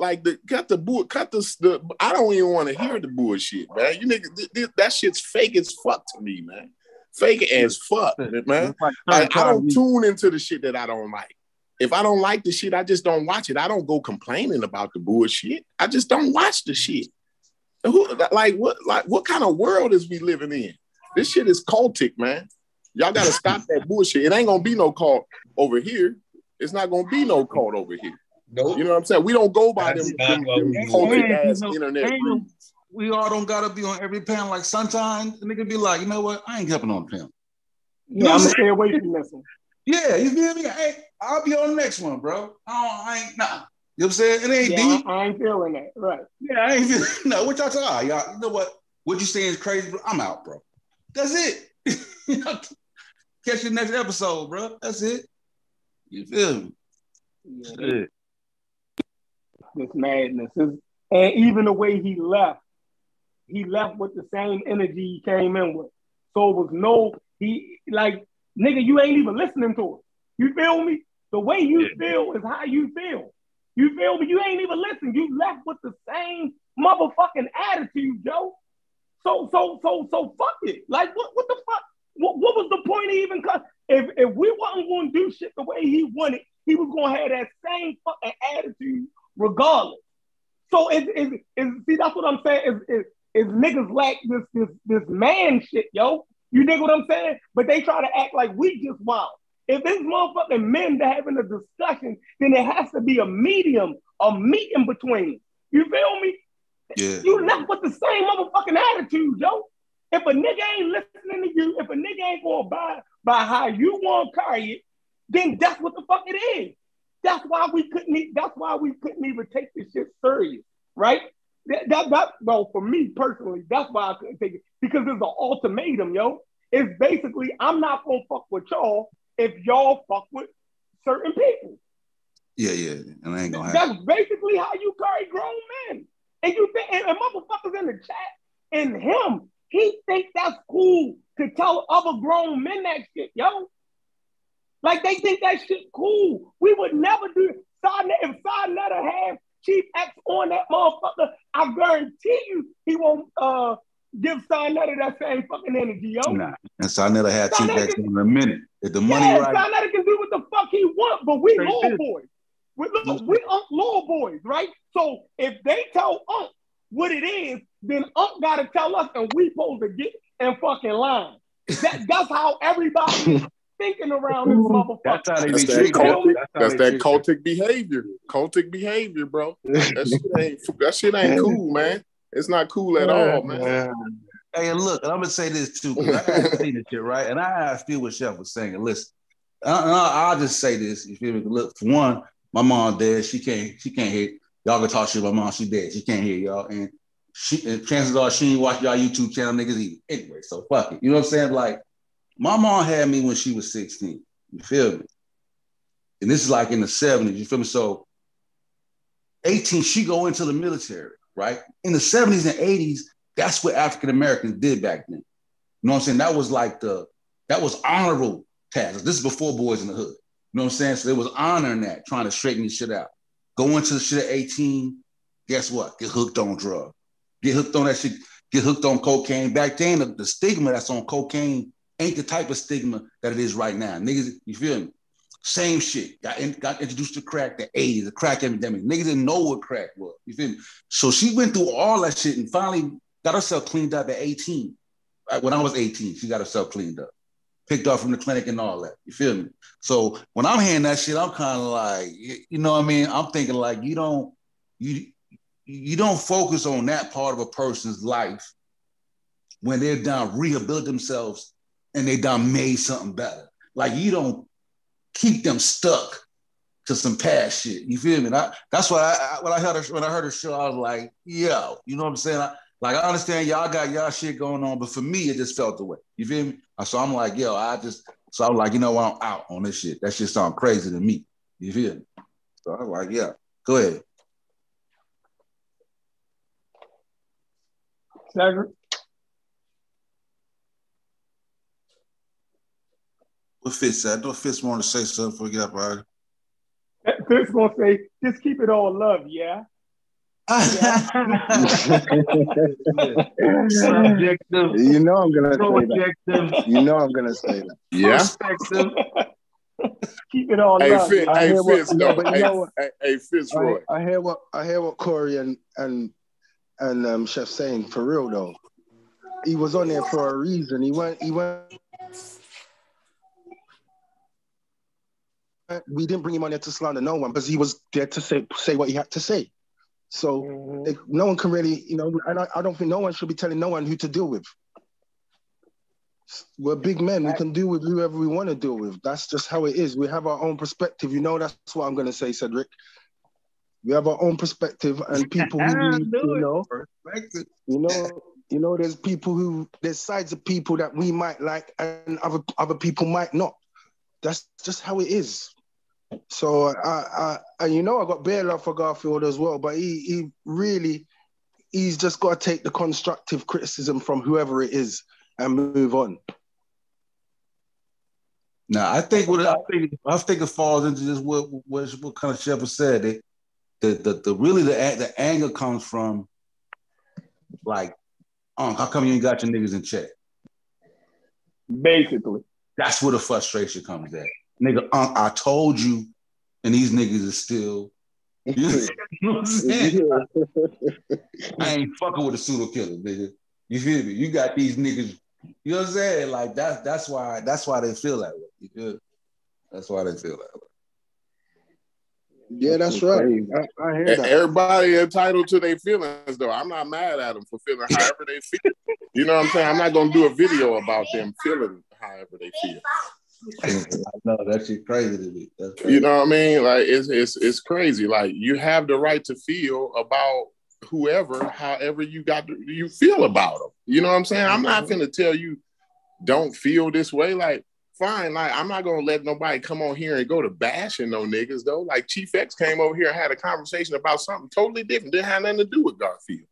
Like the cut the bull, cut the, the I don't even want to hear the bullshit, man. You niggas, th- th- that shit's fake as fuck to me, man. Fake as fuck, man. Like I, don't tune into the shit that I don't like. If I don't like the shit, I just don't watch it. I don't go complaining about the bullshit. I just don't watch the shit. Who, like what like what kind of world is we living in? This shit is cultic, man. Y'all gotta stop that bullshit. It ain't gonna be no cult over here. It's not gonna be no cult over here. Nope. You know what I'm saying? We don't go by That's them, them, them cultic ass no- internet ain't no- breeds. We all don't gotta be on every panel. Like sometimes the nigga be like, you know what? I ain't jumping on the panel. Yeah, I'm gonna stay away from this one. Yeah, you feel me? Hey, I'll be on the next one, bro. I, don't, I ain't nah. You know what I'm saying? It ain't Yeah, deep. I, ain't feeling that. Right. Yeah, I ain't feeling no. What y'all talking? about? y'all, you know what? What you saying is crazy, bro. I'm out, bro. That's it. Catch you next episode, bro. That's it. You feel me? Yeah, Shit. this madness. This- and even the way he left, he left with the same energy he came in with. So it was no, he like, nigga, you ain't even listening to it. You feel me? The way you feel is how you feel. You feel me? You ain't even listening. You left with the same motherfucking attitude, Joe. So, so, so, so fuck it. Like, what, what the fuck? What, what was the point of even? co- If if we wasn't going to do shit the way he wanted, he was going to have that same fucking attitude regardless. So it's, it's, it's see that's what I'm saying is is, is niggas lack this this this man shit, yo. You dig what I'm saying? But they try to act like we just wild. If it's motherfucking men that having a discussion, then there has to be a medium, a meet in between. You feel me? Yeah. You left with the same motherfucking attitude, yo. If a nigga ain't listening to you, if a nigga ain't gonna buy by how you want to carry it, then that's what the fuck it is. That's why we couldn't. That's why we couldn't even take this shit serious, right? That, that, that well, for me personally, that's why I couldn't take it because it's an ultimatum, yo. It's basically I'm not gonna fuck with y'all if y'all fuck with certain people. Yeah, yeah. And I ain't gonna happen. That's basically how you carry grown men. And you think, and, and motherfuckers in the chat, and him, he think that's cool to tell other grown men that shit, yo. Like they think that shit cool. We would never do it. Side- If Sa Neter had Chief X on that motherfucker, I guarantee you he won't uh give Sa Neter that same fucking energy, yo. Nah. And so I never had So two nigga- backs in a minute. If the money yeah, right, Sa Neter can do what the fuck he want, but we Straight law business. boys. We, look, we Unc law boys, right? So if they tell Unc what it is, then Unc gotta tell us, and we supposed to get in fucking line. That, that's how everybody is thinking around this motherfucker. That's how they That's that treated. cultic. how That's they that treat cultic behavior. Cultic behavior, bro. That shit ain't. That shit ain't cool, man. It's not cool at all, man. Hey, and look, and I'm gonna say this too, because I gotta see this shit, right? And I, I feel what Chef was saying. Listen, uh, I, I, will just say this. You feel me? Look, for one, my mom dead. She can't. She can't hear. Y'all can talk shit. about My mom, she dead. She can't hear y'all, and she. And chances are she ain't watch y'all YouTube channel niggas either. Anyway, so fuck it. You know what I'm saying? Like, my mom had me when she was 16. You feel me? And this is like in the 70s. You feel me? So, 18, she go into the military, right? In the 70s and 80s, that's what African Americans did back then. You know what I'm saying? That was like the that was honorable tasks. This is before Boys in the Hood. You know what I'm saying? So there was honor in that, trying to straighten this shit out. Go into the shit at 18, guess what? Get hooked on drugs. Get hooked on that shit, get hooked on cocaine. Back then, the, the stigma that's on cocaine ain't the type of stigma that it is right now. Niggas, you feel me? Same shit. Got, in, got introduced to crack, the 80s, the crack epidemic. Niggas didn't know what crack was. You feel me? So she went through all that shit and finally got herself cleaned up at 18. When I was 18, she got herself cleaned up. Picked up from the clinic and all that. You feel me? So when I'm hearing that shit, I'm kind of like, you know what I mean? I'm thinking like you don't, you you don't focus on that part of a person's life when they're done rehabilitate themselves and they done made something better. Like you don't keep them stuck to some past shit. You feel me? I, that's why I, I, when I heard her when I heard her show, I was like, yo, you know what I'm saying? I, like I understand y'all got y'all shit going on, but for me, it just felt the way. You feel me? So I'm like, yo, I just so I'm like, you know what, I'm out on this shit. That shit sound crazy to me. You feel me? So I'm like, yeah, go ahead. Cedric, What Fitz said? Don't Fitz want to say something before we get up out Fitz gonna say, just keep it all love, yeah. Subjective. You know I'm gonna say that. You know I'm gonna say that. Yeah. Perspective. keep it all Hey, love. Fitz. I hey, hear what- Fitz, no, though. but you Hey, know what? hey, hey, Fitzroy. I, I hear what I hear what Corey and and and um, Chef saying for real though. he was on there for a reason. He went. He went. We didn't bring him on there to slander no one because he was there to say say what he had to say. So Mhm. like, no one can really, you know, and I, I don't think no one should be telling no one who to deal with. We're big men. We can deal with whoever we want to deal with. That's just how it is. We have our own perspective. You know, that's what I'm going to say, Cedric. We have our own perspective, and people who we, you know, you know, you know, there's people who there's sides of people that we might like, and other other people might not. That's just how it is. So I, I, and you know, I got bare love for Garfield as well, but he, he really, he's just got to take the constructive criticism from whoever it is and move on. Now, I think what I think I think it falls into just what what, what kind of Shepard said. It, the, the the really the the anger comes from like, um, how come you ain't got your niggas in check? Basically, That's where the frustration comes at. Nigga, uh, I told you, and these niggas are still. You know what I'm saying? I ain't fucking with a pseudo killer, nigga. You feel me? You got these niggas. You know what I'm saying? Like that's that's why that's why they feel that way. You feel? That's why they feel that way. Yeah, that's right. I, I hear that. Everybody entitled to their feelings, though. I'm not mad at them for feeling however they feel. You know what I'm saying? I'm not gonna do a video about them feeling however they feel. I know that shit crazy to me. Crazy. You know what I mean? Like it's it's it's crazy. Like you have the right to feel about whoever, however you got to, you feel about them. You know what I'm saying? I'm not mm-hmm. gonna tell you don't feel this way. Like fine, like I'm not gonna let nobody come on here and go to bashing no niggas though. Like Chief X came over here and had a conversation about something totally different. Didn't have nothing to do with Garfield.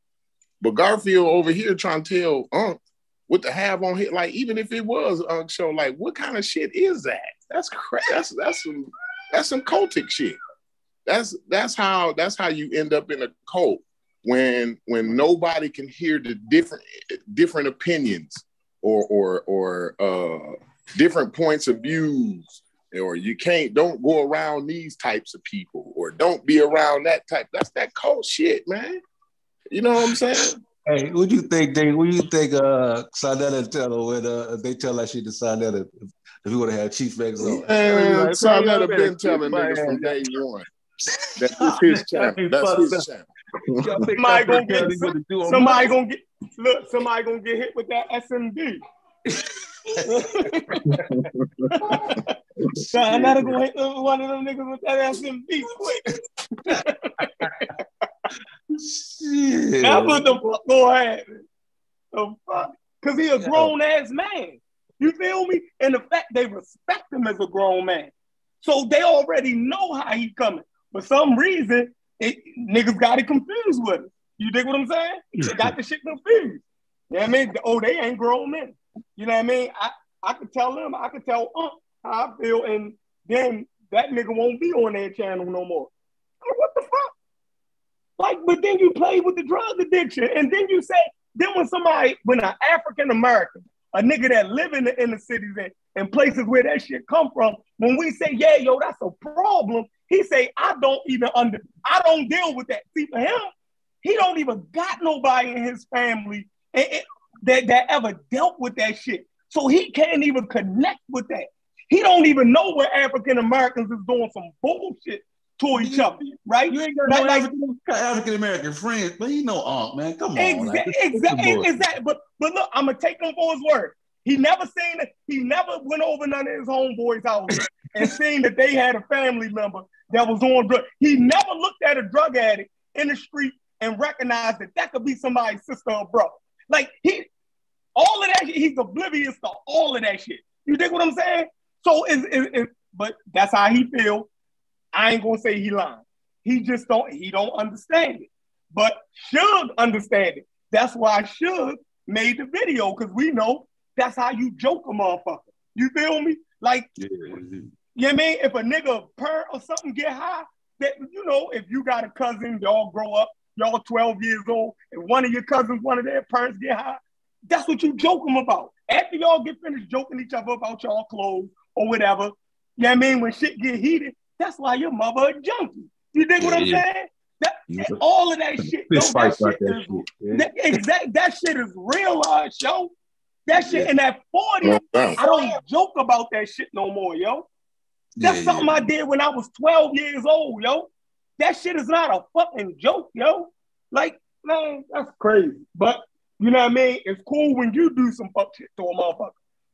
But Garfield over here trying to tell Unc what to have on here. Like even if it was Unc show, like what kind of shit is that? That's crazy. That's that's some that's some cultic shit. That's that's how that's how you end up in a cult when when nobody can hear the different different opinions or or or uh different points of views or you can't don't go around these types of people or don't be around that type that's that cult shit man you know what i'm saying Hey, what do you think, Dave? What do you think uh Sa Neter tell her when uh, they tell her she decided if, if we would have had Chief X on? man like, so i've man, never you been telling kiss niggas from day one that this his channel that's his channel Somebody gonna get What to do on somebody gonna get look. Somebody gonna get hit with that SMD. so I gotta go hit one of them niggas with that SMD quick. Shit. That's what the fuck gonna happen. The fuck? Cause he a grown ass man. You feel me? And the fact they respect him as a grown man. So they already know how he coming. For some reason, it, niggas got it confused with it. You dig what I'm saying? They got the shit confused. You know what I mean? Oh, they ain't grown men. You know what I mean? I, I could tell them, I could tell uh, how I feel, and then that nigga won't be on their channel no more. What the fuck? Like, but then you play with the drug addiction, and then you say, then when somebody, when an African American, a nigga that live in the inner cities and, and places where that shit come from, when we say, yeah, yo, that's a problem, he say, I don't even under, I don't deal with that. See, for him, he don't even got nobody in his family and- and- that, that ever dealt with that shit. So he can't even connect with that. He don't even know where African Americans is doing some bullshit to each other, right? You ain't got Like- no like- African American friends, but he know Unc, man. Come on. like, Exactly, this exactly, exactly. But but look, I'm gonna take him for his word. He never seen it. He never went over none of his homeboys' houses and seen that they had a family member that was on drug. He never looked at a drug addict in the street and recognized that that could be somebody's sister or brother. Like he, all of that. He's oblivious to all of that shit. You dig what I'm saying? So is but that's how he feel. I ain't gonna say he lying. He just don't. He don't understand it but Suge understand it. That's why Suge made the video because we know that's how you joke a motherfucker. You feel me? Like, Yeah. you know what I mean? If a nigga per or something get high, that you know, if you got a cousin, y'all grow up, y'all 12 years old, and one of your cousins, one of their parents get high, that's what you joke them about. After y'all get finished joking each other about y'all clothes or whatever, you know what I mean? When shit get heated, that's why your mother a junkie. You dig what I'm yeah. saying? That all of that shit. Yo, Fist that shit that is, shit. yeah. that, exact, that shit is real, uh, yo. That shit in that 40, No doubt. I don't joke about that shit no more, yo. That's Yeah, something yeah. I did when I was 12 years old, yo. That shit is not a fucking joke, yo. Like, man, that's crazy. But you know what I mean? It's cool when you do some fuck shit to a motherfucker.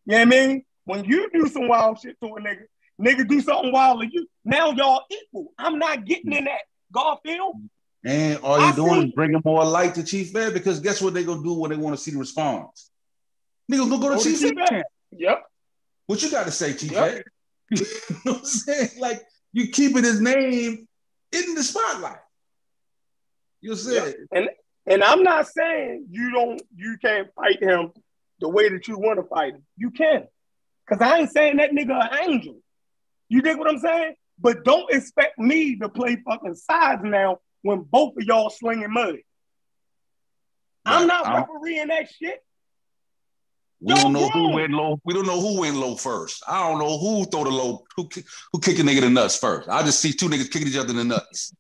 You know what I mean? When you do some wild shit to a nigga, nigga do something wild to you. Now y'all equal. I'm not getting in that golf Garfield. And all you I doing see. is bringing more light to Chief Ed because guess what they gonna do when they want to see the response? Niggas gonna go to Go to Chief Chief Ed. Ed. Yep. What you got to say, Chief Yep. Ed? you know what I'm saying? Like you keeping his name in the spotlight. You said And and I'm not saying you don't you can't fight him the way that you want to fight him. You can. Cause I ain't saying that nigga an angel. You dig what I'm saying? But don't expect me to play fucking sides now when both of y'all slinging mud. I'm not I'm- refereeing that shit. we don't know who went low. We don't know who went low first. I don't know who throw the low, who who kick a nigga in the nuts first. I just see two niggas kicking each other in the nuts.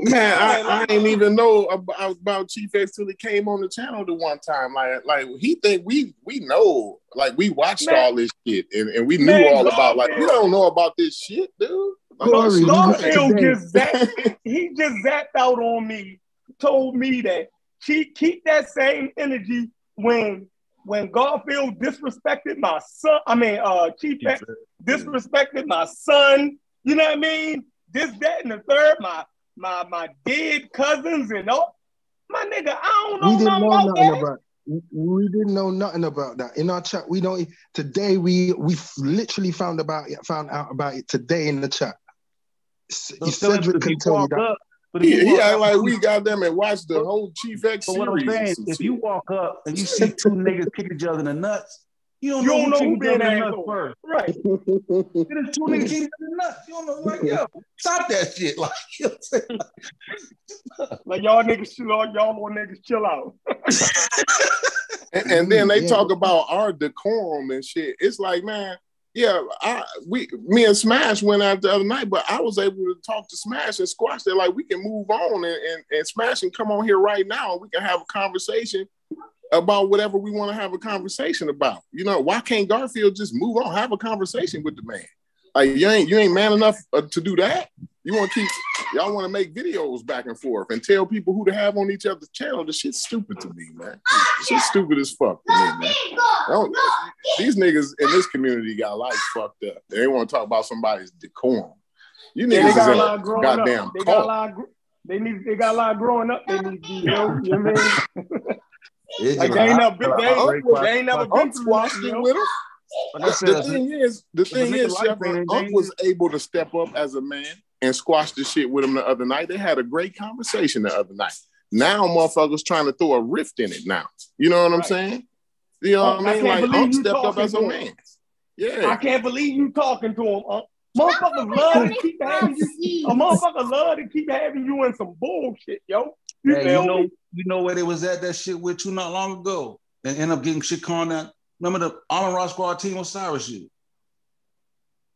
Man, I, I didn't even know about, about Chief X till he came on the channel the one time. Like, like he think we we know, like we watched Man. all this shit and, and we knew Man, all about. Like, we don't know about this shit, dude. Like, Corey, this shit you got crazy. Garfield just zapped, he just zapped out on me, told me that she keep that same energy when when Garfield disrespected my son. I mean, uh, Chief X disrespected my son. You know what I mean? This, that, and the third. My my my dead cousins and all. My nigga, I don't know We didn't nothing know about nothing that. about. We didn't know nothing about that in our chat. We don't. Today we we literally found about it. Found out about it today in the chat. So Cedric can tell you that. up, but if He, you act up- like we got them and watched the whole Chief X But what I'm series. saying, if you walk up and you see two niggas kick each other in the nuts, you don't You know don't know who who kicked being in the nuts asshole. first. Right. There's two niggas kicking each in the nuts. You don't know, like, yo, stop that shit. Like, you know what I'm saying? Like y'all niggas, chill out. Y'all little niggas, chill out. And, and then they Yeah. talk about our decorum and shit. It's like, man, yeah, I we me and Smash went out the other night, but I was able to talk to Smash and squash They're Like we can move on and, and, and Smash can come on here right now and we can have a conversation about whatever we want to have a conversation about. You know, why can't Garfield just move on, have a conversation with the man? Like you ain't you ain't man enough uh, to do that. You want to keep y'all want to make videos back and forth and tell people who to have on each other's channel. The shit's stupid to me, man. Shit's stupid as fuck to me, man. These niggas in this community got life fucked up. They want to talk about somebody's decorum. You Yeah, niggas got a lot of growing goddamn up. They got a lot. They need. They got a lot of growing up. They need to do. You know, you know what I mean? It's Like they ain't never been. a They ain't, they ain't never been Unc through squashed that, it with him. Like I The thing is, the thing is, like Chef, that, Unc was able to step up as a man and squash the shit with him the other night. They had a great conversation the other night. Now motherfuckers trying to throw a rift in it now. You know what I'm Right. saying? You know what I I mean? Like believe Unc stepped up as a man. Yeah. I can't believe you talking to him. Uh, motherfuckers love to keep having you. A motherfucker love to keep having you in some bullshit, yo. You Hey, you know, you know where they was at that shit with you not long ago, and end up getting shit called out. Remember the Armor Rock Squad team Osiris shit?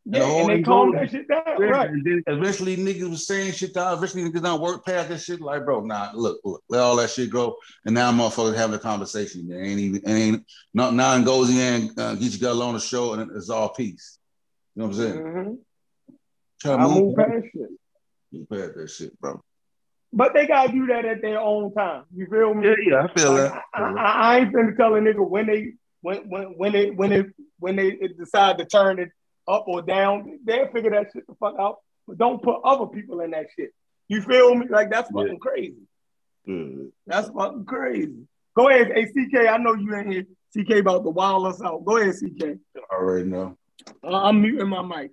Yeah, the and they thing calm that shit down, right? And then eventually niggas was saying shit down. Eventually niggas down work past that shit. Like, bro, nah, look, look, let all that shit go. And now motherfuckers having a conversation. There ain't even, it ain't not nothing goes in, uh, get you got on the show, and it's all peace. You know what I'm saying? Mhm. Try to I move, move past shit. move past that shit, bro. But they gotta do that at their own time. You feel me? Yeah, yeah, I feel that. I, I, I ain't finna tell a nigga when they when when when they when they when they decide to turn it up or down. They'll figure that shit the fuck out. But don't put other people in that shit. You feel me? Like that's fucking crazy. Yeah. That's fucking crazy. Go ahead, hey CK. I know you in here. CK about to wild us out. Go ahead, CK. I already know. Uh, I'm muting my mic.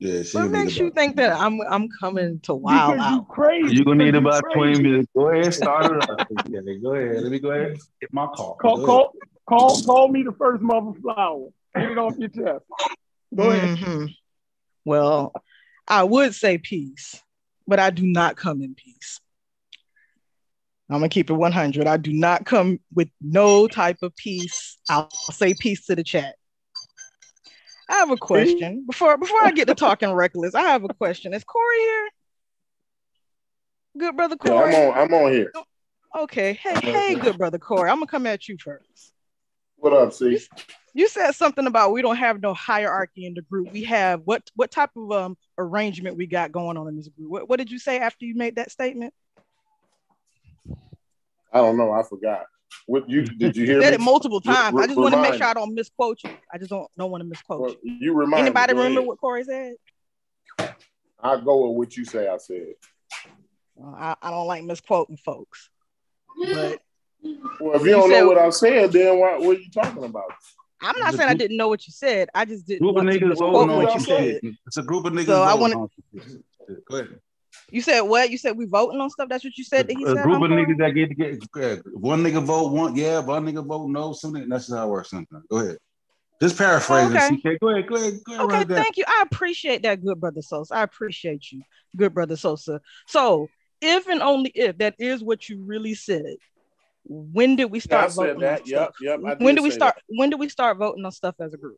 Yeah, she What need makes about- you think that I'm I'm coming to wild Because you out? crazy. You're gonna need about crazy. 20 minutes. Go ahead, start it up. Yeah, go ahead. Let me go ahead get my call. Call, Go call, call, call me the first mother flower. Get it off your chest. Go ahead. Mm-hmm. Well, I would say peace, but I do not come in peace. I'm gonna keep it 100. I do not come with no type of peace. I'll say peace to the chat. I have a question before before I get to talking reckless. I have a question. Is Corey here? Good brother Yeah, Corey. I'm on. I'm on here. Okay. Hey, hey, good brother Corey. I'm gonna come at you first. What up, C? You said something about we don't have no hierarchy in the group. We have what what type of um arrangement we got going on in this group? What, what did you say after you made that statement? I don't know. I forgot. What you did you You hear said me? it multiple times. I re- just want to make sure I don't misquote you. I just don't don't want to misquote Well, you. you remind. Anybody Go remember ahead. what Corey said? I go with what you say. I said. Well, I, I don't like misquoting folks. But Well, if you You don't said- know what I said, then what, what are you talking about? I'm not The saying I didn't know what you said. I just didn't Group of want to niggas misquote voting on what you some said. It's a group of niggas So I wanna- on some shit. Go ahead. You said what? You said we voting on stuff. That's what you said that he a said. group I'm of sorry? niggas that get to get uh, one nigga vote one yeah, one nigga vote no, something. That's just how it works sometimes. Go ahead. Just paraphrasing. Okay. CK. Go ahead, go ahead, go ahead. Okay, run thank you. I appreciate that, good brother Sosa. I appreciate you, good brother Sosa. So, if and only if that is what you really said, when did we Yeah, I start said voting that. on Yep, stuff? yep. I when did do we say start? When do we start voting on stuff as a group?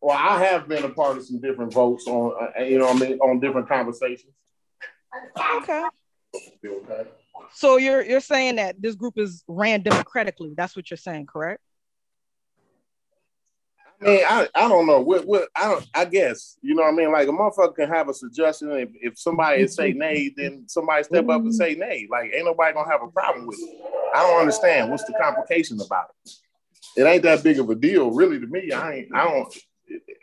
Well, I have been a part of some different votes on, uh, you know, what I mean, on different conversations. Okay. So you're you're saying that this group is ran democratically. That's what you're saying, correct? I mean, I, I don't know. What, what I don't I guess you know what I mean. Like a motherfucker can have a suggestion. If, if somebody is say nay, then somebody step up and say nay. Like ain't nobody gonna have a problem with it. I don't understand what's the complication about it. It ain't that big of a deal, really. To me, I ain't. I don't.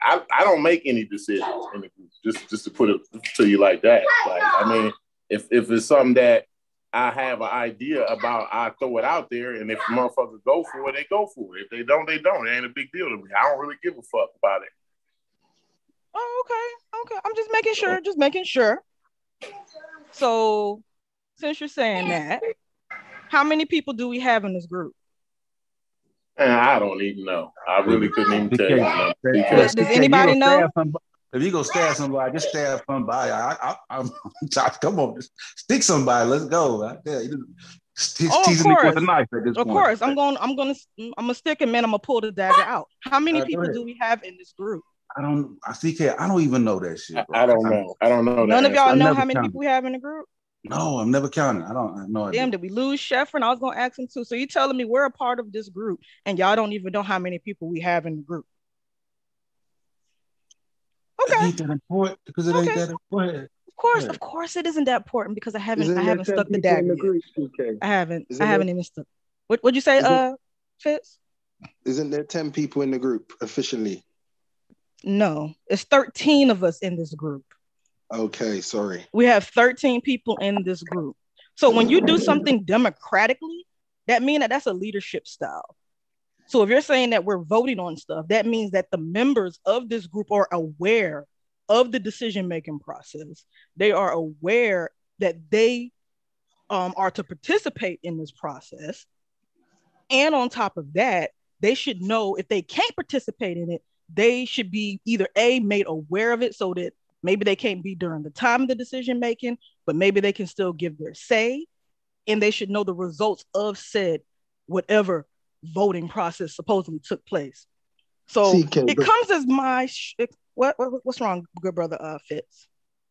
I, I don't make any decisions in the group. Just just to put it to you like that. Like I mean, if if it's something that I have an idea about, I throw it out there, and if motherfuckers go for it, they go for it. If they don't, they don't. It ain't a big deal to me. I don't really give a fuck about it. Oh, okay. Okay. I'm just making sure, just making sure. So since you're saying that, how many people do we have in this group? And I don't even know. I really couldn't even tell you. Because- Because Does anybody you know? somebody- If you go stab somebody, just stab somebody. I, I, I'm, come on, just stick somebody. Let's go. I tell you, He's Oh, of teasing me with course. a knife at this Of point. course, I'm going. I'm going to. I'm gonna stick him in. I'm gonna pull the dagger out. How many go people do we have in this group? I don't. I CK. I don't even know that shit. Bro. I don't know. I don't know. the None of y'all answer. know how many counted. people we have in the group. No, I'm never counting. I don't. I have idea. Damn, did we lose Sheffrin? I was gonna ask him too. So you're telling me we're a part of this group, and y'all don't even know how many people we have in the group? It Okay, ain't that important because it ain't that important. of course, Yeah. of course, it isn't that important because I haven't. I haven't stuck the dagger the yet. group, CK? I haven't. Isn't I haven't even stuck. What? What'd you say, Isn't- uh, Fitz? Isn't there 10 people in the group officially? No, it's thirteen of us in this group. Okay, sorry. We have 13 people in this group. So when you do something democratically, that means that that's a leadership style. So if you're saying that we're voting on stuff, that means that the members of this group are aware of the decision making process. They are aware that they um, are to participate in this process. And on top of that, they should know if they can't participate in it, they should be either A, made aware of it so that maybe they can't be during the time of the decision making, but maybe they can still give their say. And they should know the results of said whatever voting process supposedly took place. So CK, it but- comes as my sh- what, what what's wrong, good brother uh Fitz?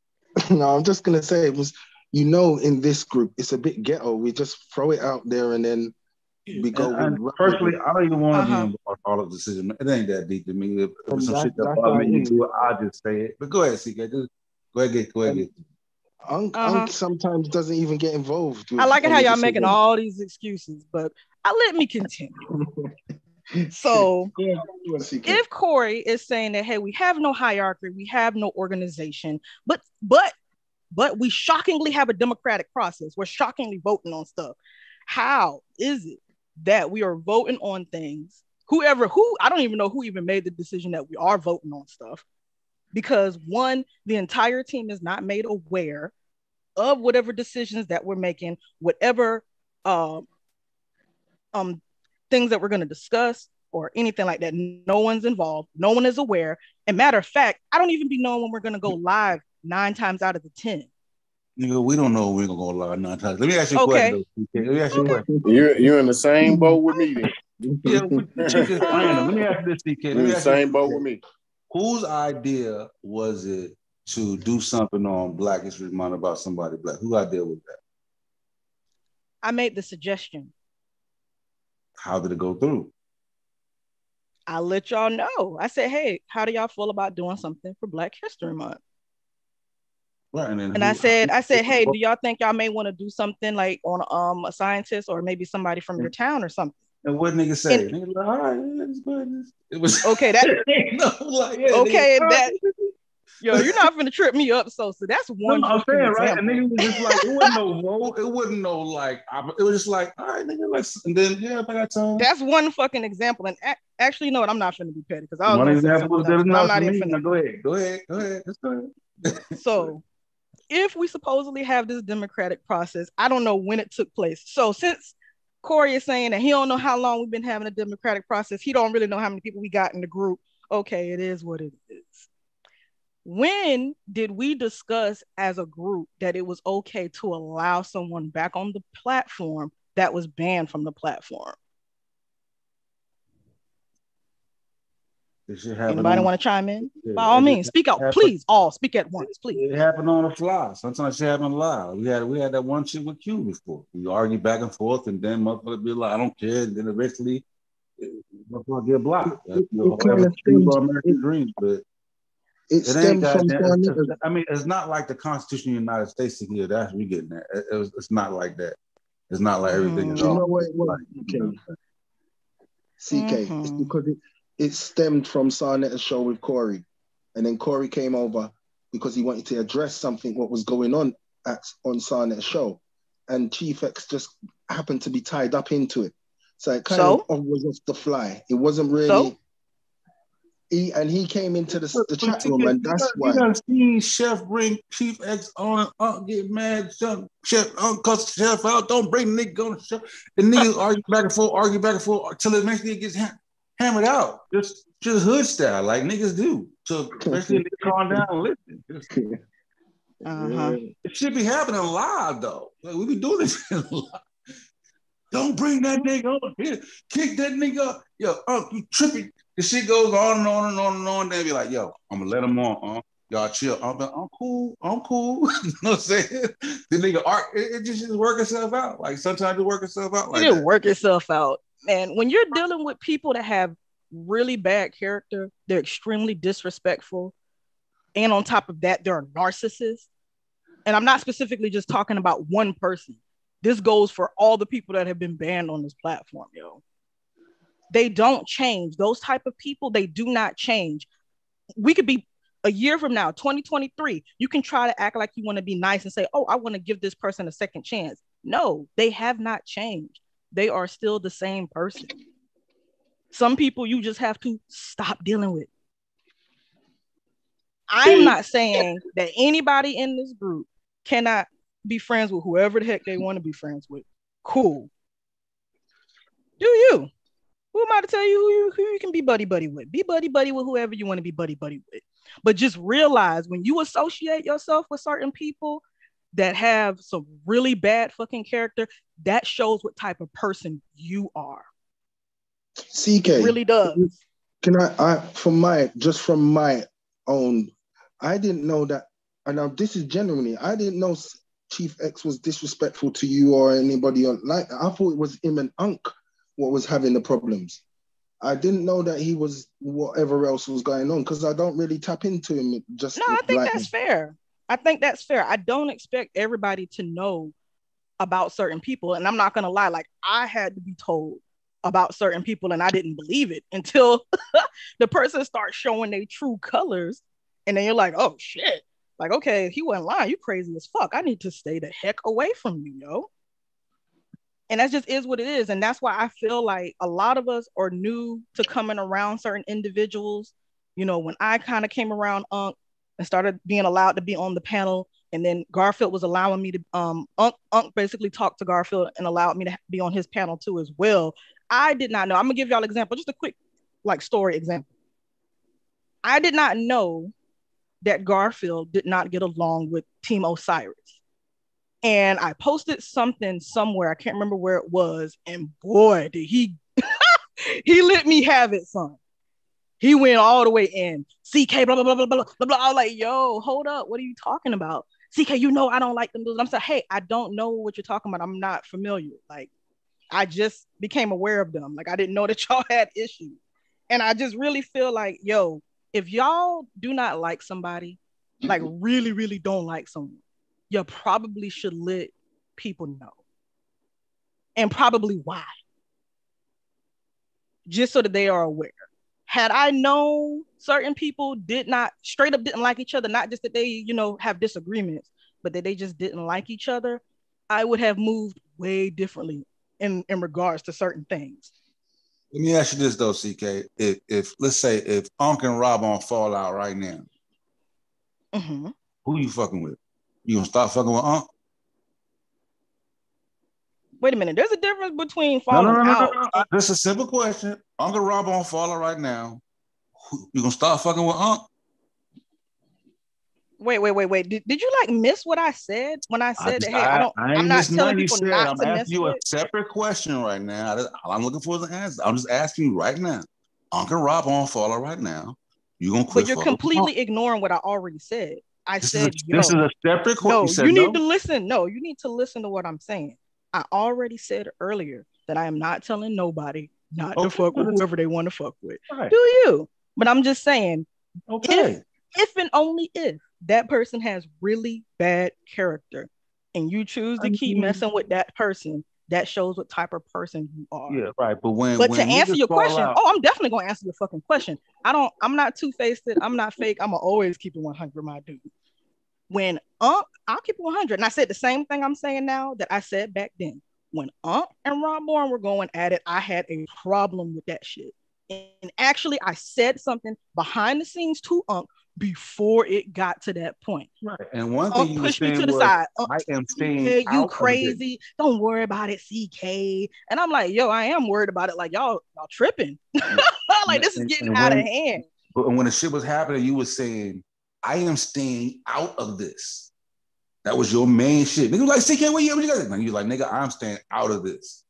no, I'm just gonna say it was, you know, in this group, it's a bit ghetto. We just throw it out there and then we go. And, and personally, I don't even want to Uh-huh. be involved in all of the decision. It ain't that deep to me. If, if some that- shit that that's bother me, it you is. do it. I'll just say it. But go ahead, CK. Just go ahead, get, go ahead, get. Unc, Uh-huh. Unc sometimes doesn't even get involved. with I like it how y'all making all these excuses, but I let me continue. So Go on, go on, CK. if Corey is saying that, hey, we have no hierarchy, we have no organization, but but but we shockingly have a democratic process. We're shockingly voting on stuff. How is it that we are voting on things? Whoever who I don't even know who even made the decision that we are voting on stuff. Because one, the entire team is not made aware of whatever decisions that we're making, whatever um um things that we're going to discuss or anything like that. No one's involved. No one is aware. And matter of fact, I don't even be knowing when we're going to go live nine times out of the 10. Nigga, we don't know we're gonna go live nine times. Let me ask you a Okay. question. Though, CK. Let me ask you a question. You you're in the same boat with me then. Yeah, we- we just random. Let me ask you this, CK. You Let in the ask you same boat with me. Whose idea was it to do something on Black History Month about somebody black? Who idea was that? I made the suggestion. How did it go through? I let y'all know. I said, hey, how do y'all feel about doing something for Black History Month? Right, and, And I said, I said, hey, do y'all think y'all may want to do something like on um a scientist or maybe somebody from your town or something? And what nigga say? Nigga like, all right, yeah, it's good. It was Okay, that no, like, yeah, okay, nigga, that yo, you're not gonna trip me up, so so that's one. No, I'm fucking saying right, and example. nigga was just like, it wasn't no vote, it wasn't no like, it was just like, all right, nigga, like, and then yeah, I got time. That's one fucking example. And a- actually, you know what? I'm not gonna be petty because I was One gonna say example was something good else, but I'm not even me. finna go ahead, go ahead, go ahead, let's go ahead. So, if we supposedly have this democratic process, I don't know when it took place. So, since Corey is saying that he don't know how long we've been having a democratic process, he don't really know how many people we got in the group. Okay, it is what it is. When did we discuss as a group that it was okay to allow someone back on the platform that was banned from the platform? This shit happened Anybody on- want to chime in? Yeah, By all it means, speak out, happened- please. All speak at once, please. It happened on the fly. Sometimes shit happened live. We had we had that one shit with Q before. We argue back and forth, and then motherfucker be like, I don't care. And then eventually, motherfucker get blocked. That's It- the it whole kinda stems- American dreams, but It it ain't from goddamn. it's- Sa Neter. it's- I mean, it's not like the Constitution of the United States here. That's we getting that. It- it was- it's not like that. It's not like everything is Do you know all. what mm-hmm. it was, CK? CK. It's because it, it stemmed from Sa Neter's show with Corey. And then Corey came over because he wanted to address something what was going on at on Sa Neter's show. And Chief X just happened to be tied up into it. So it kind So? of was off the fly. It wasn't really So? he and he came into the, the chat room and that's that's got- why You done seen Chef bring Chief X on and uh, get mad. Chef, Chef, uh, cuss Chef out. Don't bring nigga on the show. And niggas argue back and forth, argue back and forth until eventually it gets ha- hammered out. Just, just hood style, like niggas do. So eventually they calm down and listen. Just- Uh-huh. It should be happening live though. Like we be doing this live. Don't bring that nigga on here. Kick that nigga. Yo, uh, you tripping. The shit goes on and on and on and on. They be like, yo, I'm gonna let him on. Uh. Y'all chill. I'm, like, I'm cool. I'm cool. you know what I'm saying? The nigga art, it, it just, just work itself out. Like sometimes it work itself out like it that. work itself out. Man, when you're dealing with people that have really bad character, they're extremely disrespectful. And on top of that, they're narcissists. And I'm not specifically just talking about one person. This goes for all the people that have been banned on this platform, yo. They don't change. Those type of people, they do not change. We could be a year from now, 2023, you can try to act like you want to be nice and say, oh, I want to give this person a second chance. No, they have not changed. They are still the same person. Some people you just have to stop dealing with. I'm not saying that anybody in this group cannot be friends with whoever the heck they want to be friends with. Cool. Do you? Who am I to tell you who you, who you can be buddy buddy with? Be buddy buddy with whoever you want to be buddy buddy with. But just realize when you associate yourself with certain people that have some really bad fucking character, that shows what type of person you are. CK It really does. Can I, I from my just from my own, I didn't know that, and now this is genuinely, I didn't know Chief X was disrespectful to you or anybody on. Like I thought it was him and Unc what was having the problems. I didn't know that he was whatever else was going on because I don't really tap into him. Just No, I think like- that's fair. I think that's fair. I don't expect everybody to know about certain people. And I'm not gonna lie, like I had to be told about certain people and I didn't believe it until the person starts showing their true colors. And then you're like, oh shit. Like, okay, he wasn't lying. You crazy as fuck. I need to stay the heck away from you, yo. And that just is what it is. And that's why I feel like a lot of us are new to coming around certain individuals. You know, when I kind of came around Unc and started being allowed to be on the panel, and then Garfield was allowing me to, um, Unc basically talked to Garfield and allowed me to be on his panel too as well. I did not know. I'm gonna give y'all an example, just a quick like story example. I did not know that Garfield did not get along with Team Osiris. And I posted something somewhere, I can't remember where it was, and boy, did he he let me have it, son. He went all the way in. CK, blah, blah, blah, blah, blah, blah, blah. I was like, yo, hold up. What are you talking about? CK, you know I don't like them dudes. I'm saying, hey, I don't know what you're talking about. I'm not familiar. Like, I just became aware of them. Like, I didn't know that y'all had issues. And I just really feel like, yo, if y'all do not like somebody, like mm-hmm. really, really don't like someone, you probably should let people know. And probably why. Just so that they are aware. Had I known certain people did not straight up didn't like each other, not just that they, you know, have disagreements, but that they just didn't like each other, I would have moved way differently in, in regards to certain things. Let me ask you this though, CK. If if let's say if Unc and Rob on Fallout right now, Mhm. who you fucking with? You gonna stop fucking with Unc? Wait a minute. There's a difference between No, falling no, no, no, out. no, no. This is a simple question. Uncle Rob on Fallout right now. You gonna stop fucking with Unc? Wait, wait, wait, wait. Did, did you like miss what I said when I said that? Hey, I, don't. I ain't I'm not telling people said. not I'm to asking you with. a separate question right now. All I'm looking for is an answer. I'm just asking you right now. Uncle Rob on Fallout right now. You gonna quit? But you're completely ignoring what I already said. I This is a, said, this is a separate question. no, you said you no. need to listen. No, you need to listen to what I'm saying. I already said earlier that I am not telling nobody not to fuck with whoever they want to fuck with. Right. Do you? But I'm just saying, Okay. if, if and only if that person has really bad character and you choose to I keep mean- messing with that person, that shows what type of person you are. Yeah, right. But when But when to answer your question, out- oh, I'm definitely gonna answer your fucking question. I don't. I'm not two faced. I'm not fake. I'm gonna always keep it 100, my dude. When Unc, I'll keep it 100, and I said the same thing I'm saying now that I said back then. When Unc and Ron Bourne were going at it, I had a problem with that shit. And actually, I said something behind the scenes to Unc before it got to that point. Right. And one thing Unc you pushed me to the was, side. I am staying CK, you crazy. Don't worry about it, CK. And I'm like, yo, I am worried about it. Like, y'all, y'all tripping. like, this is getting out of hand. But when the shit was happening, you were saying, I am staying out of this. That was your main shit. Nigga was like, CK, what you, what you got? And you like, nigga, I'm staying out of this.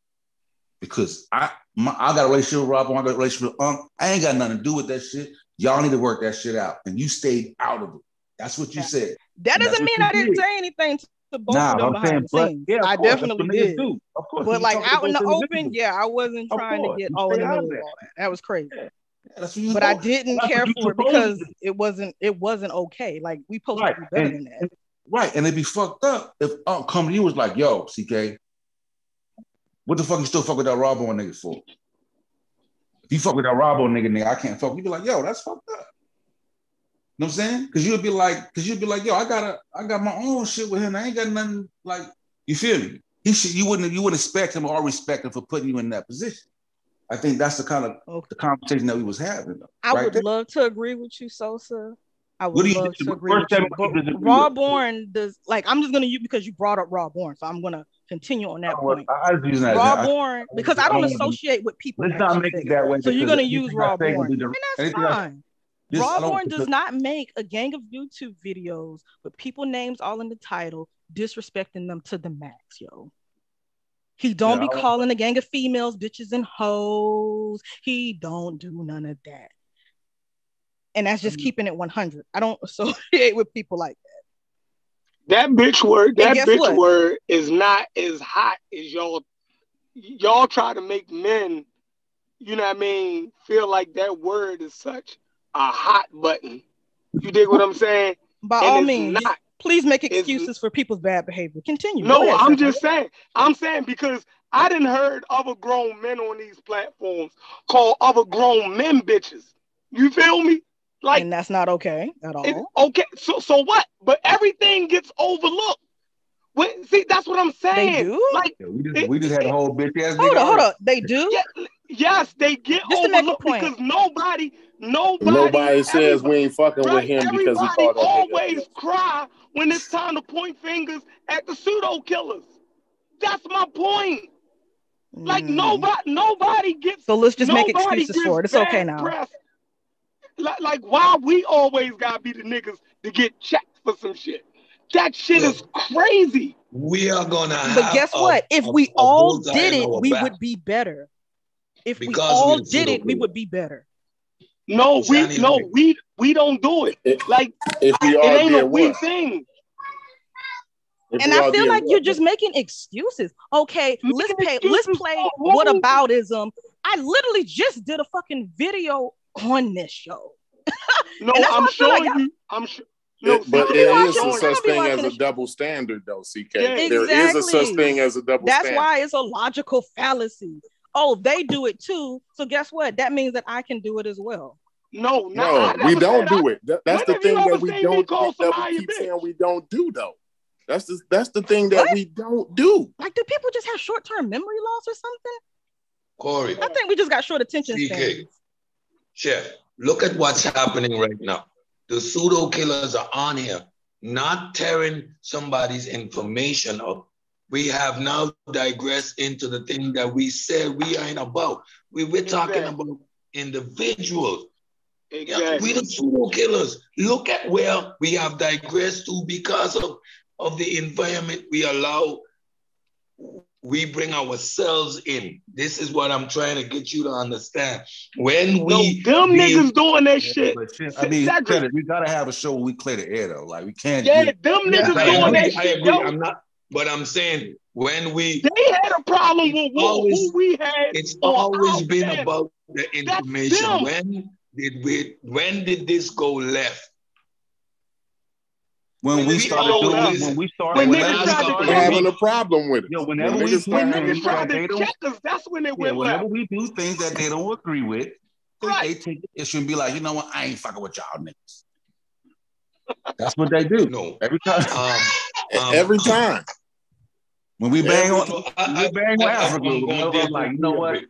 Because I my, I got a relationship with Rob, I got a relationship with Unc. I ain't got nothing to do with that shit. Y'all need to work that shit out. And you stayed out of it. That's what you said. That doesn't mean I didn't did. say anything to both Nah, of them I'm behind saying, the but scenes. yeah, I course, definitely did. do. Of course, But like out in the open, yeah, I wasn't trying to get all in stayed the out middle of all that. That was crazy. You But I didn't that's care for it because it wasn't it wasn't okay. Like we supposed Right. to do better And- than that. and- right. And it'd be fucked up if Unc come to you was like, yo, CK, what the fuck you still fuck with that Robo nigga for? If you fuck with that Robo nigga, nigga, I can't fuck. You'd be like, yo, that's fucked up. You know what I'm saying? Because you'd be like, because you'd be like, yo, I got a, I got my own shit with him. I ain't got nothing like, you feel me? He should, you wouldn't, you wouldn't expect him or respect him for putting you in that position. I think that's the kind of the conversation that we was having. Though, I right would there. love to agree with you, Sosa. I would love to agree with you. tell me what you But Raw. Born does like I'm just gonna use because you brought up Raw Born, so I'm gonna continue on that Oh, point. I that. Raw I- Born because I I don't don't associate with people. Let's not make it that way. So you're gonna use I Raw Born, and that's fine. I Raw Born does not make a gang of YouTube videos with people names all in the title, disrespecting them to the max, yo. He don't Yeah, be calling a gang of females bitches and hoes. He don't do none of that. And that's Mm. just keeping it 100. I don't associate with people like that. That bitch word, that bitch what? word is not as hot as y'all. Y'all try to make men, you know what I mean, feel like that word is such a hot button. You dig what I'm saying? By And all means, not. Please make excuses for people's bad behavior. Continue. No, ahead, I'm just saying. I'm saying because I didn't heard other grown men on these platforms call other grown men bitches. You feel me? Like and that's not okay at all. Okay, so so what? But everything gets overlooked. When, see, that's what I'm saying. do? Like, Yeah, we just we just had a whole bitch ass Hold nigga. on, hold on. They do? yeah, yes, they get Just to make a overlooked point. because nobody, nobody, Nobody says we ain't fucking with him because he everybody called that nigga. always cry when it's time to point fingers at the pseudo killers. That's my point. Like mm-hmm. nobody, nobody gets. So let's just make nobody excuses for it. It's okay now. press. Like, like why we always gotta be the niggas to get checked for some shit. That shit is crazy. We are gonna But have guess a- what? If a- we a all did it, we back. would be better. If we Because all we're did it, we would be better. No, we Johnny no, Lee. we we don't do it. Like If we it all ain't a we what? thing. If And I feel like what? you're just making excuses. Okay, let's pay, let's play what who? aboutism. I literally just did a fucking video on this show. No, I'm why I feel like showing you. I'm sh- no, It- but see, there a such I don't be thing as a double standard, though, CK. Yeah, There is a such Exactly. thing as a double That's standard. why it's a logical fallacy. Oh, they do it too. So guess what? That means that I can do it as well. No, no, No, we don't said I- do it. That- that's the thing that we don't call that we keep bitch? saying we don't do though. That's the that's the thing that What? we don't do. Like, do people just have short-term memory loss or something? Corey, I think we just got short attention CK. spans. Chef, look at what's happening right now. The pseudo killers are on here, not tearing somebody's information up. We have now digressed into the thing that we said we ain't about. We we're talking Exactly. about individuals. Yeah, we the pseudo killers. Look at where we have digressed to because of, of the environment we allow. We bring ourselves in. This is what I'm trying to get you to understand. When we No, we them be- niggas doing that shit. Shit, I mean, Cedric. Cedric, we gotta have a show where we clear the air though. Like we can't. Yeah, do, them Yeah, niggas I doing agree, that I shit, agree. I'm not, but I'm saying when we, They had a problem with who, always- who we had. it's always been panel. about the information. When did we? When did this go left? When we we started doing, listen. when we started, When whenever niggas we tried to started, We're having a problem with it. yo, whenever When we niggas do When try- niggas things tried that they to don't, check us, that's when they yeah, whenever left. we do things that they don't agree with, Right. they take the issue and be like, you know what, I ain't fucking with y'all niggas. That's what they do No. every time. Um, um, Every time. When we bang Every- on, so I, we bang on I- I- Africa, I'm we gonna go like, you know what,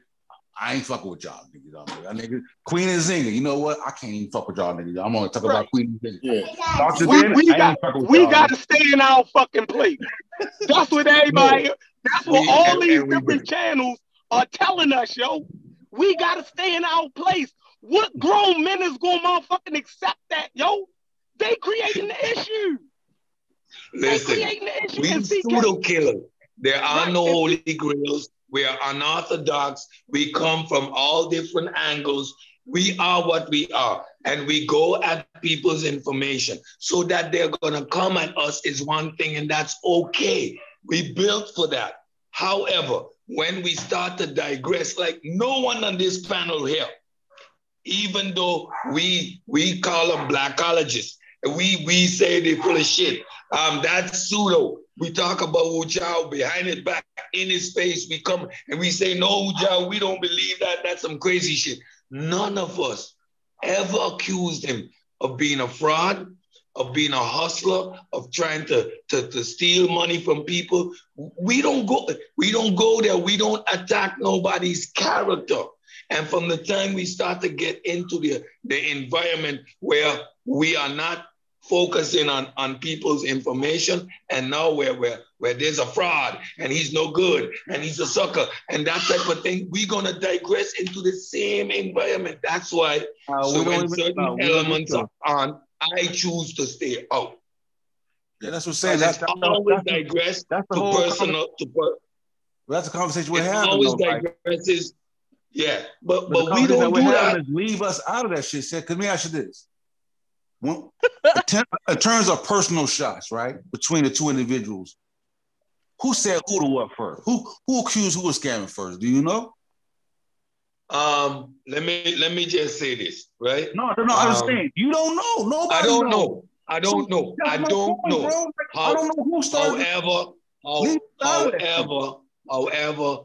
I ain't fucking with y'all niggas. y'all niggas. Y'all. Queen Nzinga, you know what? I can't even fuck with y'all niggas. I'm gonna talk Right. about Queen Nzinga. Yeah. Dr. We, Ben, we got ain't fucking with we y'all got to stay in our fucking place. That's what everybody. That's what We- all and- these and we different channels are telling us, yo. We got to stay in our place. What grown men is gonna motherfucking accept that, yo? They creating the issue. They Listen, creating the issue. we And CK, pseudo killers. There are Right, no holy grails. We are unorthodox. We come from all different angles. We are what we are. And we go at people's information. So that they're going to come at us is one thing, and that's okay. We built for that. However, when we start to digress, like no one on this panel here, even though we we call them blackologists, we we say they're full of shit. Um, that's pseudo. We talk about Ujao behind his back in his face. We come and we say, no, Ujao, we don't believe that. That's some crazy shit. None of us ever accused him of being a fraud, of being a hustler, of trying to, to, to steal money from people. We don't go, we don't go there. We don't attack nobody's character. And from the time we start to get into the, the environment where we are not focusing on, on people's information, and now where, where, where there's a fraud and he's no good and he's a sucker and that type of thing, we're gonna digress into the same environment. That's why Uh, so we don't when certain no, elements even- are on, I choose to stay out. Yeah, that's what I'm saying. Because That's, it's that's, always that's, digress that's the to whole personal to per, that's the conversation we're having. always though, like, digresses. Yeah, but But, but, we don't we're do having that. is leave us out of that shit. Said, because let me ask you this: when, in terms of personal shots, right, between the two individuals, who said who to what first? Who who accused who of scamming first? Do you know? Um, let me let me just say this, right? No, no, no. I'm Um, saying you don't know. Nobody. I don't knows. know. I don't know. I don't point, know. Like, I don't know who started. However, how, Leave out of that however, however,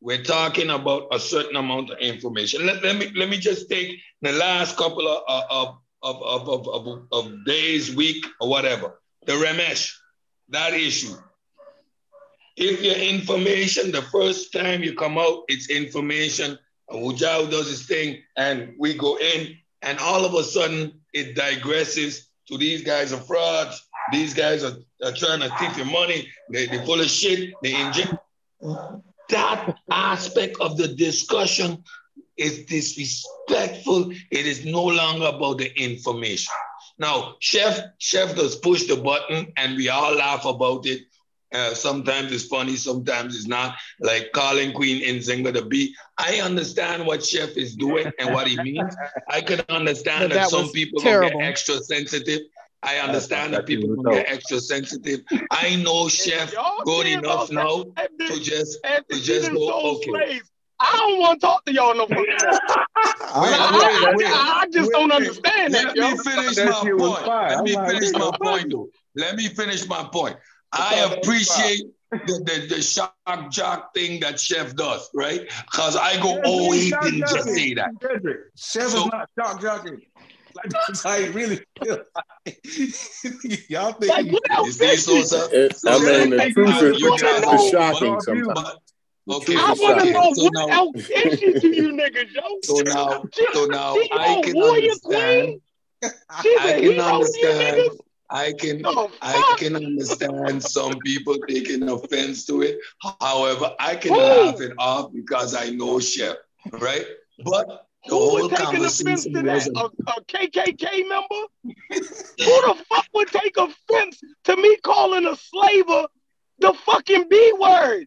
we're talking about a certain amount of information. Let, let me let me just take the last couple of of of of, of, of, of days, week, or whatever. The Ramesh, that issue. If your information, the first time you come out, it's information. and Wujao does his thing, and we go in, and all of a sudden it digresses to these guys are frauds. These guys are, are trying to take your money. They, they full of shit. They inject. That aspect of the discussion is disrespectful. It is no longer about the information. Now, Chef, Chef does push the button, and we all laugh about it. Uh, sometimes it's funny, sometimes it's not. Like calling Queen Nzinga the B. I understand what Chef is doing and what he means. I can understand that, that some people will terrible. get extra sensitive. I understand that people will get extra sensitive. I know Chef good enough now to just to just go okay. Slaves. I don't want to talk to y'all no more. Wait, I, wait, wait, I, I just wait, don't wait. understand Let that, me finish my point. Let me I'm finish my point, though. Let me finish my point. I appreciate the, the, the shock jock thing that Chef does, right? Because I go, oh, he didn't just say that. Chef So- is not shock jockey. Like that's how he really feel. Y'all think Like, he- what You else see, is this? I mean, the Sosa, truth is, you the just- truth is shocking but- sometimes. Okay, I want to know so what now, else is she to you niggas, yo. so now, so now she I can understand. She's I can understand. I can The I can understand some people taking offense to it. However, I can Who? laugh it off because I know Chef, right? But the Who whole would take offense conversation to that? A, a KKK member? Who the fuck would take offense to me calling a slaver the fucking B word?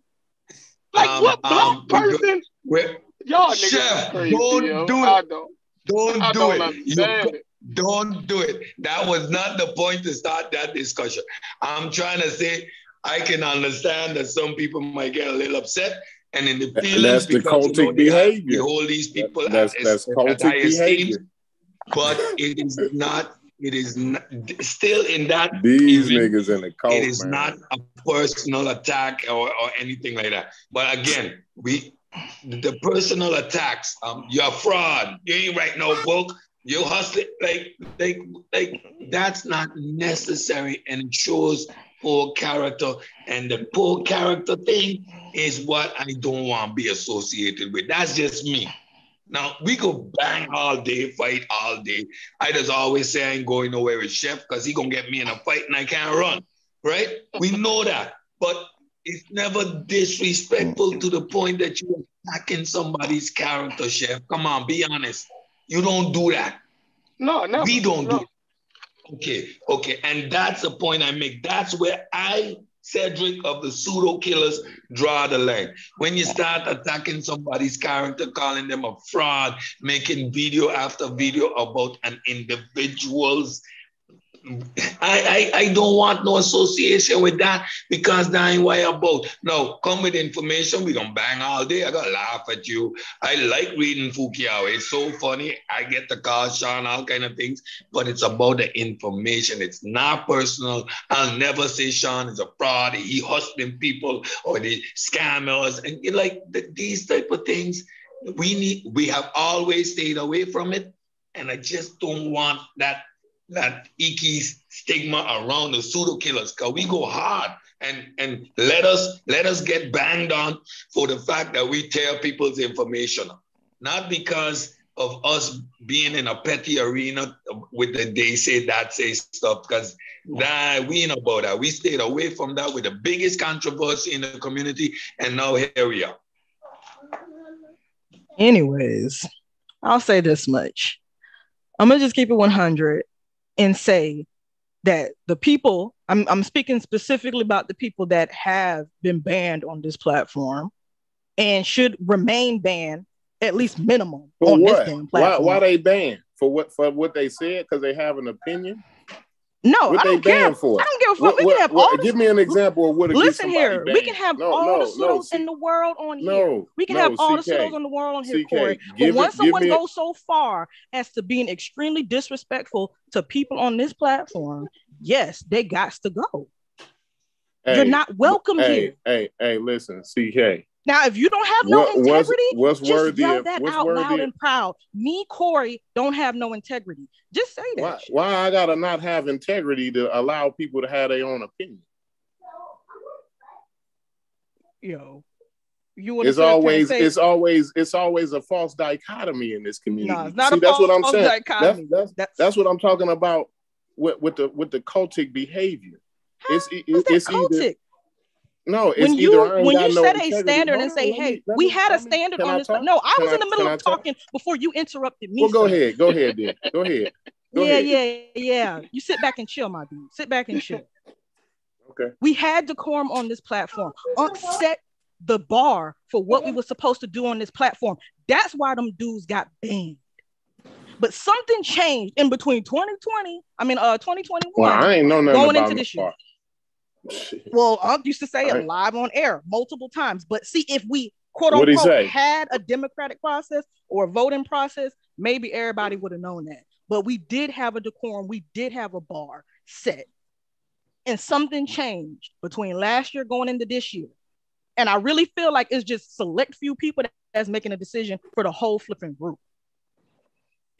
Like Um, what black um, we go- person? Wait, Y'all niggas Chef, crazy, don't yo. do I it. don't. Don't I do don't it. You don't do it. That was not the point to start that discussion. I'm trying to say I can understand that some people might get a little upset and in the And feelings that's the because you know, cultic they, behavior. they hold these people That's at, that's at cultic high esteem, behavior. but it is not. It is not, still in that. These even, niggas in the cult, it is man. not a personal attack or, or anything like that. But again, we the personal attacks. Um, you're fraud. You ain't write no book. You hustling like like like that's not necessary and it shows poor character. And the poor character thing is what I don't want to be associated with. That's just me. Now we go bang all day, fight all day. I just always say I ain't going nowhere with Chef because he gonna get me in a fight and I can't run. Right? We know that, but it's never disrespectful to the point that you're attacking somebody's character, Chef. Come on, be honest. You don't do that. No, no. We don't no. do it. Okay, okay. And that's the point I make. That's where I, Cedric of the pseudo killers, draw the line. When you start attacking somebody's character, calling them a fraud, making video after video about an individual's I, I, I don't want no association with that because that ain't I'm about. No, come with information. We gonna bang all day. I gotta laugh at you. I like reading Fukuyama. It's so funny. I get the Sean, all kind of things, but it's about the information. It's not personal. I'll never say Sean is a fraud. He hustling people or the scammers and like the, these type of things. We need. We have always stayed away from it, and I just don't want that that icky stigma around the pseudo killers. Because we go hard and and let us let us get banged on for the fact that we tear people's information not because of us being in a petty arena with the they say that say stuff because that we ain't about that. We stayed away from that with the biggest controversy in the community and now here we are. Anyways, I'll say this much. I'm gonna just keep it 100 and say that the people, I'm, I'm speaking specifically about the people that have been banned on this platform and should remain banned at least minimum For on what? this damn Why, platform. why they banned? For what? For what they said? Because they have an opinion. No, what I don't care. for? I don't give a fuck. What- we what- can have all the give me an example of what. Listen here, we can have No, all no, the no, pseudos see- in the world on here. We can no, have all the CK, pseudos in the world on here, CK, Corey. But once it- someone goes so far as to being extremely disrespectful to people on this platform, yes, they got to go. You're not welcome hey, here. Hey, hey, listen, CK. Now, if you don't have no What- integrity, what's just worthy yell of- that what's out loud and proud. Me, Corey, don't have no integrity. Just say that. Why, why I gotta not have integrity to allow people to have their own opinion? Yo, you It's always, it's always, it's always a false dichotomy in this community. No, it's not See, a that's what I'm false saying. dichotomy. That's, that's, that's what I'm talking about with, with the with the cultic behavior. It's it, it's either cultic? No, it's when either you when you no set a standard and say, "Hey, me- we had a standard on this," no, I was in the middle of talking before you interrupted me. Well, go ahead, go ahead, then. Go ahead. Go yeah, ahead. yeah, yeah. You sit back and chill, my dude. Sit back and chill. Okay. We had decorum on this platform. Unc set the bar for what we were supposed to do on this platform. That's why them dudes got banned. But something changed in between 2020, I mean, uh, 2021. Well, I ain't know nothing going about into this year. Well, Unc used to say it Right. live on air multiple times. But see, if we quote What'd unquote had a democratic process or a voting process, maybe everybody would have known that. But we did have a decorum, we did have a bar set. And something changed between last year going into this year. And I really feel like it's just select few people that's making a decision for the whole flipping group.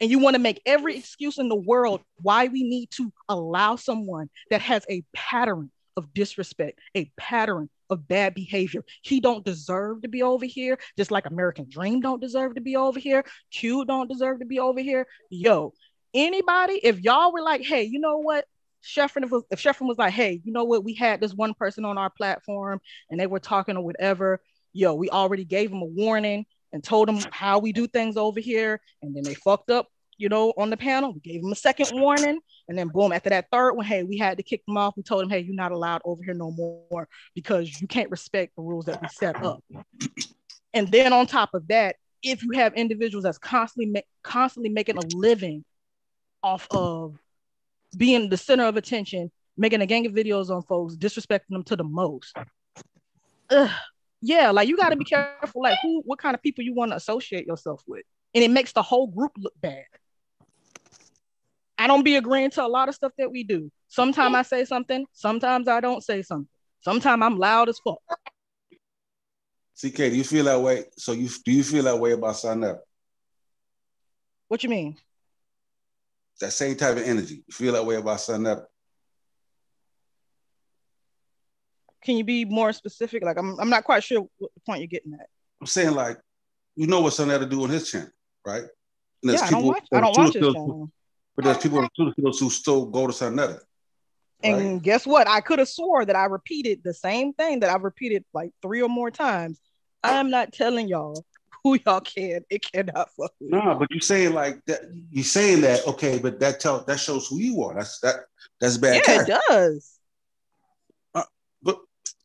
And you want to make every excuse in the world why we need to allow someone that has a pattern of disrespect, a pattern of bad behavior. He don't deserve to be over here, just like American Dream don't deserve to be over here. Q don't deserve to be over here. Yo, anybody, if y'all were like, hey, you know what? Sheffrin, if, Sheffrin was like, hey, you know what? We had this one person on our platform and they were talking or whatever. Yo, we already gave them a warning and told them how we do things over here. And then they fucked up, you know, on the panel. We gave them a second warning. And then boom, after that third one, hey, we had to kick them off. We told them, hey, you're not allowed over here no more because you can't respect the rules that we set up. And then on top of that, if you have individuals that's constantly ma- constantly making a living off of being the center of attention, making a gang of videos on folks, disrespecting them to the most. Ugh. Yeah, like you got to be careful, like who, what kind of people you want to associate yourself with, and it makes the whole group look bad. I don't be agreeing to a lot of stuff that we do. Sometimes I say something, sometimes I don't say something. Sometimes I'm loud as fuck. CK, do you feel that way? So you do you feel that way about Sa Neter? What you mean? That same type of energy. You feel that way about Sa Neter? Can you be more specific? Like I'm, I'm not quite sure what the point you're getting at. I'm saying like, you know what Sa Neter do on his channel, right? And Yeah, I don't watch. I don't watch his channel. But there's people who still go to Sa Neter. And guess what? I could have swore that I repeated the same thing that I've repeated like three or more times. I'm not telling y'all who y'all can. It cannot fuck with. No, but you're saying like that. You saying that okay, but that tell that shows who you are. That's that. That's bad. Yeah, it character. does. Uh, but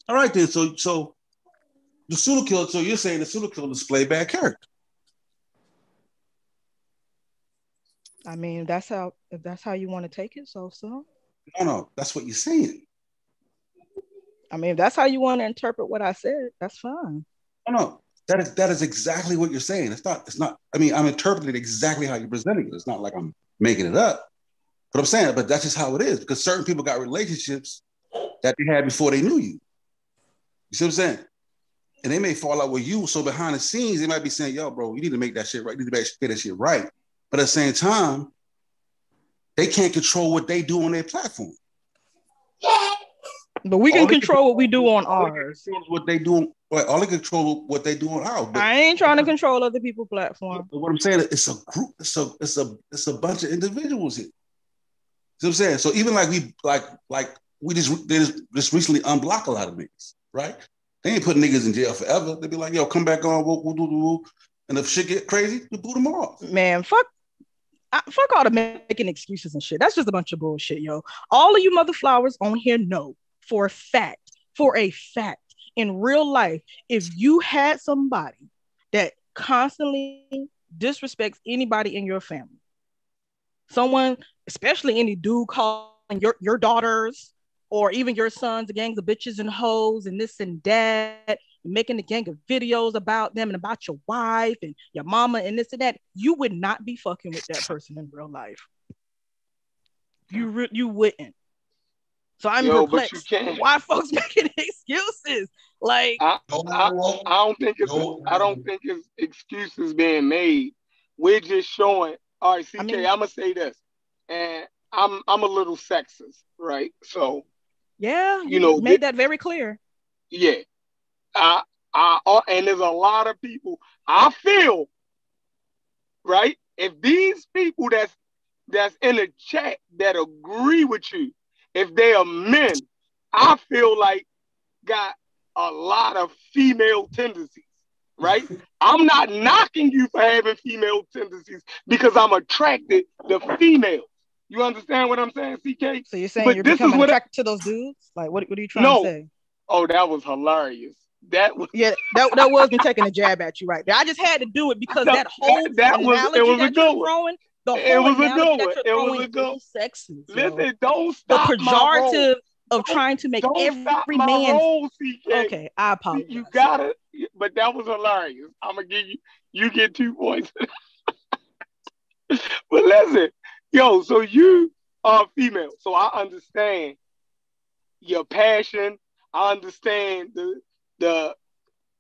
all right then. So so the pseudo killer. So you're saying the pseudo killer display bad character. I mean, that's how if that's how you want to take it. So so. No, no, that's what you're saying. I mean, if that's how you want to interpret what I said, that's fine. No, no, that is that is exactly what you're saying. It's not. It's not. I mean, I'm interpreting it exactly how you're presenting it. It's not like I'm making it up. But I'm saying, but that's just how it is because certain people got relationships that they had before they knew you. You see what I'm saying? And they may fall out with you. So behind the scenes, they might be saying, "Yo, bro, you need to make that shit right. You need to make that shit right." But at the same time, they can't control what they do on their platform. But we can they control what we do on all ours. what they do. Well, all they control what they do on ours. But I ain't trying to control other people's platform. But what I'm saying, it's a group, it's a it's a it's a bunch of individuals here. See what I'm saying? So even like we like like we just they just, just recently unblock a lot of niggas, right? They ain't putting niggas in jail forever. They be like, yo, come back on, we'll, we'll woo. And if shit get crazy, you boot them off. Man, fuck. Fuck all the making excuses and shit. That's just a bunch of bullshit, yo. All of you mother flowers on here know for a fact, for a fact, in real life, if you had somebody that constantly disrespects anybody in your family, someone, especially any dude calling your, your daughters or even your sons gangs of bitches and hoes and this and that, making a gang of videos about them and about your wife and your mama and this and that, you would not be fucking with that person in real life. You re- you wouldn't. So I'm Yo, but you perplexed. can't- Why folks making excuses? Like I, I, I don't think it's I don't think it's excuses being made. We're just showing. All right, CK, I mean- am gonna say this, and I'm I'm a little sexist, right? So yeah, You know, made thi- that very clear. yeah, I I uh, and there's a lot of people. I feel right if these people that's that's in the chat that agree with you, if they are men, I feel like got a lot of female tendencies, right? I'm not knocking you for having female tendencies because I'm attracted to females. You understand what I'm saying, CK? So you're saying But you're this is becoming what I- attracted to those dudes? Like what, what are you trying No. to say? Oh, that was hilarious. That was Yeah, that, that was me taking a jab at you right there. I just had to do it because No, that whole that- that was- it was a good one. throwing, The It was a good one. It was a good- is sexist. Listen, don't the stop roll. pejorative of trying to make Don't every man. Okay, I apologize. You got it, but that was hilarious. I'm gonna give you. You get two points. but listen, yo. So you are female, so I understand your passion. I understand the the.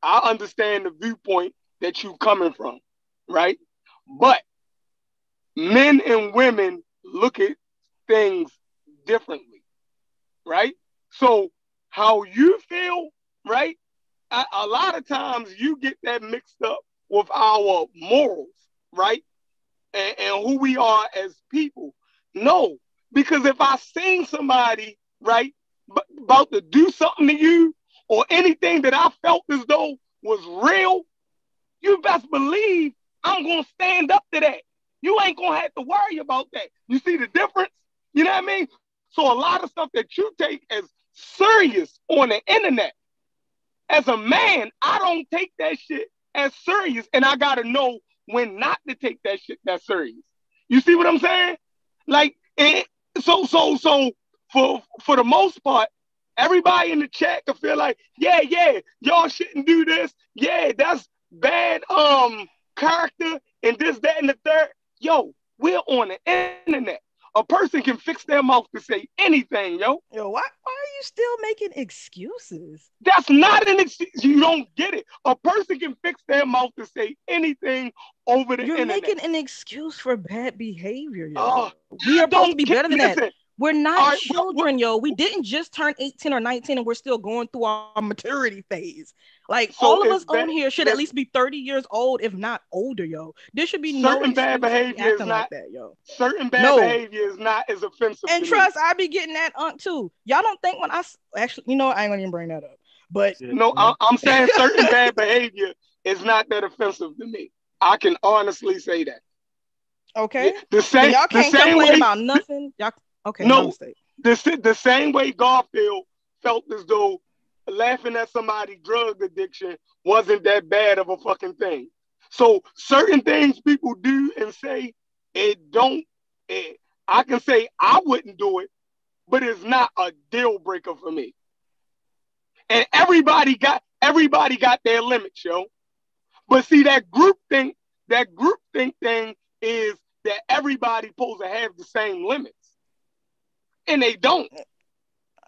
I understand the viewpoint that you coming from, right? But men and women look at things differently, right? So how you feel, right? A, a lot of times you get that mixed up with our morals, right? And, and who we are as people. No, because if I seen somebody, right, b- about to do something to you or anything that I felt as though was real, you best believe I'm gonna stand up to that. You ain't gonna have to worry about that. You see the difference? You know what I mean? So a lot of stuff that you take as serious on the internet, as a man, I don't take that shit as serious, and I gotta know when not to take that shit that serious. You see what I'm saying? Like, it, so, so, so, for for the most part, everybody in the chat can feel like, yeah, yeah, y'all shouldn't do this. Yeah, that's bad um character and this, that, and the third. Yo, we're on the internet. A person can fix their mouth to say anything, yo. Yo, why, why are you still making excuses? That's not an excuse. You don't get it. A person can fix their mouth to say anything over the You're internet. making an excuse for bad behavior, yo. Oh, we are supposed to be better than that. Listen. We're not All right, children, yo. We didn't just turn 18 or 19 and we're still going through our maturity phase. Like So all of is us on here should at least be 30 years old, if not older, yo. There should be no Certain bad excuse to be behavior is acting like not- that, yo. Certain bad No. behavior is not as offensive. And trust, me. I be getting that unk too. Y'all don't think when I actually, you know. I ain't gonna even bring that up. But No, I, I'm saying certain bad behavior is not that offensive to me. I can honestly say that. okay, The so same, y'all can't same complain way, about nothing. Y'all okay? No. mistake. the, the same way Garfield felt as though laughing at somebody's drug addiction wasn't that bad of a fucking thing. So certain things people do and say, it don't. It, I can say I wouldn't do it, but it's not a deal breaker for me. And everybody got everybody got their limits, yo. But see that group think that group think thing is that everybody supposed to have the same limits, and they don't.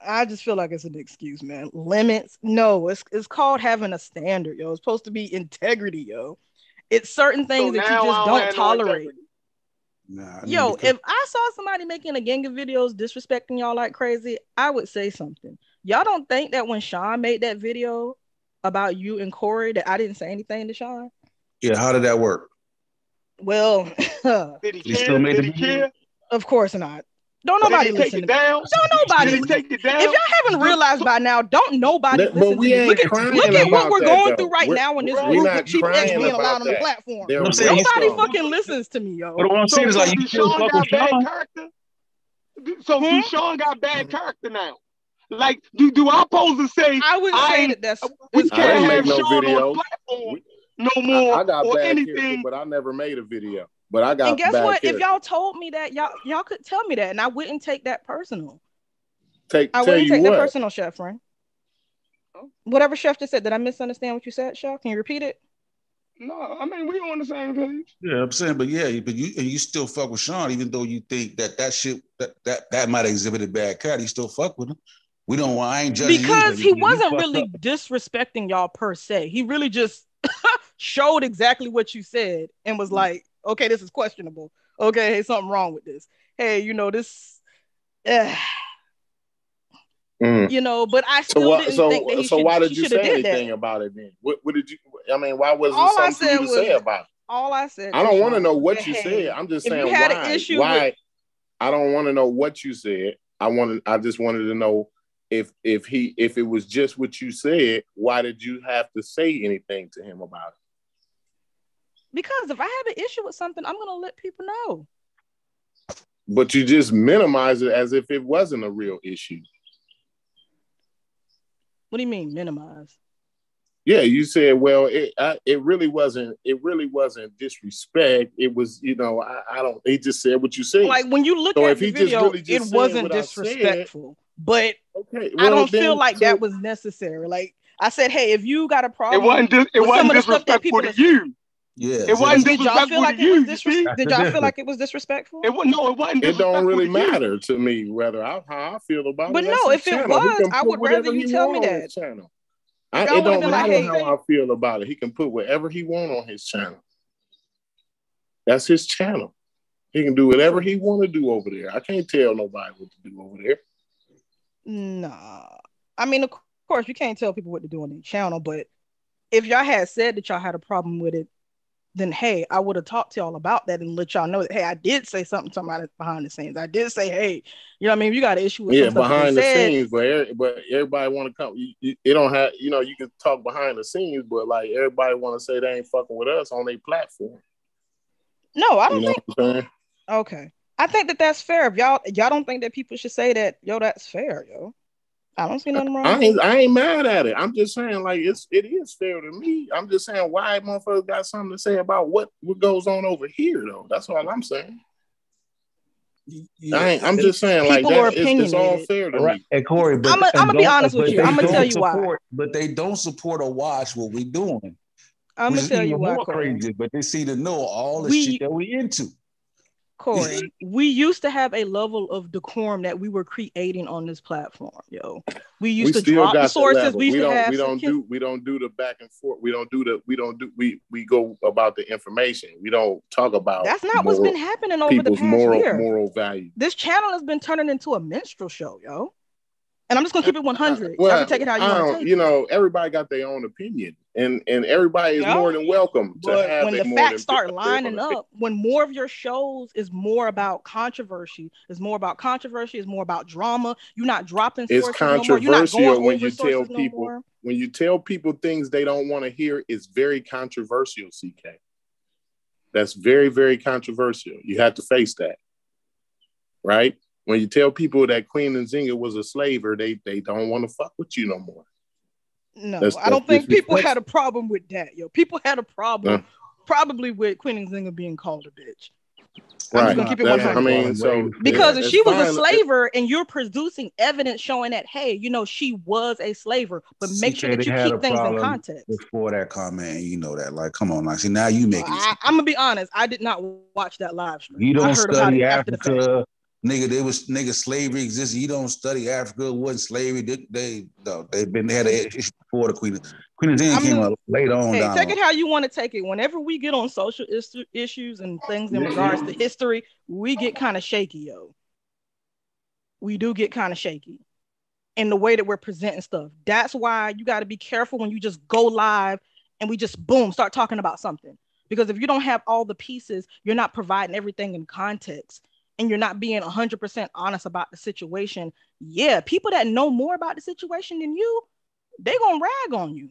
I just feel like it's an excuse, man. Limits? No, it's it's called having a standard, yo. It's supposed to be integrity, yo. It's certain things that you now I just don't don't have no tolerate. Nah, Yo, because- if I saw somebody making a gang of videos disrespecting y'all like crazy, I would say something. Y'all don't think that when Sean made that video about you and Corey that I didn't say anything to Sean? yeah, how did that work? Well, Did he care? still made Did the he care? of course not. Don't nobody take listen it down? Don't nobody Did he listen. take it down? If y'all haven't realized by now, don't nobody That- but listen to we me. ain't Look at look at what we're going though. through right We're- now in this we're group not with Chief X being allowed on the platform. They're I'm saying he's Nobody wrong. fucking listens to me, yo. But what I'm saying is like you do still Sean fuck got with bad Sean. character? Do- So Hmm? do Sean got bad character now? Like, do do I pose to say I would I say ain't- that that's we can't make have no Sean on the platform We- no more I, I got or bad character, anything? but I never made a video. But I got and guess bad what? character. If y'all told me that, y'all y'all could tell me that, and I wouldn't take that personal. take I wouldn't you take that personal, Chef friend. Whatever Chef just said, did I misunderstand what you said, Chef? Can you repeat it? No, I mean we on the same page. Yeah, I'm saying, but yeah, but you and you still fuck with Sean, even though you think that that shit that that, that might have exhibited bad character. You still fuck with him. We don't. I ain't judging Because but he wasn't fucked really up. disrespecting y'all per se. He really just showed exactly what you said and was like, "Okay, this is questionable. Okay, hey, something wrong with this. Hey, you know this." eh, Mm. you know, but I So still what? didn't So think that he so should, why did you say anything that. about it then? What, what did you? I mean, why was All I something to said say about it? All I said. I don't want to know what you hey, said. I'm just saying why. why? with I don't want to know what you said. I wanted. I just wanted to know if if he if it was just what you said. Why did you have to say anything to him about it? Because if I have an issue with something, I'm gonna let people know. But you just minimize it as if it wasn't a real issue. What do you mean minimize? Yeah, you said, well, it I, it really wasn't. It really wasn't disrespect. It was, you know, I, I don't. He just said what you said. Like when you look So at if the he just video, really just it wasn't what I said- disrespectful. but okay, I don't feel like so- that was necessary. Like I said, hey, if you got a problem, It wasn't. Dis- it wasn't some of the stuff that disrespectful to you. Yeah. It wasn't did y'all disrespectful feel like to it you. was you disres- Did y'all feel like it was disrespectful? It was no. It wasn't. It don't really to you. matter to me whether I, how I feel about But it. But no, if it channel. Was, I would rather you tell me that. channel. I, it don't been like, matter hey, how I feel about it. He can put whatever he want on his channel. That's his channel. He can do whatever he want to do over there. I can't tell nobody what to do over there. Nah. I mean, of course, you can't tell people what to do on their channel, but if y'all had said that y'all had a problem with it, then hey, I would have talked to y'all about that and let y'all know that hey, I did say something to somebody behind the scenes. I did say, hey, you know what I mean? You got an issue with Yeah, some stuff that behind the said. scenes, but but everybody want to come. You, you, it don't have you know you can talk behind the scenes, but like everybody want to say they ain't fucking with us on their platform. No, I don't know think okay. I think that that's fair. If y'all y'all don't think that people should say that, yo, that's fair, yo. I don't see nothing wrong. I with ain't it. I ain't mad at it. I'm just saying like it's it is fair to me. I'm just saying why motherfuckers got something to say about what what goes on over here though. That's all I'm saying. I ain't, I'm just saying like People that. are It's, it's all opinionated. fair to Right. me. And Corey, but I'ma- be honest with you. I'ma tell don't you why. But they don't support or watch what we doing. I'm gonna tell you why, more Corey. crazy. But they seem to know all the We- shit that we into. Corey, we used to have a level of decorum that we were creating on this platform, yo. We used we to drop the sources. We used We to don't have we don't do we don't do the back and forth. We don't do the we don't do we we go about the information. We don't talk about That's not what's been happening over the past moral year. moral value. This channel has been turning into a minstrel show, yo. And I'm just gonna keep it 100. Y'all Well, can take it how you want to you know, everybody got their own opinion, and and everybody is Yeah. more than welcome to But have when the facts start lining opinion. up, when more of your shows is more about controversy, is more about controversy, is more about drama, you're not dropping It's sources no more. You're not going when you tell sources no people when you tell people things they don't want to hear. It's very controversial, CK. That's very very controversial. You have to face that, right? When you tell people that Queen Nzinga was a slaver, they they don't want to fuck with you no more. No, That's- I don't think people disrespectful. had a problem with that, yo. People had a problem Yeah. probably with Queen Nzinga being called a bitch. I'm just gonna keep it That's- 100. I mean, so because yeah, if she was a slaver and you're producing evidence showing that, hey, you know, she was a slaver, but make sure that you keep things in context. Before that comment, you know that. Like, come on, like, see, now you making I, I'm gonna be honest, I did not watch that live stream. You don't heard about study it after. Africa, nigga. They was nigga slavery existed. You don't study Africa. It wasn't slavery. They they no, they've been they had an issue before the Queen. of Queen of I'm came out later on Hey, take it how you want to take it. Whenever we get on social is- issues and things in regards to history, we get kind of shaky, yo. We do get kind of shaky in the way that we're presenting stuff. That's why you got to be careful when you just go live and we just boom start talking about something. Because if you don't have all the pieces, you're not providing everything in context and you're not being 100% honest about the situation. Yeah, people that know more about the situation than you, they're going to rag on you.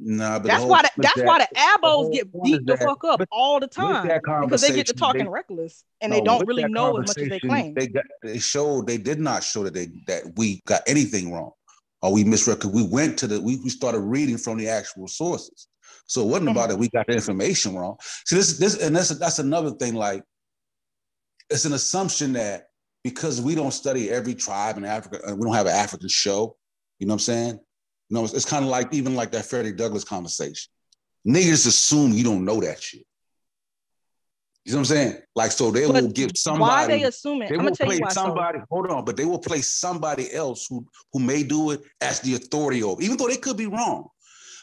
Nah, but That's whole why the, that's why the abos whole get beat the that fuck up all the time because they get to talking they- reckless and No, they don't really know as much as they claim. They got they showed they did not show that they that we got anything wrong or we misread. 'cause We went to the we, we started reading from the actual sources. So it wasn't about Mm-hmm. that we got the information wrong. See this this and that's that's another thing. Like it's an assumption that because we don't study every tribe in Africa, and we don't have an African show. You know what I'm saying? You know, it's, it's kind of like even like that Freddie Douglass conversation. Niggas assume you don't know that shit. You know what I'm saying? Like, so they But will give somebody. why they assume it? They I'm will play you why. So. somebody. Hold on, but they will play somebody else who who may do it as the authority over, even though they could be wrong.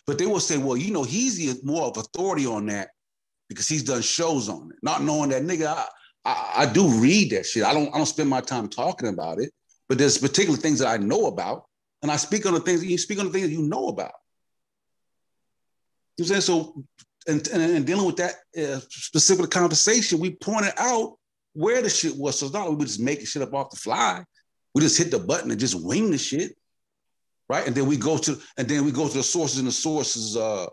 But they will say, well, you know, he's the more of authority on that because he's done shows on it, not knowing that nigga. I, I, I do read that shit. I don't. I don't spend my time talking about it, but there's particular things that I know about, and I speak on the things you speak on the things you know about. You saying? So, and, and, and dealing with that uh, specific conversation, we pointed out where the shit was. So it's not like we just making shit up off the fly. We just hit the button and just wing the shit, right? And then we go to and then we go to the sources and the sources uh,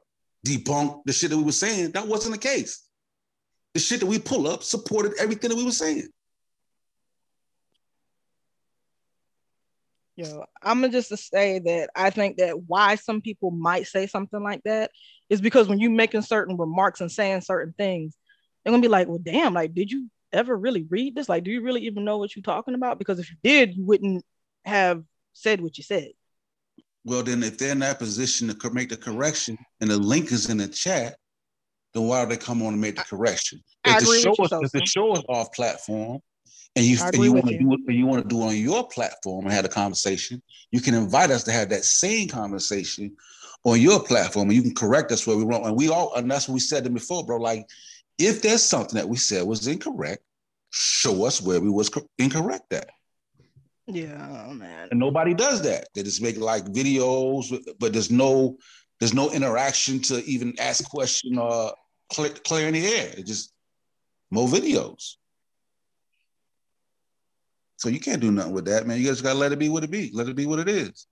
debunk the shit that we were saying. That wasn't the case. The shit that we pull up supported everything that we were saying. Yo, I'm gonna just to say that I think that why some people might say something like that is because when you're making certain remarks and saying certain things, they're gonna be like, "Well, damn, like, did you ever really read this? Like, do you really even know what you're talking about? Because if you did, you wouldn't have said what you said." Well, then, if they're in that position to make the correction and the link is in the chat, then why do they come on and make the correction? I If the show is, if the show is off platform, and you and you want to do it, you want to do on your platform and have a conversation, you can invite us to have that same conversation on your platform, and you can correct us where we wrong. And we all, and that's what we said it before, bro. Like, if there's something that we said was incorrect, show us where we was co- incorrect at. Yeah, man. And nobody does that. They just make like videos, but there's no there's no interaction to even ask question or clear, clear in the air. It's just more videos. So you can't do nothing with that, man. You just gotta let it be what it be. Let it be what it is.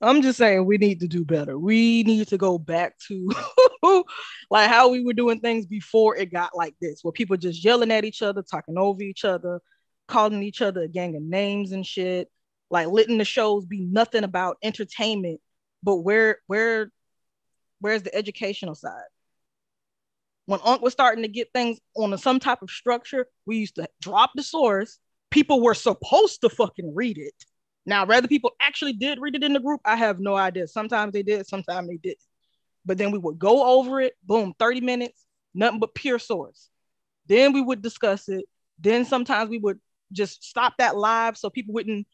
I'm just saying we need to do better. We need to go back to like how we were doing things before it got like this, where people just yelling at each other, talking over each other, calling each other a gang of names and shit. Like letting the shows be nothing about entertainment, but where where where's the educational side? When Unc was starting to get things on some type of structure, we used to drop the source. People were supposed to fucking read it. Now, whether people actually did read it in the group, I have no idea. Sometimes they did, sometimes they didn't. But then we would go over it, boom, 30 minutes, nothing but pure source. Then we would discuss it. Then sometimes we would just stop that live so people wouldn't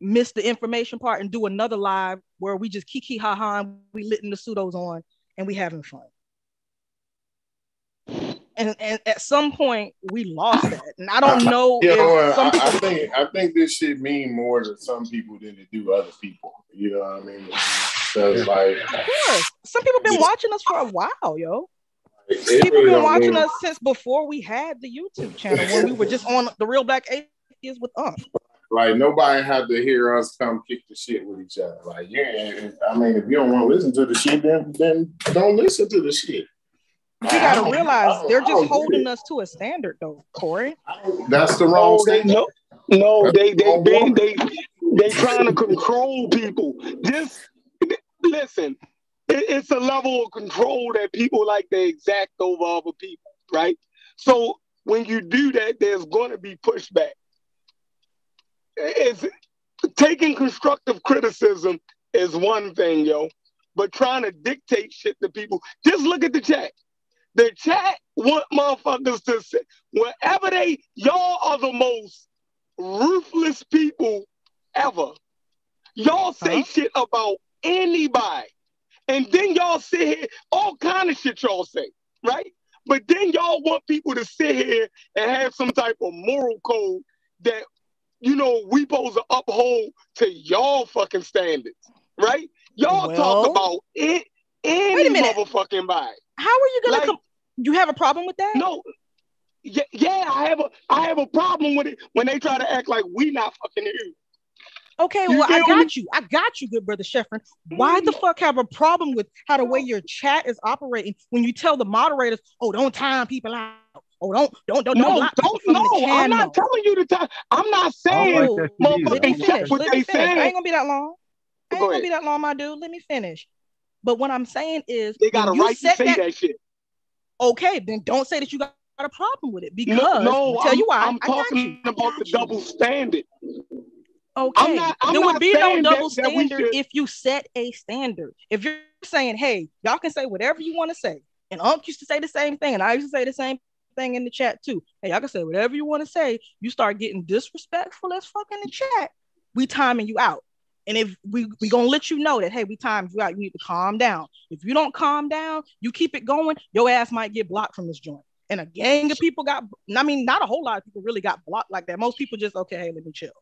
miss the information part and do another live where we just kiki ha ha and we litting the pseudos on and we having fun. And, and at some point we lost that. And I don't know You know, if some I, people I think I think this shit mean more to some people than it do other people. You know what I mean? So it's like Of course. Some people been watching us for a while, yo. it People really been watching mean- us since before we had the YouTube channel when we were just on the real black atheists with us. Like nobody had to hear us come kick the shit with each other. Like yeah, I mean, if you don't want to listen to the shit, then then don't listen to the shit. You gotta realize they're just holding us to a standard though, Corey. That's the wrong No, they, statement. no, no, they they wrong they they they trying to control people. Just listen, it, it's a level of control that people like to exact over other people, right? So when you do that, there's going to be pushback. It's taking constructive criticism is one thing, yo, but trying to dictate shit to people. Just look at the chat. The chat want motherfuckers to say wherever they y'all are the most ruthless people ever. Y'all say shit about anybody. And then y'all sit here, all kind of shit y'all say, right? But then y'all want people to sit here and have some type of moral code that, you know, we supposed to uphold to y'all fucking standards, right? Y'all Well- talk about it, any Wait a minute. motherfucking body. How are you gonna Like- come? You have a problem with that? No. Yeah, yeah, I have a I have a problem with it when they try to act like we not fucking you. Okay, You well, I got me? you. I got you, good brother Sheffrin. Why the mm. fuck have a problem with how the way your chat is operating when you tell the moderators, oh, don't time people out. Oh, don't don't don't don't No, block people don't from no. I'm not telling you to tell. I'm not saying Oh, let me motherfucking check what they me finish. I ain't gonna be that long. I ain't Go gonna ahead. be that long, my dude. Let me finish. But what I'm saying is, They got a you right to say that, that shit. okay, then don't say that you got a problem with it because No, no, tell I'm, you why. I'm I got you. talking about the double standard. Okay, I'm not- I'm there would be no double that standard should- if you set a standard. If you're saying, hey, y'all can say whatever you want to say, and Unc used to say the same thing, and I used to say the same thing in the chat too. Hey, y'all can say whatever you want to say. You start getting disrespectful as fuck in the chat, we timing you out. And if we we gonna let you know that hey, we timed you out, you need to calm down. If you don't calm down, you keep it going, your ass might get blocked from this joint. And a gang of people got, I mean, not a whole lot of people really got blocked like that. Most people just okay, hey, let me chill.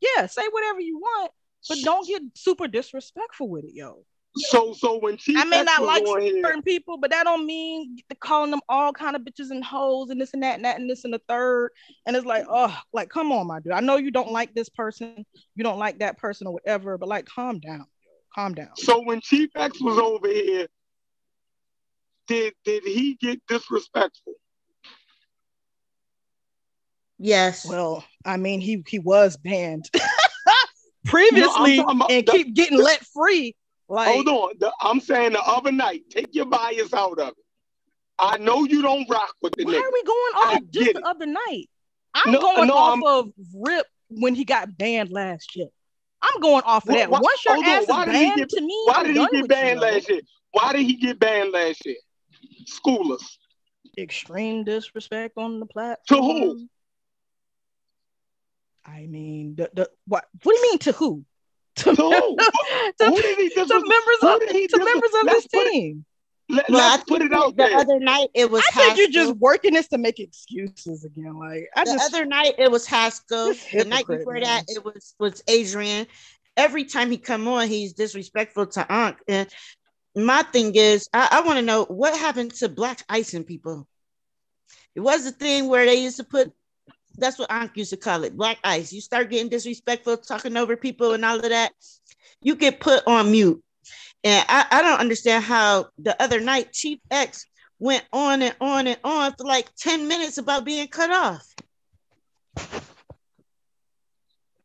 Yeah, say whatever you want, but don't get super disrespectful with it, yo. So so when Chief I may not like on here, certain people, but that don't mean get to calling them all kind of bitches and hoes and this and that and that and this and the third. And it's like, oh, like come on, my dude. I know you don't like this person, you don't like that person or whatever, but like calm down, calm down. so when Chief X was over here, did did he get disrespectful? Yes. Well, I mean, he he was banned previously talking about and the- keep getting let free. Like, Hold on. The- I'm saying the other night, take your bias out of it. I know you don't rock with the why nigga. are we going off I just the it. other night? I'm No, going no, off I'm- of Rip when he got banned last year. I'm going off of that. why- Once your hold on, ass is why did he banned, get- to me, Why I'm did he get banned you, last year? Why did he get banned last year? School us. Extreme disrespect on the platform. To who? I mean, the, the what? What do you mean to who? To, To who? to, Who did he to dis- members of did he to members of let's this put it- team. Let, Well, I let's put it out the there. other night it was I think you're just working this to make excuses again. Like I the just other night it was Haskell. The night before man. that it was was Adrian. Every time he come on, he's disrespectful to Unc. And my thing is, I, I want to know what happened to black icing people. It was a thing where they used to put. That's what Unc used to call it, black ice. You start getting disrespectful, talking over people, and all of that. You get put on mute. And I, I don't understand how the other night Chief X went on and on and on for like 10 minutes about being cut off.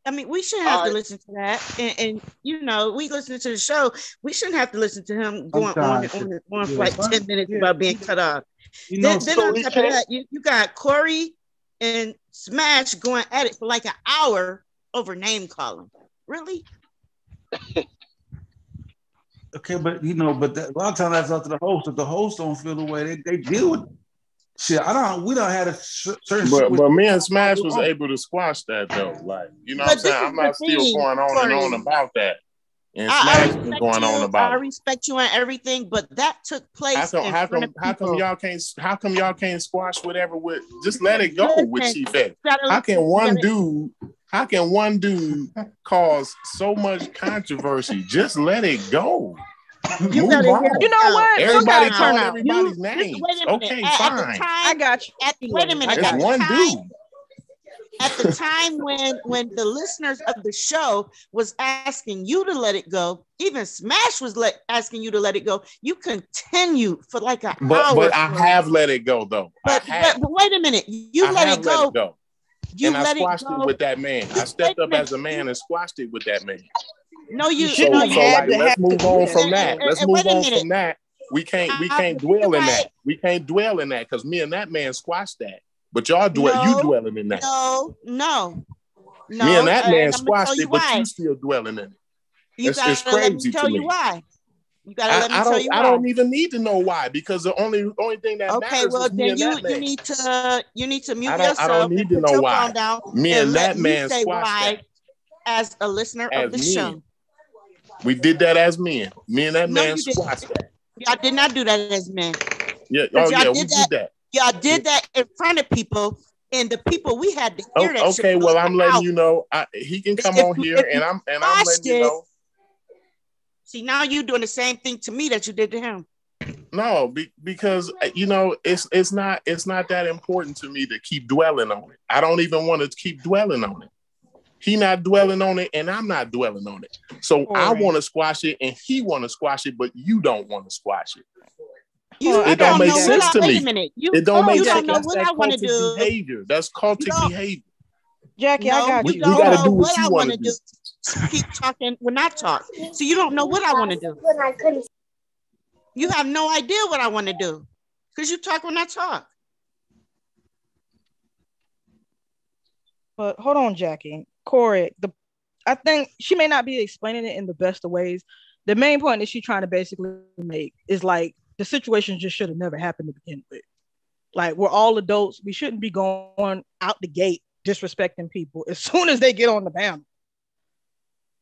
I mean, we shouldn't have All to uh, listen to that. And, and you know, we listen to the show. We shouldn't have to listen to him going on and on and on for like 10 minutes Yeah. about being cut off. You know, Then, then so on top of that, you, you got Corey and Smash going at it for like an hour over name calling. Really? okay, but you know, but that, a lot of times that's up to the host. If the host don't feel the way they, they deal with shit, I don't. We don't had a cer- certain. But but me and Smash was able to squash that though. Like you know what I'm saying? I'm not still going on and on about that. And I, I Smash been respect going you. on I about it. respect you and everything, but that took place How come in how front come of how come y'all can't how come y'all can't squash whatever with just let it go with Listen, Chief X? How can one dude how can one dude cause so much controversy? Just let it go. You Move gotta on. You know what? Everybody out. call turn out. everybody's You- names. wait a minute. Okay, At- at the fine. time- I got you. At, wait a minute. I It's got At you. the one time, dude. At the time when when the listeners of the show was asking you to let it go, even Smash was let asking you to let it go. You continued for like an But hour. but I have let it go though. But, but, but wait a minute. You I let it go. let it go. You and I let it squashed go. it, with that man. I stepped up as a man and squashed it with that man. No, you. So, no, have so had like, to let's have to move do on from And- that. and- Let's and move on from that. We can't we uh, can't dwell in that. We can't dwell in that because me and that man squashed that. But y'all dwell No, you dwelling in that. No, no, no. me and that uh, man gonna squashed you it, but why. you still dwelling in it. You It's- gotta it's let me crazy to you me. why. You gotta let me I, I tell don't you I why. don't even need to know why because the only only thing that Okay, matters well is me then and you that you man. need to you need to mute I don't I yourself don't need to know why. down Me and let that man say squashed why that as a listener as of the men. show. We did that as men. Me and that No, man squashed that. Y'all did not do that as men. Yeah, oh yeah, we did that. That. Y'all did that in front of people, and the people we had to Oh, hear that shit okay, well I'm letting out. you know. I, he can come If on here and I'm and I'm letting you know. See, now you're doing the same thing to me that you did to him. No, be, because uh, you know it's it's not it's not that important to me to keep dwelling on it. I don't even want to keep dwelling on it. He not dwelling on it, and I'm not dwelling on it. So I want to squash it, and he want to squash it, but you don't want to squash it. You Well, I It don't make know what sense I, to me. You, It don't Hold on, make you sense. don't know That's what that I want to cultic do. behavior. That's cultic behavior. Jackie, I got you We, you. don't got to know do what what you I want want to to do. do. Keep talking when I talk. So you don't know what I want to do. You have no idea what I want to do because you talk when I talk. But hold on, Jackie. Corey, the I think she may not be explaining it in the best of ways. The main point that she's trying to basically make is like the situation just should have never happened to begin with. Like we're all adults. We shouldn't be going out the gate disrespecting people as soon as they get on the panel.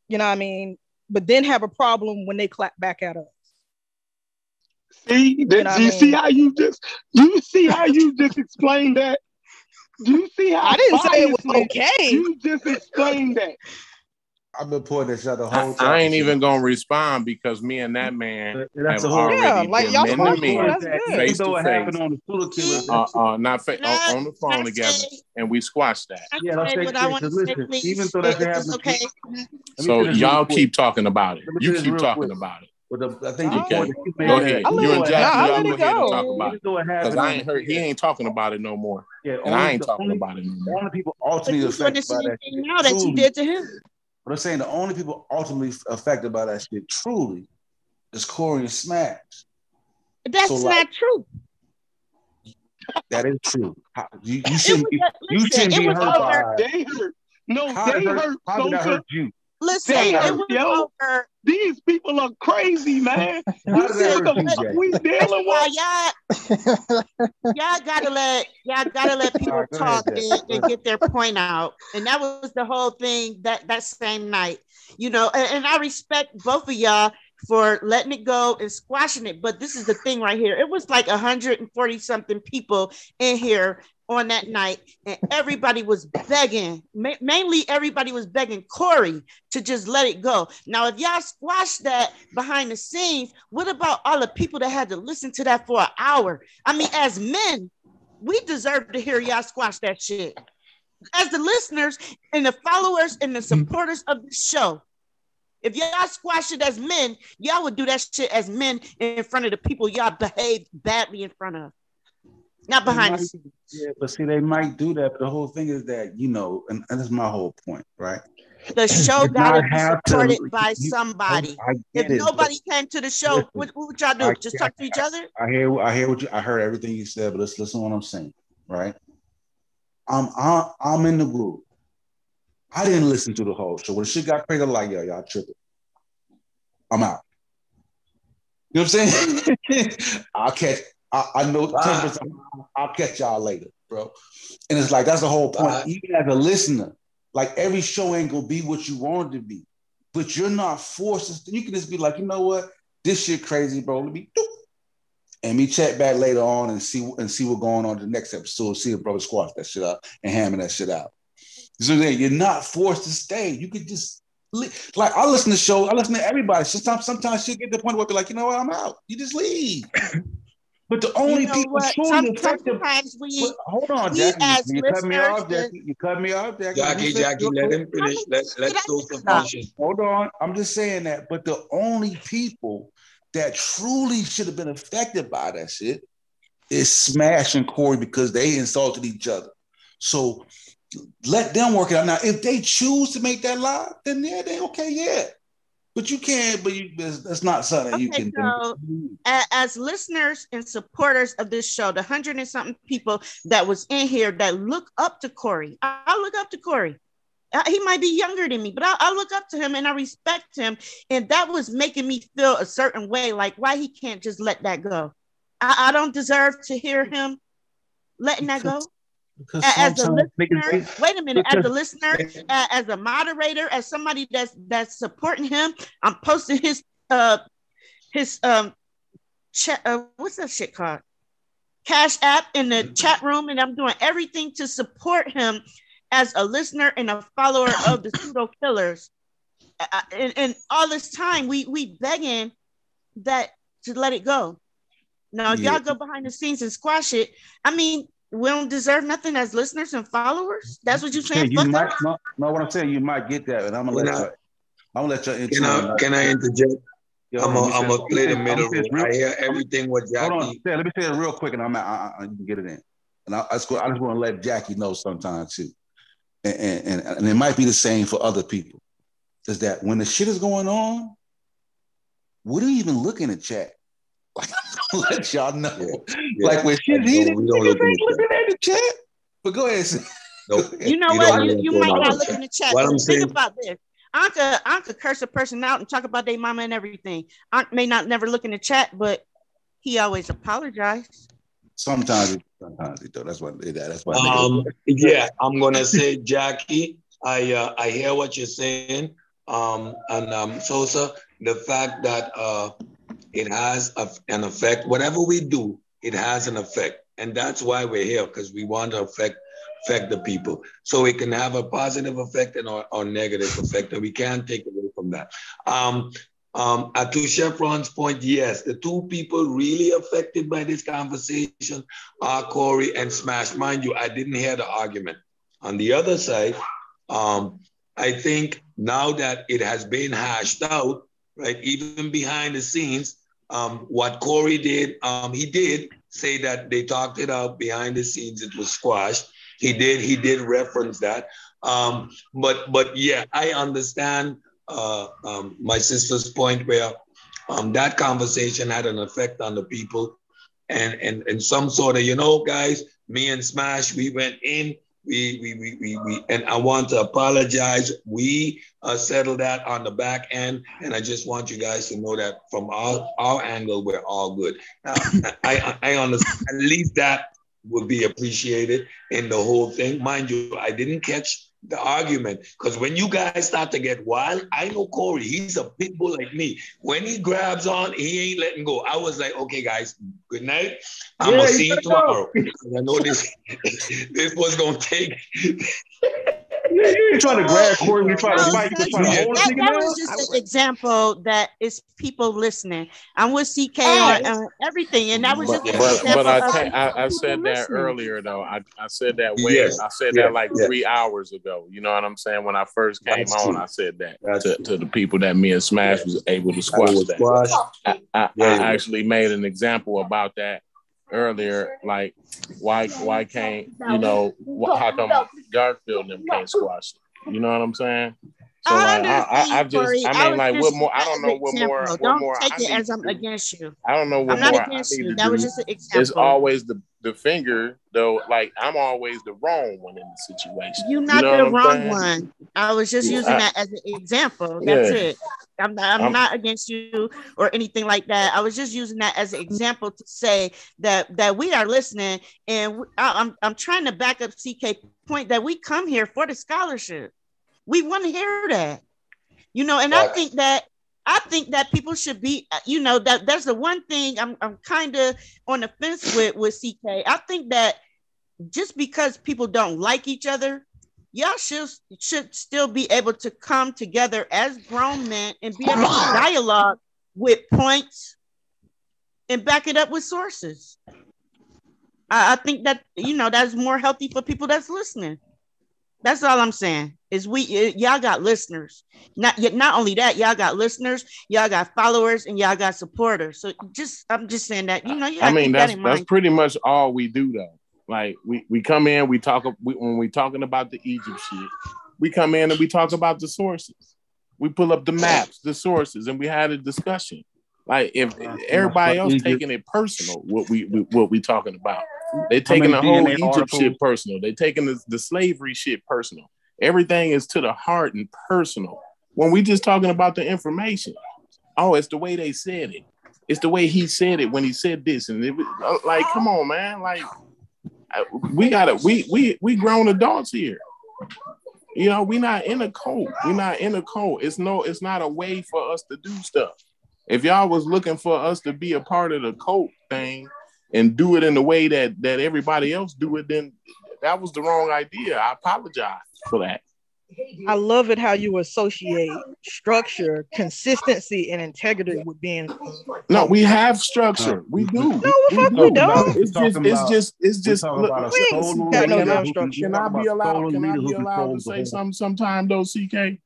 You know what I mean? But then have a problem when they clap back at us. See, that, You know do you I see how you just you see how you just explained that? Do you see how I didn't say it was okay. You just explained that. I've been pointing that shot the whole time. I ain't even gonna respond because me and that man that's have the whole. already Yeah, like been y'all men to to. men, That's good. Even face though to it happened face, on the Fuller killer, uh, uh, not fa- Can I- on, on the phone can together, say- and we squashed that. I Yeah, that's said it, what I want to say, listen, please. even though If that happened- okay. So say this real y'all quick. keep talking about it. Let me say You keep talking quick. about it. But the, I think Okay. point you made Go ahead. I'll You and it- y'all go ahead and talk about it. Because I ain't heard he ain't talking about it no more. yeah, And I ain't talking only, about it no more. only people ultimately you're doing the affected by same that thing now that you did to him. But I'm saying the only people ultimately affected by that shit truly is Corey and Smash. That's So, not like- true. That is true. You, you shouldn't be, was- you listen, shouldn't be was hurt by over. it. They hurt. No, How they hurt, hurt. how did that hurt you? Listen, They it yo. over. These people are crazy, man. How You see what the fuck we dealing with? y'all, y'all gotta let y'all gotta let people Alright, go ahead, talk and, and get their point out. And that was the whole thing that that same night, you know. And, and I respect both of y'all for letting it go and squashing it. But this is the thing right here. It was like 140 something people in here on that night, and everybody was begging. Ma- mainly, everybody was begging Corey to just let it go. Now, if y'all squash that behind the scenes, what about all the people that had to listen to that for an hour? I mean, as men, we deserve to hear y'all squash that shit. As the listeners and the followers and the mm-hmm. supporters of the show, if y'all squash it as men, y'all would do that shit as men in front of the people y'all behaved badly in front of, not behind might- Yeah, but see, they might do that. But the whole thing is that you know, and, and that's my whole point, right? The show got to be have to- supported by you- somebody. I If it, nobody came to the show, listen, what, what would y'all do? I- Just talk to each other? I hear, I hear what you, I heard everything you said, but let's listen to what I'm saying, right? I'm, I'm, I'm in the group. I didn't listen to the whole show. When the shit got crazy, I'm like, yo, y'all tripping. I'm out. You know what I'm saying? I'll catch. I, I know. Bye. 10%, I'll catch y'all later, bro. And it's like that's the whole point. Bye. Even as a listener, like every show ain't gonna be what you want it to be, but you're not forced. To, you can just be like, you know what, this shit crazy, bro. Let me do. And me check back later on and see and see what's going on in the next episode. See if brother squash that shit out and hammer that shit out. So then you're not forced to stay. You could just li- like I listen to shows. I listen to everybody. Sometimes sometimes shit get to the point where be like, you know what, I'm out. You just leave. But the only You know people what? truly Some- effective. sometimes we, But hold on, we Jackie. as You cut me off, Jackie. You cut me off, Jackie. Jackie, finish Jackie, let him finish. Let let Sosa finish it. Hold on. I'm just saying that. But the only people that truly should have been affected by that shit is Smash and Corey because they insulted each other. So let them work it out. Now, if they choose to make that lie, then yeah, they okay, yeah. But you can't, but you that's, not something you Okay, can so a- as listeners and supporters of this show, the hundred and something people that was in here that look up to Corey, I, look up to Corey. He might be younger than me, but I, I look up to him and I respect him. And that was making me feel a certain way, like why he can't just let that go. I, I don't deserve to hear him letting that go. As a listener, wait a minute. As a listener, as a moderator, as somebody that's that's supporting him, I'm posting his uh his um chat. Uh, what's that shit called? Cash app in the chat room, and I'm doing everything to support him as a listener and a follower of the pseudo killers. Uh, and, and all this time, we we begging that to let it go. Now, if Yeah. y'all go behind the scenes and squash it, I mean, we don't deserve nothing as listeners and followers. That's what you're Yeah, saying. you might us? no, no, what I'm saying, you might get that, and I'm gonna Can let I- you. I'm gonna let you into Can I can I interject? Yo, I'm gonna I'm me play the middle gonna say role. this real- I hear everything what Hold on, Jackie. let me say it real quick, and I'm I, I, I can get it in. And I, I just, I just want to let Jackie know sometimes too, and, and and and it might be the same for other people. Is that when the shit is going on, we don't even look in the chat. Like I'm gonna let y'all know. Yeah. Like when shit Like, no, heated, we don't niggas look in ain't the looking at the chat. But go ahead. sis. Nope. You know We what? You, you might the not chat. look in the chat. What I'm think saying- about this. Anka, Anka curse a person out and talk about their mama and everything. Anka may not never look in the chat, but he always apologized. Sometimes, sometimes it, though. That's why. That's why. Um, yeah, I'm gonna say, Jackie, I uh, I hear what you're saying. Um, and um, Sosa, the fact that uh, it has a, an effect. Whatever we do, it has an effect, and that's why we're here because we want to affect affect the people, so it can have a positive effect and or, negative effect, and we can't take away from that. Um, um, uh, to Chevron's point, yes, the two people really affected by this conversation are Corey and Smash. Mind you, I didn't hear the argument. On the other side, um, I think now that it has been hashed out, right, even behind the scenes, um, what Corey did, um, he did say that they talked it out behind the scenes, it was squashed. He did, he did reference that. Um, but but yeah, I understand uh, um, my sister's point where um, that conversation had an effect on the people, and and and some sort of you know, guys, me and Smash, we went in. We, we, we, we, we, and I want to apologize. We uh, settled that on the back end, and I just want you guys to know that from our, our angle, we're all good. Now, I, I understand. At least that would be appreciated in the whole thing. Mind you, I didn't catch the argument because when you guys start to get wild, I know Corey, he's a pit bull like me. When he grabs on, he ain't letting go. I was like, okay, guys, good night. I'm Yeah, gonna see you tomorrow. I know this this was gonna take. Yeah, you ain't trying to grab Corey. You trying to fight. You saying trying to that, hold a that, that was just an example that is people listening. I'm with CK on uh, everything, and that was just But an but, example but I, of can't, I I said that listening. earlier though. I, I said that way. Yes, I said yes, that like yes. three hours ago. You know what I'm saying? When I first came That's on, true. I said that That's to, true. to the people that me and Smash was able to squash that. squashed. I, I, Yeah, I actually made an example about that earlier. Like, why why can't you know how come Garfield and them can't squash it? You know what I'm saying? So I like, I, I, I Corey. just I I mean was like what more? I don't know what more example. what Don't more take I it as I'm against you. I don't know I'm not more I against you. That was just an example. It's always the the finger though. Like I'm always the wrong one in the situation. You're You not know the wrong saying? one. I was just Yeah, using I- that as an example. That's yeah. it. I'm not, I'm I'm- not against you or anything like that. I was just using that as an example to say that that we are listening, and I, I'm I'm trying to back up CK point that we come here for the scholarship. We want to hear that, you know. And I think that I think that people should be, you know, that that's the one thing I'm I'm kind of on the fence with with CK. I think that just because people don't like each other, y'all should should still be able to come together as grown men and be able to dialogue with points and back it up with sources. I, I think that you know that's more healthy for people that's listening. That's all I'm saying. Is we y- y'all got listeners. Not yet. Not only that, y'all got listeners. Y'all got followers, and y'all got supporters. So just I'm just saying that you know you I mean keep that that's that's pretty much all we do though. Like we we come in, we talk we, when we talking about the Egypt shit. We come in and we talk about the sources. We pull up the maps, the sources, and we had a discussion. Like if everybody else taking it personal, what we, we what we talking about? They taking the whole DNA Egypt shit personal. They taking the, the slavery shit personal. Everything is to the heart and personal. When we just talking about the information, oh, it's the way they said it. It's the way he said it when he said this, and it, was- uh, like, come on, man, like we gotta we we we grown adults here. You know, we not in a cult. We're not in a cult. It's no, it's not a way for us to do stuff. If y'all was looking for us to be a part of the cult thing and do it in the way that that everybody else do it, then that was the wrong idea. I apologize for that. I love it how you associate structure, consistency, and integrity with being. No, we have structure. We do. No, the We fuck we don't. It's just, it's just, it's just. talking look, about a look, no can damn I- structure. Can I be allowed? Can I be allowed to say something sometime though, CK?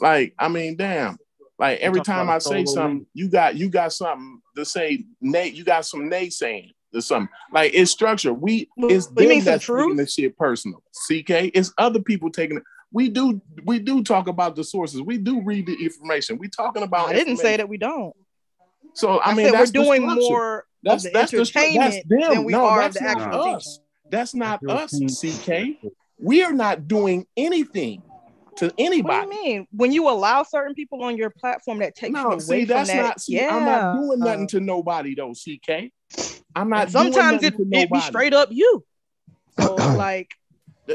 Like, I mean, damn. Like every time about I a say solo something, you got you got something to say. Nay, you got some naysaying or something. Like it's structure. We it's you mean them some that's taking truth? the shit personal. CK, it's other people taking it. We do we do talk about the sources. We do read the information. We talking about. I didn't say that we don't. So I, I mean, said we're that's the doing more That's of the that's the stru- that's them. than we no, are that's the not actual teaching. us. That's not us, CK. We are not doing anything to What do anybody. you mean? When you allow certain people on your platform that takes No, you away see, from that's that, not. See, yeah. I'm not doing uh, nothing to nobody though, CK. I'm not. And sometimes it, it be straight up you. So like,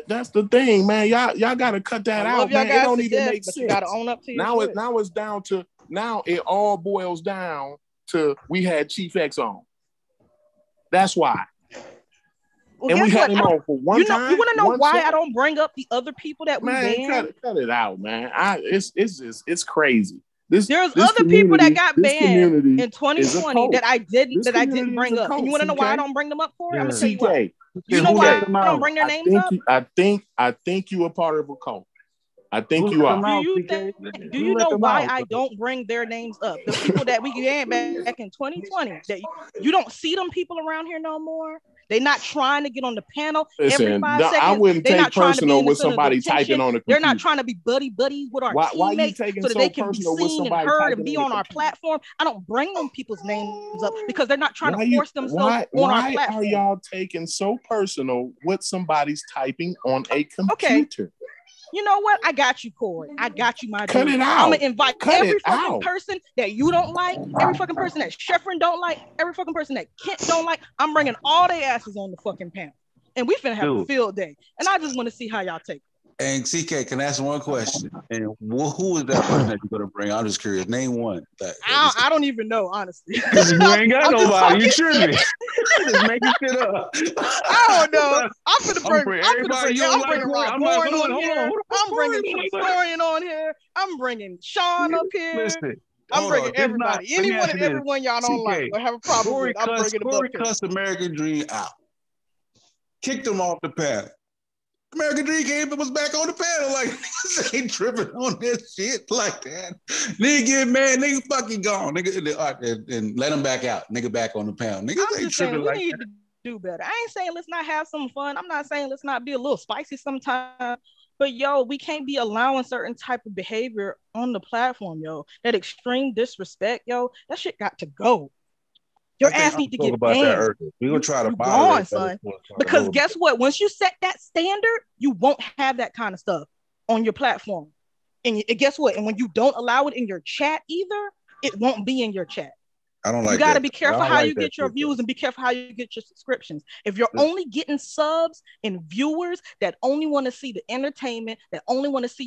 That's the thing, man. Y'all, y'all got to cut that out, man. It don't even death, make sense. you gotta own up to your now shit. it now it's down to now it all boils down to we had Chief X on. That's why. Well, and we had what? him on for one you know, time. you want to know why show. I don't bring up the other people that we man, banned? cut it, cut it out, man. I it's it's just it's crazy. This There's this other people that got banned in 2020 that I didn't that I didn't bring up. And you want to know why I don't bring them up for? I'm gonna tell you why. You know why I don't out? bring their I names think up? you, I think I think you are part of a cult. I think you are. Do you think, do you know why out? I don't bring their names up? The people that we banned back in 2020 that you, you don't see them people around here no more. They're not trying to get on the panel Listen, every five no, I seconds. wouldn't They're take not trying to be personal with somebody typing on a computer. They're not trying to be buddy buddies with our Why- why you teammates taking so that so they can be seen and heard and be on our platform. I don't bring them people's names up because they're not trying Why to you- force themselves why, on our platform. why are y'all taking so personal what somebody's typing on a computer? You know what? I got you, Corey. I mm-hmm. got you, my Cut dude. it I'm gonna invite Cut every fucking out. person that you don't like, every fucking person that Sheffrin don't like, every fucking person that Kent don't like. I'm bringing all their asses on the fucking panel, and we finna have a field day. And I just want to see how y'all take. it. And CK, can I ask one question? And wh- who is that person that you're gonna bring? I'm just curious. Name one. That, I, I don't even know, honestly. you ain't got I'm nobody. You talking tripping. just making shit up. I don't know. I'm finna I'm bring. bringing I'm finna everybody bring. you I'm don't like, bringing Corey. Rob I'm like, Bourne hold on, on here. on, hold on. I'm bringing Hold on, Keith hold on. Dorian on here. I'm bringing Sean up here. Listen. I'm hold bringing on. Everybody. not- Anyone and everyone y'all don't like CK, or have a problem Corey with, I'm cussed, bringing them Corey up here. cussed American Dream out. Kicked him off the panel. American Dream came and was back on the panel. Like, niggas ain't tripping on this shit like that. Nigga get mad, nigga fucking gone. Nigga, and, uh, and, and let him back out. Nigga back on the panel. Niggas I'm ain't just saying tripping we need that. to do better. I ain't saying let's not have some fun. I'm not saying let's not be a little spicy sometimes. But yo, we can't be allowing certain type of behavior on the platform, yo. That extreme disrespect, yo. That shit got to go. Your ass need to get about that banned. earlier. We're gonna try to You gone, son. Because guess what? Once you set that standard, you won't have that kind of stuff on your platform. And guess what? And when you don't allow it in your chat either, it won't be in your chat. I don't like. you got to that. be careful how like you get your views and be careful how you get your subscriptions. If you're only getting subs and viewers that only want to see the entertainment, that only want to see